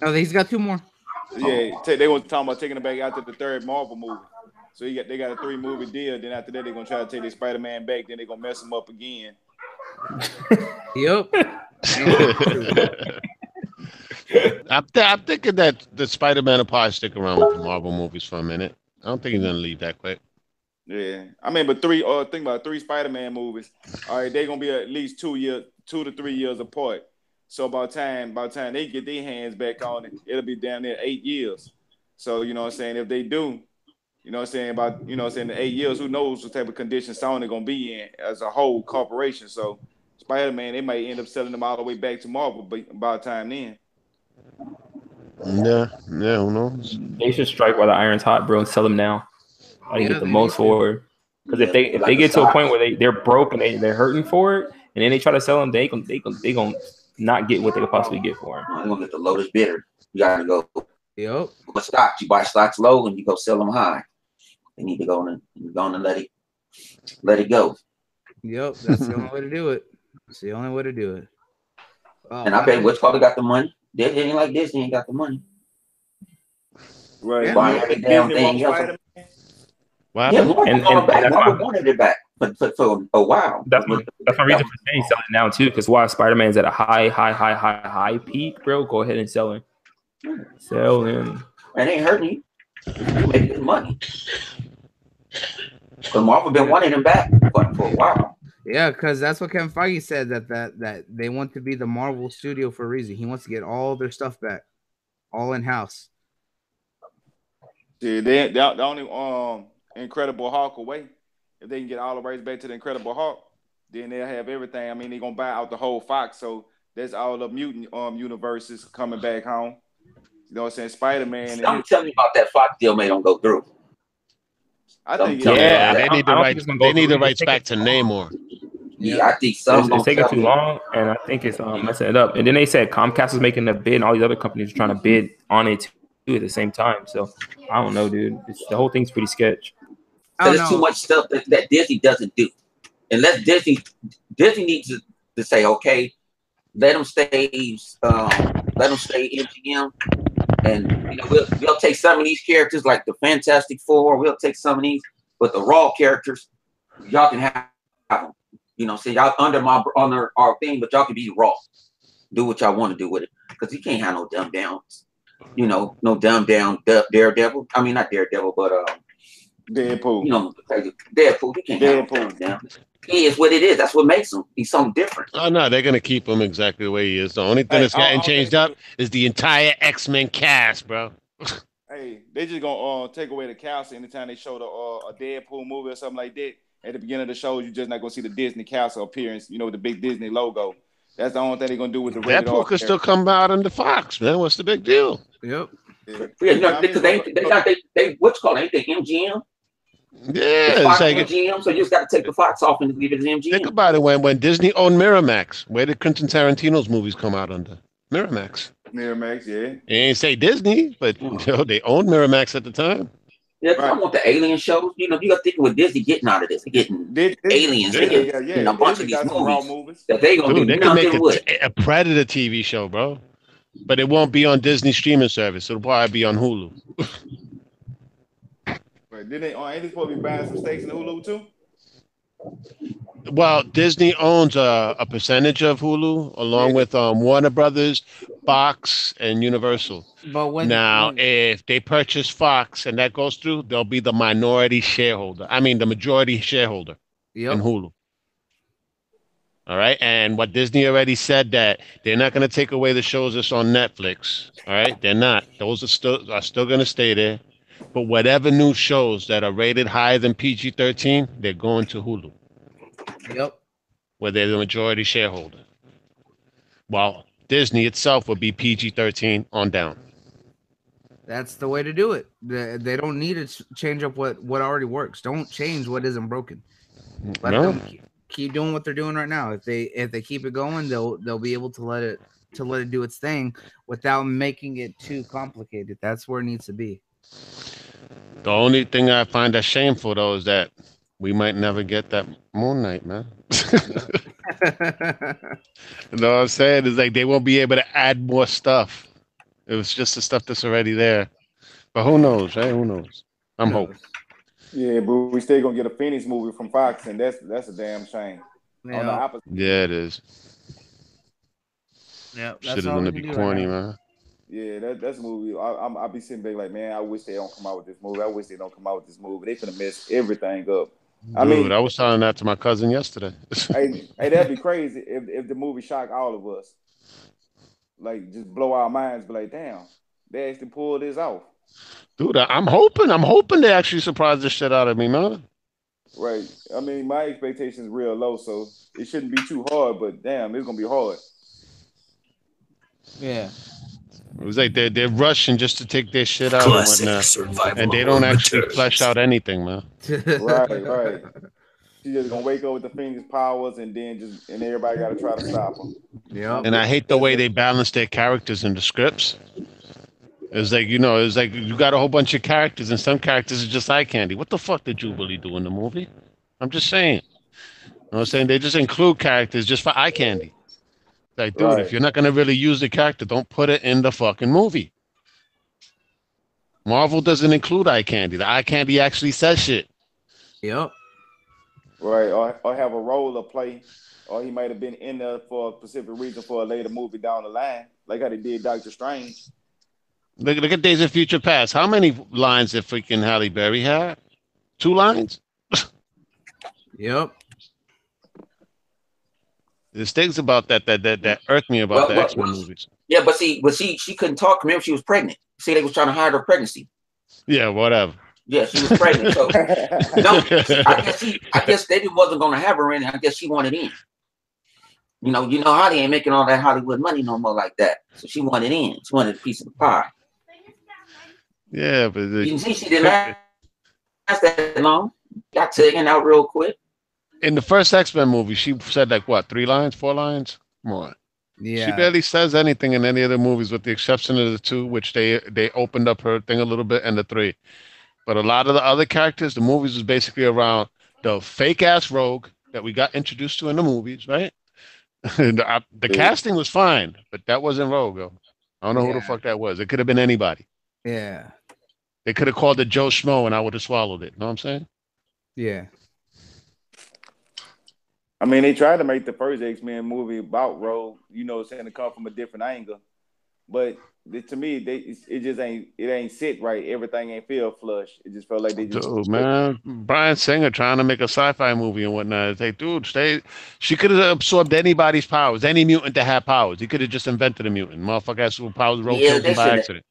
No, he's got two more. Yeah, ta- they was talking about taking it back after the third Marvel movie. So you got they got a three movie deal. Then after that, they're gonna try to take their Spider Man back. Then they're gonna mess him up again. Yep. I'm, th- I'm thinking that the Spider-Man will probably stick around with the Marvel movies for a minute. I don't think he's gonna leave that quick. Yeah, I mean, but three. Uh, think about three Spider Man movies. All right, they're gonna be at least two years, two to three years apart. So by time by time they get their hands back on it, it'll be down there eight years. So you know what I'm saying? If they do, you know what I'm saying about you know what I'm saying the eight years, who knows what type of condition Sony gonna be in as a whole corporation. So Spider Man, they might end up selling them all the way back to Marvel, but by the time then. Yeah, yeah, who knows? They should strike while the iron's hot, bro, and sell them now. I Yeah, get the most for it. Because if they if they get to a point where they they're broke and they they're hurting for it, and then they try to sell them, they can they can they gonna not get what they could possibly get for them. You're gonna get the lowest bidder. You gotta go Yep. But stocks. You buy stocks low and you go sell them high. They need to go and go on and let it let it go. Yep. That's the only way to do it. That's the only way to do it. Oh, And I bet which father got the money. They ain't like Disney ain't got the money. Right. Buying every damn thing else. What Yeah, happened? Marvel And- going and- back. and that's Marvel wanted it back, but for, for a while. That's my, that's my reason for saying sell it now too. Because while Spider Man's at a high, high, high, high, high peak, bro, go ahead and sell him. Sell him. It ain't hurting you. You make good money. Because Marvel been wanting him back for, for a while. Yeah, because that's what Kevin Feige said that that that they want to be the Marvel studio for a reason. He wants to get all their stuff back, all in house. See, they, they the only um Incredible Hulk away. If they can get all the rights back to the Incredible Hulk, then they'll have everything. I mean, they're gonna buy out the whole Fox, so that's all the mutant um universes coming back home. You know what I'm saying? Spider Man. I'm telling you about that Fox deal may don't go through. I think Don't Yeah, they need the I rights. They go need the through. rights back to Namor. Yeah, I think some It's, it's taking too long, and I think it's um, messing it up. And then they said Comcast is making the bid, and all these other companies are trying to bid on it too at the same time. So I don't know, dude. It's, the whole thing's pretty sketch. Don't There's too much stuff that, that Disney doesn't do. Unless Disney Disney needs to, to say, okay, let them stay um, let them stay MGM. And you know, we'll, we'll take some of these characters like the Fantastic Four, we'll take some of these, but the raw characters, y'all can have them. You know, see y'all under my under our thing, but y'all can be raw. Do what y'all want to do with it. Because you can't have no dumb downs. You know, no dumb down Da- Daredevil. I mean not Daredevil, but um Deadpool. you know, Deadpool. You can't have Deadpool. him down. He is what it is. That's what makes him. He's something different. Oh no, they're gonna keep him exactly the way he is. The only thing Hey, that's getting all- all changed they- up is the entire X Men cast, bro. Hey, they just gonna uh, take away the castle anytime they show the uh, a Deadpool movie or something like that. At the beginning of the show, you're just not gonna see the Disney castle appearance. You know, the big Disney logo. That's the only thing they're gonna do with the rated Deadpool R could still come out under Fox, man. What's the big deal? Yep. character. Yeah, no, I mean, because they, they they, they what's called ain't they MGM? Yeah, The Fox it's like MGM. So you just got to take the Fox off and leave it as think about it. When when Disney owned Miramax, where did Quentin Tarantino's movies come out under? Miramax. Miramax, yeah. They ain't say Disney, but you mm. know, they owned Miramax at the time. Yeah, 'cause I Right. want the alien shows. You know, you got to think what Disney getting out of this. They're getting Did, Aliens, Yeah, they get- yeah, yeah. a bunch Disney of got these some movies. movies. that they gonna Dude, do they could make nothing a, with. t- a Predator TV show, bro. But it won't be on Disney streaming service. It'll probably be on Hulu. Right. Did they? Ain't they supposed to be buying some stakes in Hulu too? Well, Disney owns a, a percentage of Hulu, along Yeah. with um, Warner Brothers, Fox, and Universal. But when now, when- if they purchase Fox and that goes through, they'll be the minority shareholder. I mean, the majority shareholder in. Hulu. All right, and what Disney already said that they're not going to take away the shows that's on Netflix. All right, they're not. Those are still are still going to stay there. But whatever new shows that are rated higher than PG thirteen, they're going to Hulu, Yep. where they're the majority shareholder. While Disney itself would be PG thirteen on down. That's the way to do it. They, they don't need to ch- change up what what already works. Don't change what isn't broken. Let No, them keep, keep doing what they're doing right now. If they if they keep it going, they'll they'll be able to let it to let it do its thing without making it too complicated. That's where it needs to be. The only thing I find that shameful though is that we might never get that Moon Knight, man. You know what I'm saying? It's like they won't be able to add more stuff. It was just the stuff that's already there. But who knows, right? Who knows? I'm hoping. Yeah, but we still gonna get a Phoenix movie from Fox, and that's that's a damn shame. On the Yeah, opposite, Yeah, it is. yeah, Shit that's is all gonna be can do right corny, now. man. Yeah, that, that's a movie. I, I'm, I'll be sitting back like, man, I wish they don't come out with this movie. I wish they don't come out with this movie. They finna mess everything up. I Dude, mean- I was telling that to my cousin yesterday. hey, hey, that'd be crazy if, if the movie shocked all of us. Like, just blow our minds. Be like, damn, they actually pulled this off. Dude, I- I'm hoping. I'm hoping they actually surprise the shit out of me, man. Right. I mean, my expectations real low, so it shouldn't be too hard. But damn, it's gonna be hard. Yeah. It was like they're they're rushing just to take their shit out and whatnot, survival and they don't actually flesh out anything, man. Right, right. She's just gonna wake up with the Phoenix powers, and then just and everybody gotta try to stop them. Yeah. And I hate the way they balance their characters in the scripts. It's like you know, it's like you got a whole bunch of characters, and some characters are just eye candy. What the fuck did Jubilee do in the movie? I'm just saying. You know what I'm saying? They just include characters just for eye candy. Like, dude, Right. if you're not gonna really use the character, don't put it in the fucking movie. Marvel doesn't include eye candy. The eye candy actually says shit. Yep. Right, or, or have a role to play, or he might have been in there for a specific reason for a later movie down the line, like how they did Doctor Strange. Look, look at Days of Future Past. How many lines did freaking Halle Berry have? Two lines? Yep. There's things about that that that that irk me about Well, the well, X Men well- movies. Yeah, but see, but she she couldn't talk. Remember, she was pregnant. See, they was trying to hide her pregnancy. Yeah, whatever. Yeah, she was pregnant. So no, I guess she, I guess they wasn't gonna have her in. I guess she wanted in. You know, you know how they ain't making all that Hollywood money no more like that. So she wanted in. She wanted a piece of the pie. Yeah, but the- You can see she didn't last that long. Got taken out real quick. In the first X Men movie, she said like what three lines, four lines, more. She Yeah. She barely says anything in any of the movies, with the exception of the two, which they they opened up her thing a little bit, and the three. But a lot of the other characters, the movies was basically around the fake ass rogue that we got introduced to in the movies, right? The, uh, the Yeah. casting was fine, but that wasn't Rogue. though. I don't know who the fuck that was. It could have been anybody. Yeah. They could have called it Joe Schmo, and I would have swallowed it. You Know what I'm saying? Yeah. I mean, they tried to make the first X Men movie about Rogue, you know, saying to come from a different angle, but it- to me, they it it just ain't it ain't sit right. Everything ain't feel flush. It just felt like they just Dude, man, Bryan Singer trying to make a sci-fi movie and whatnot. It's like, dude, stay. She could have absorbed anybody's powers, any mutant to have powers. He could have just invented a mutant. Motherfucker has superpowers, roll Yeah, kills they him by shoulda- accident.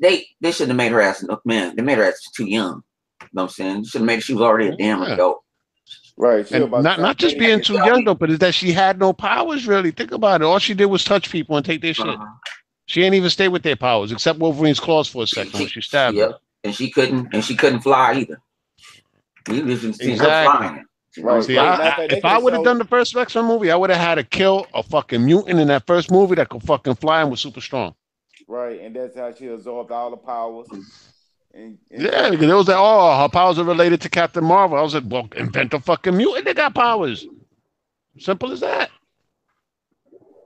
They they shouldn't have made her ass look man. They made her ass too young. You know what I'm saying? Should have made she was already a damn Yeah. adult. Right. she And not not just being too young though, but is that she had no powers really. Think about it. All she did was touch people and take their shit. Uh-huh. She ain't even stay with their powers, except Wolverine's claws for a second when she stabbed Yep. him. And she couldn't and she couldn't fly either. You just seen Exactly. flying. Right. See, Right, I, I- if I would have showed- done the first X Men movie, I would have had to kill a fucking mutant in that first movie that could fucking fly and was super strong. Right, and that's how she absorbed all the powers. And, and Yeah, because it was like, oh, her powers are related to Captain Marvel. I was like, well, invent a fucking mutant. They got powers. Simple as that.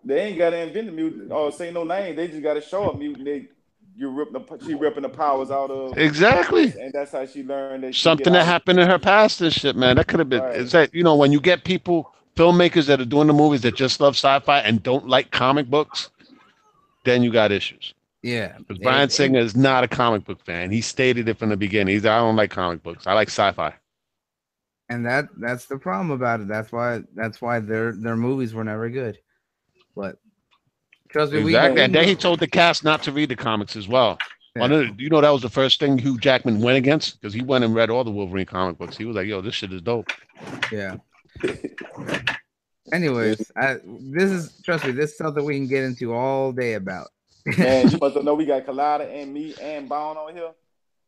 they ain't got to invent a mutant or say no name. They just got to show a mutant. They, you rip the she ripping the powers out of, Exactly. and that's how she learned that she Something that happened in her past and shit, man. That could have been. Right. Is that you know when you get people, filmmakers that are doing the movies that just love sci-fi and don't like comic books, then you got issues. Yeah. Because Bryan Singer is not a comic book fan. He stated it from the beginning. He's I don't like comic books. I like sci-fi. and that that's the problem about it. That's why that's why their their movies were never good. But trust me, Exactly. we, And then he told the cast not to read the comics as well. Yeah. You know that was the first thing Hugh Jackman went against because he went and read all the Wolverine comic books. He was like, "Yo, this shit is dope." Yeah. Anyways, I, this is trust me, this is something we can get into all day about. Man, you must know we got Collider and me and Bone on here.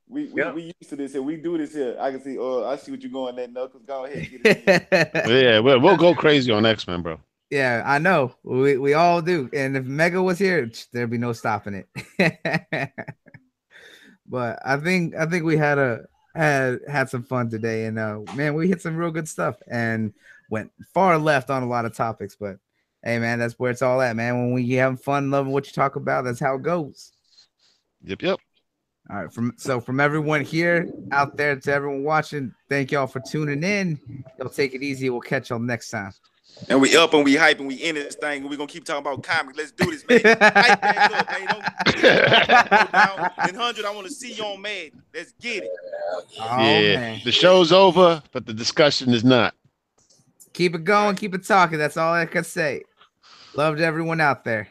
We we, Yep. we used to this here. We do this here. I can see. Oh, I see what you're going there, Knuckles. Go ahead. Get it yeah, we'll, we'll go crazy on X Men, bro. yeah, I know. We we all do. And if Mega was here, there'd be no stopping it. but I think I think we had a had had some fun today, and uh man, we hit some real good stuff and went far left on a lot of topics. But hey, man, that's where it's all at, man. When we having fun, loving what you talk about, that's how it goes. Yep, yep. All right, from so from everyone here out there to everyone watching, thank y'all for tuning in. Y'all take it easy. We'll catch y'all next time. And we up and we hype and we in this thing and we gonna keep talking about comics. Let's do this, man. hype back up, man. Don't, don't down. And hundred, I want to see you on Mad. Let's get it. Oh yeah, man. the show's over, but the discussion is not. Keep it going, keep it talking. That's all I can say. Love to everyone out there.